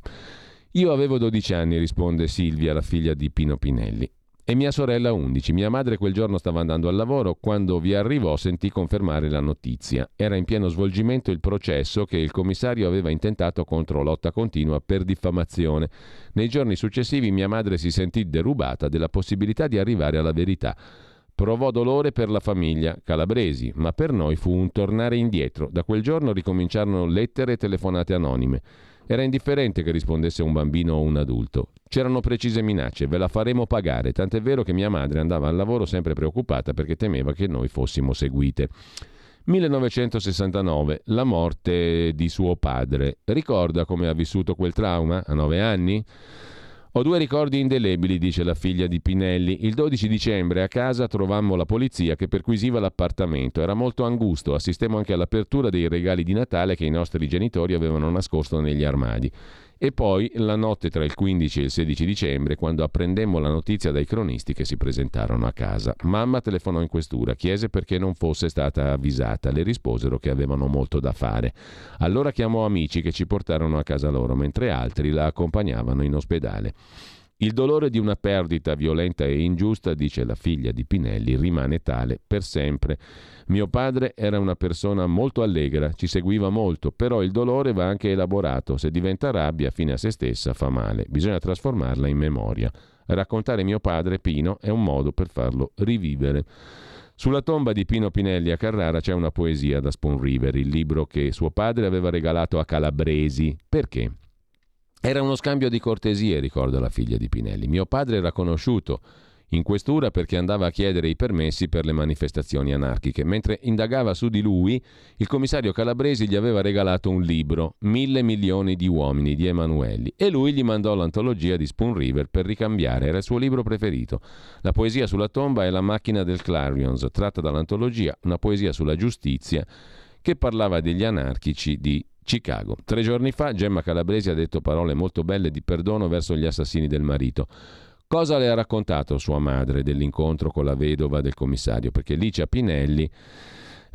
A: Io avevo 12 anni, risponde Silvia, la figlia di Pino Pinelli e mia sorella 11. Mia madre quel giorno stava andando al lavoro, quando vi arrivò sentì confermare la notizia. Era in pieno svolgimento il processo che il commissario aveva intentato contro lotta continua per diffamazione. Nei giorni successivi mia madre si sentì derubata della possibilità di arrivare alla verità. Provò dolore per la famiglia calabresi, ma per noi fu un tornare indietro. Da quel giorno ricominciarono lettere e telefonate anonime. Era indifferente che rispondesse un bambino o un adulto. C'erano precise minacce, ve la faremo pagare, tant'è vero che mia madre andava al lavoro sempre preoccupata perché temeva che noi fossimo seguite. 1969, la morte di suo padre. Ricorda come ha vissuto quel trauma a nove anni? Ho due ricordi indelebili, dice la figlia di Pinelli. Il 12 dicembre a casa trovammo la polizia che perquisiva l'appartamento. Era molto angusto, assistemmo anche all'apertura dei regali di Natale che i nostri genitori avevano nascosto negli armadi. E poi la notte tra il 15 e il 16 dicembre, quando apprendemmo la notizia dai cronisti che si presentarono a casa. Mamma telefonò in questura, chiese perché non fosse stata avvisata. Le risposero che avevano molto da fare. Allora chiamò amici che ci portarono a casa loro, mentre altri la accompagnavano in ospedale. Il dolore di una perdita violenta e ingiusta, dice la figlia di Pinelli, rimane tale per sempre. Mio padre era una persona molto allegra, ci seguiva molto, però il dolore va anche elaborato. Se diventa rabbia fine a se stessa fa male. Bisogna trasformarla in memoria. Raccontare mio padre, Pino, è un modo per farlo rivivere. Sulla tomba di Pino Pinelli a Carrara c'è una poesia da Spoon River, il libro che suo padre aveva regalato a Calabresi. Perché? Era uno scambio di cortesie, ricorda la figlia di Pinelli. Mio padre era conosciuto in questura perché andava a chiedere i permessi per le manifestazioni anarchiche. Mentre indagava su di lui, il commissario Calabresi gli aveva regalato un libro, Mille milioni di uomini, di Emanuelli, e lui gli mandò l'antologia di Spoon River per ricambiare, era il suo libro preferito. La poesia sulla tomba è La macchina del Clarions, tratta dall'antologia, una poesia sulla giustizia che parlava degli anarchici di Chicago. Tre giorni fa Gemma Calabresi ha detto parole molto belle di perdono verso gli assassini del marito. Cosa le ha raccontato sua madre dell'incontro con la vedova del commissario? Perché Licia Pinelli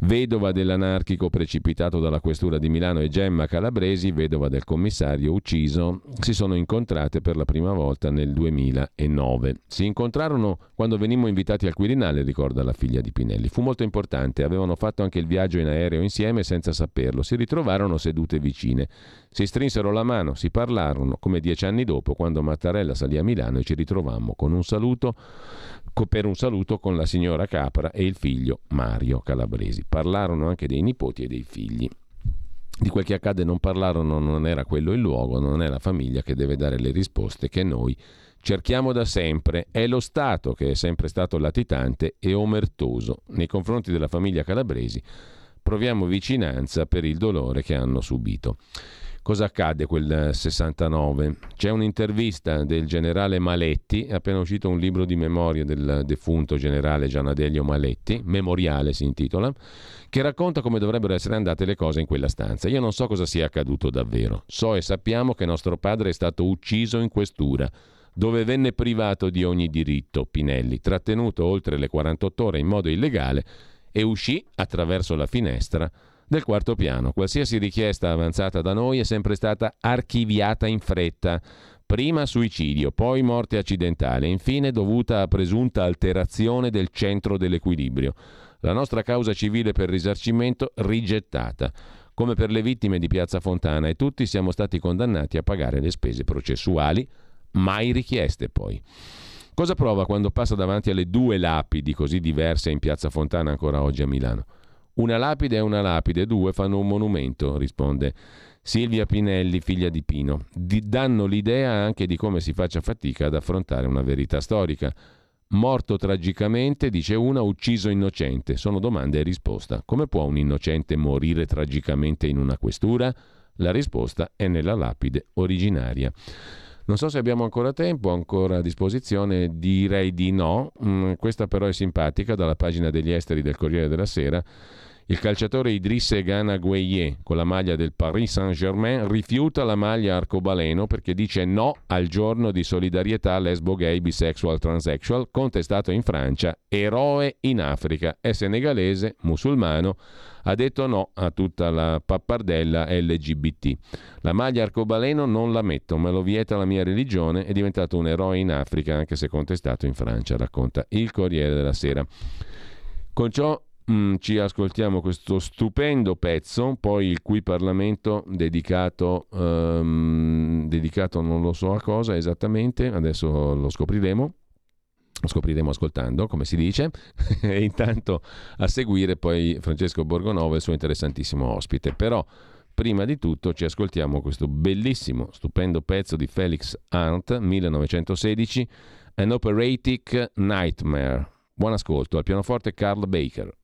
A: vedova dell'anarchico precipitato dalla questura di Milano e Gemma Calabresi, vedova del commissario ucciso, si sono incontrate per la prima volta nel 2009. Si incontrarono quando venimmo invitati al Quirinale, ricorda la figlia di Pinelli. Fu molto importante, avevano fatto anche il viaggio in aereo insieme senza saperlo. Si ritrovarono sedute vicine. Si strinsero la mano, si parlarono, come dieci anni dopo, quando Mattarella salì a Milano e ci ritrovammo con un saluto per un saluto con la signora Capra e il figlio Mario Calabresi. Parlarono anche dei nipoti e dei figli. Di quel che accade non parlarono, non era quello il luogo, non è la famiglia che deve dare le risposte che noi cerchiamo da sempre. È lo Stato che è sempre stato latitante e omertoso nei confronti della famiglia Calabresi. Proviamo vicinanza per il dolore che hanno subito. Cosa accade quel 69? C'è un'intervista del generale Maletti, è appena uscito un libro di memoria del defunto generale Gianadelio Maletti, Memoriale si intitola, che racconta come dovrebbero essere andate le cose in quella stanza. Io non so cosa sia accaduto davvero. So e sappiamo che nostro padre è stato ucciso in questura, dove venne privato di ogni diritto, Pinelli, trattenuto oltre le 48 ore in modo illegale e uscì attraverso la finestra del quarto piano. Qualsiasi richiesta avanzata da noi è sempre stata archiviata in fretta. Prima suicidio, poi morte accidentale, infine dovuta a presunta alterazione del centro dell'equilibrio. La nostra causa civile per risarcimento rigettata, come per le vittime di Piazza Fontana e tutti siamo stati condannati a pagare le spese processuali, mai richieste poi. Cosa prova quando passa davanti alle due lapidi così diverse in Piazza Fontana ancora oggi a Milano? Una lapide è una lapide, due fanno un monumento, risponde Silvia Pinelli, figlia di Pino. Di- danno l'idea anche di come si faccia fatica ad affrontare una verità storica. Morto tragicamente, dice una, ucciso innocente. Sono domande e risposta. Come può un innocente morire tragicamente in una questura? La risposta è nella lapide originaria. Non so se abbiamo ancora tempo, ancora a disposizione, direi di no. Mm, questa però è simpatica dalla pagina degli esteri del Corriere della Sera. Il calciatore Idrisse Gana Gueye, con la maglia del Paris Saint-Germain, rifiuta la maglia arcobaleno perché dice no al giorno di solidarietà lesbo gay, bisexual, transsexual, contestato in Francia, eroe in Africa, è senegalese, musulmano, ha detto no a tutta la pappardella LGBT. La maglia arcobaleno non la metto, me lo vieta la mia religione, è diventato un eroe in Africa anche se contestato in Francia, racconta il Corriere della Sera. Con ciò Mm, ci ascoltiamo questo stupendo pezzo, poi il cui Parlamento dedicato, um, dedicato non lo so a cosa esattamente, adesso lo scopriremo. Lo scopriremo ascoltando, come si dice, e intanto a seguire poi Francesco Borgonova e il suo interessantissimo ospite. Però prima di tutto ci ascoltiamo questo bellissimo, stupendo pezzo di Felix Arndt, 1916, An Operatic Nightmare. Buon ascolto, al pianoforte Carl Baker.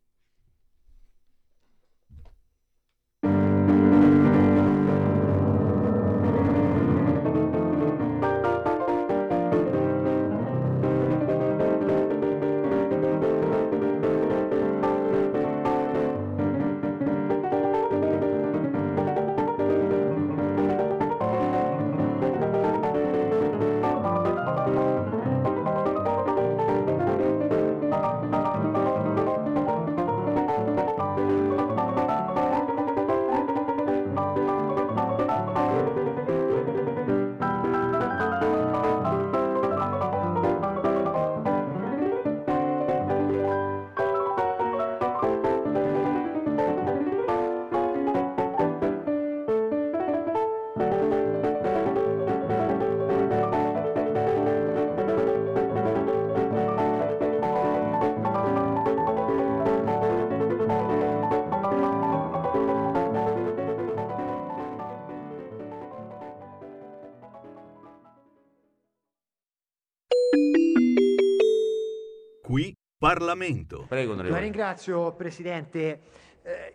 I: Parlamento.
J: Prego,
K: La ringrazio Presidente.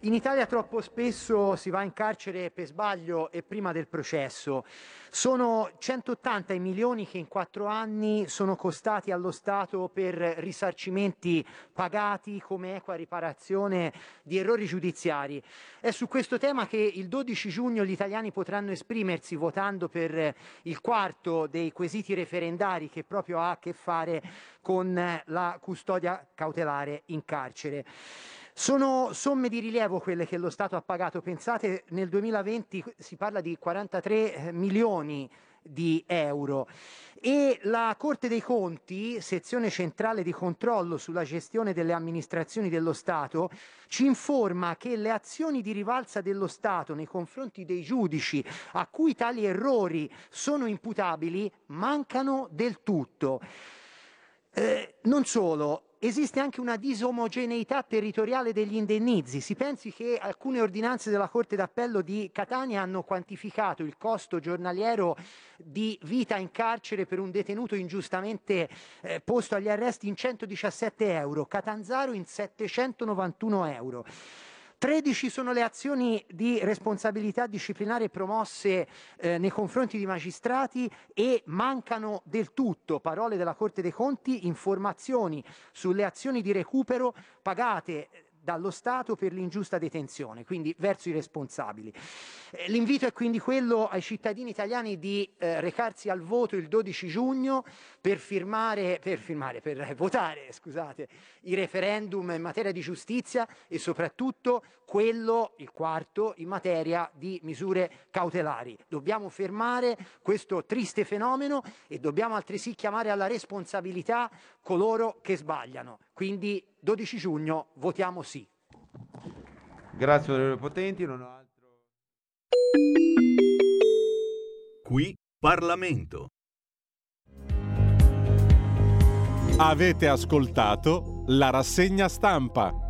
K: In Italia troppo spesso si va in carcere per sbaglio e prima del processo. Sono 180 i milioni che in quattro anni sono costati allo Stato per risarcimenti pagati come equa riparazione di errori giudiziari. È su questo tema che il 12 giugno gli italiani potranno esprimersi votando per il quarto dei quesiti referendari che proprio ha a che fare con la custodia cautelare in carcere. Sono somme di rilievo quelle che lo Stato ha pagato. Pensate, nel 2020 si parla di 43 milioni di euro e la Corte dei Conti, sezione centrale di controllo sulla gestione delle amministrazioni dello Stato, ci informa che le azioni di rivalsa dello Stato nei confronti dei giudici a cui tali errori sono imputabili mancano del tutto. Eh, non solo, esiste anche una disomogeneità territoriale degli indennizi. Si pensi che alcune ordinanze della Corte d'Appello di Catania hanno quantificato il costo giornaliero di vita in carcere per un detenuto ingiustamente eh, posto agli arresti in 117 euro, Catanzaro in 791 euro. 13 sono le azioni di responsabilità disciplinare promosse eh, nei confronti di magistrati e mancano del tutto, parole della Corte dei Conti, informazioni sulle azioni di recupero pagate dallo Stato per l'ingiusta detenzione, quindi verso i responsabili. Eh, L'invito è quindi quello ai cittadini italiani di eh, recarsi al voto il 12 giugno per firmare, per firmare, per votare, scusate, i referendum in materia di giustizia e soprattutto quello, il quarto, in materia di misure cautelari. Dobbiamo fermare questo triste fenomeno e dobbiamo altresì chiamare alla responsabilità coloro che sbagliano. Quindi 12 giugno votiamo sì.
J: Grazie onorevole Potenti, non ho altro.
I: Qui Parlamento.
E: Avete ascoltato la rassegna stampa.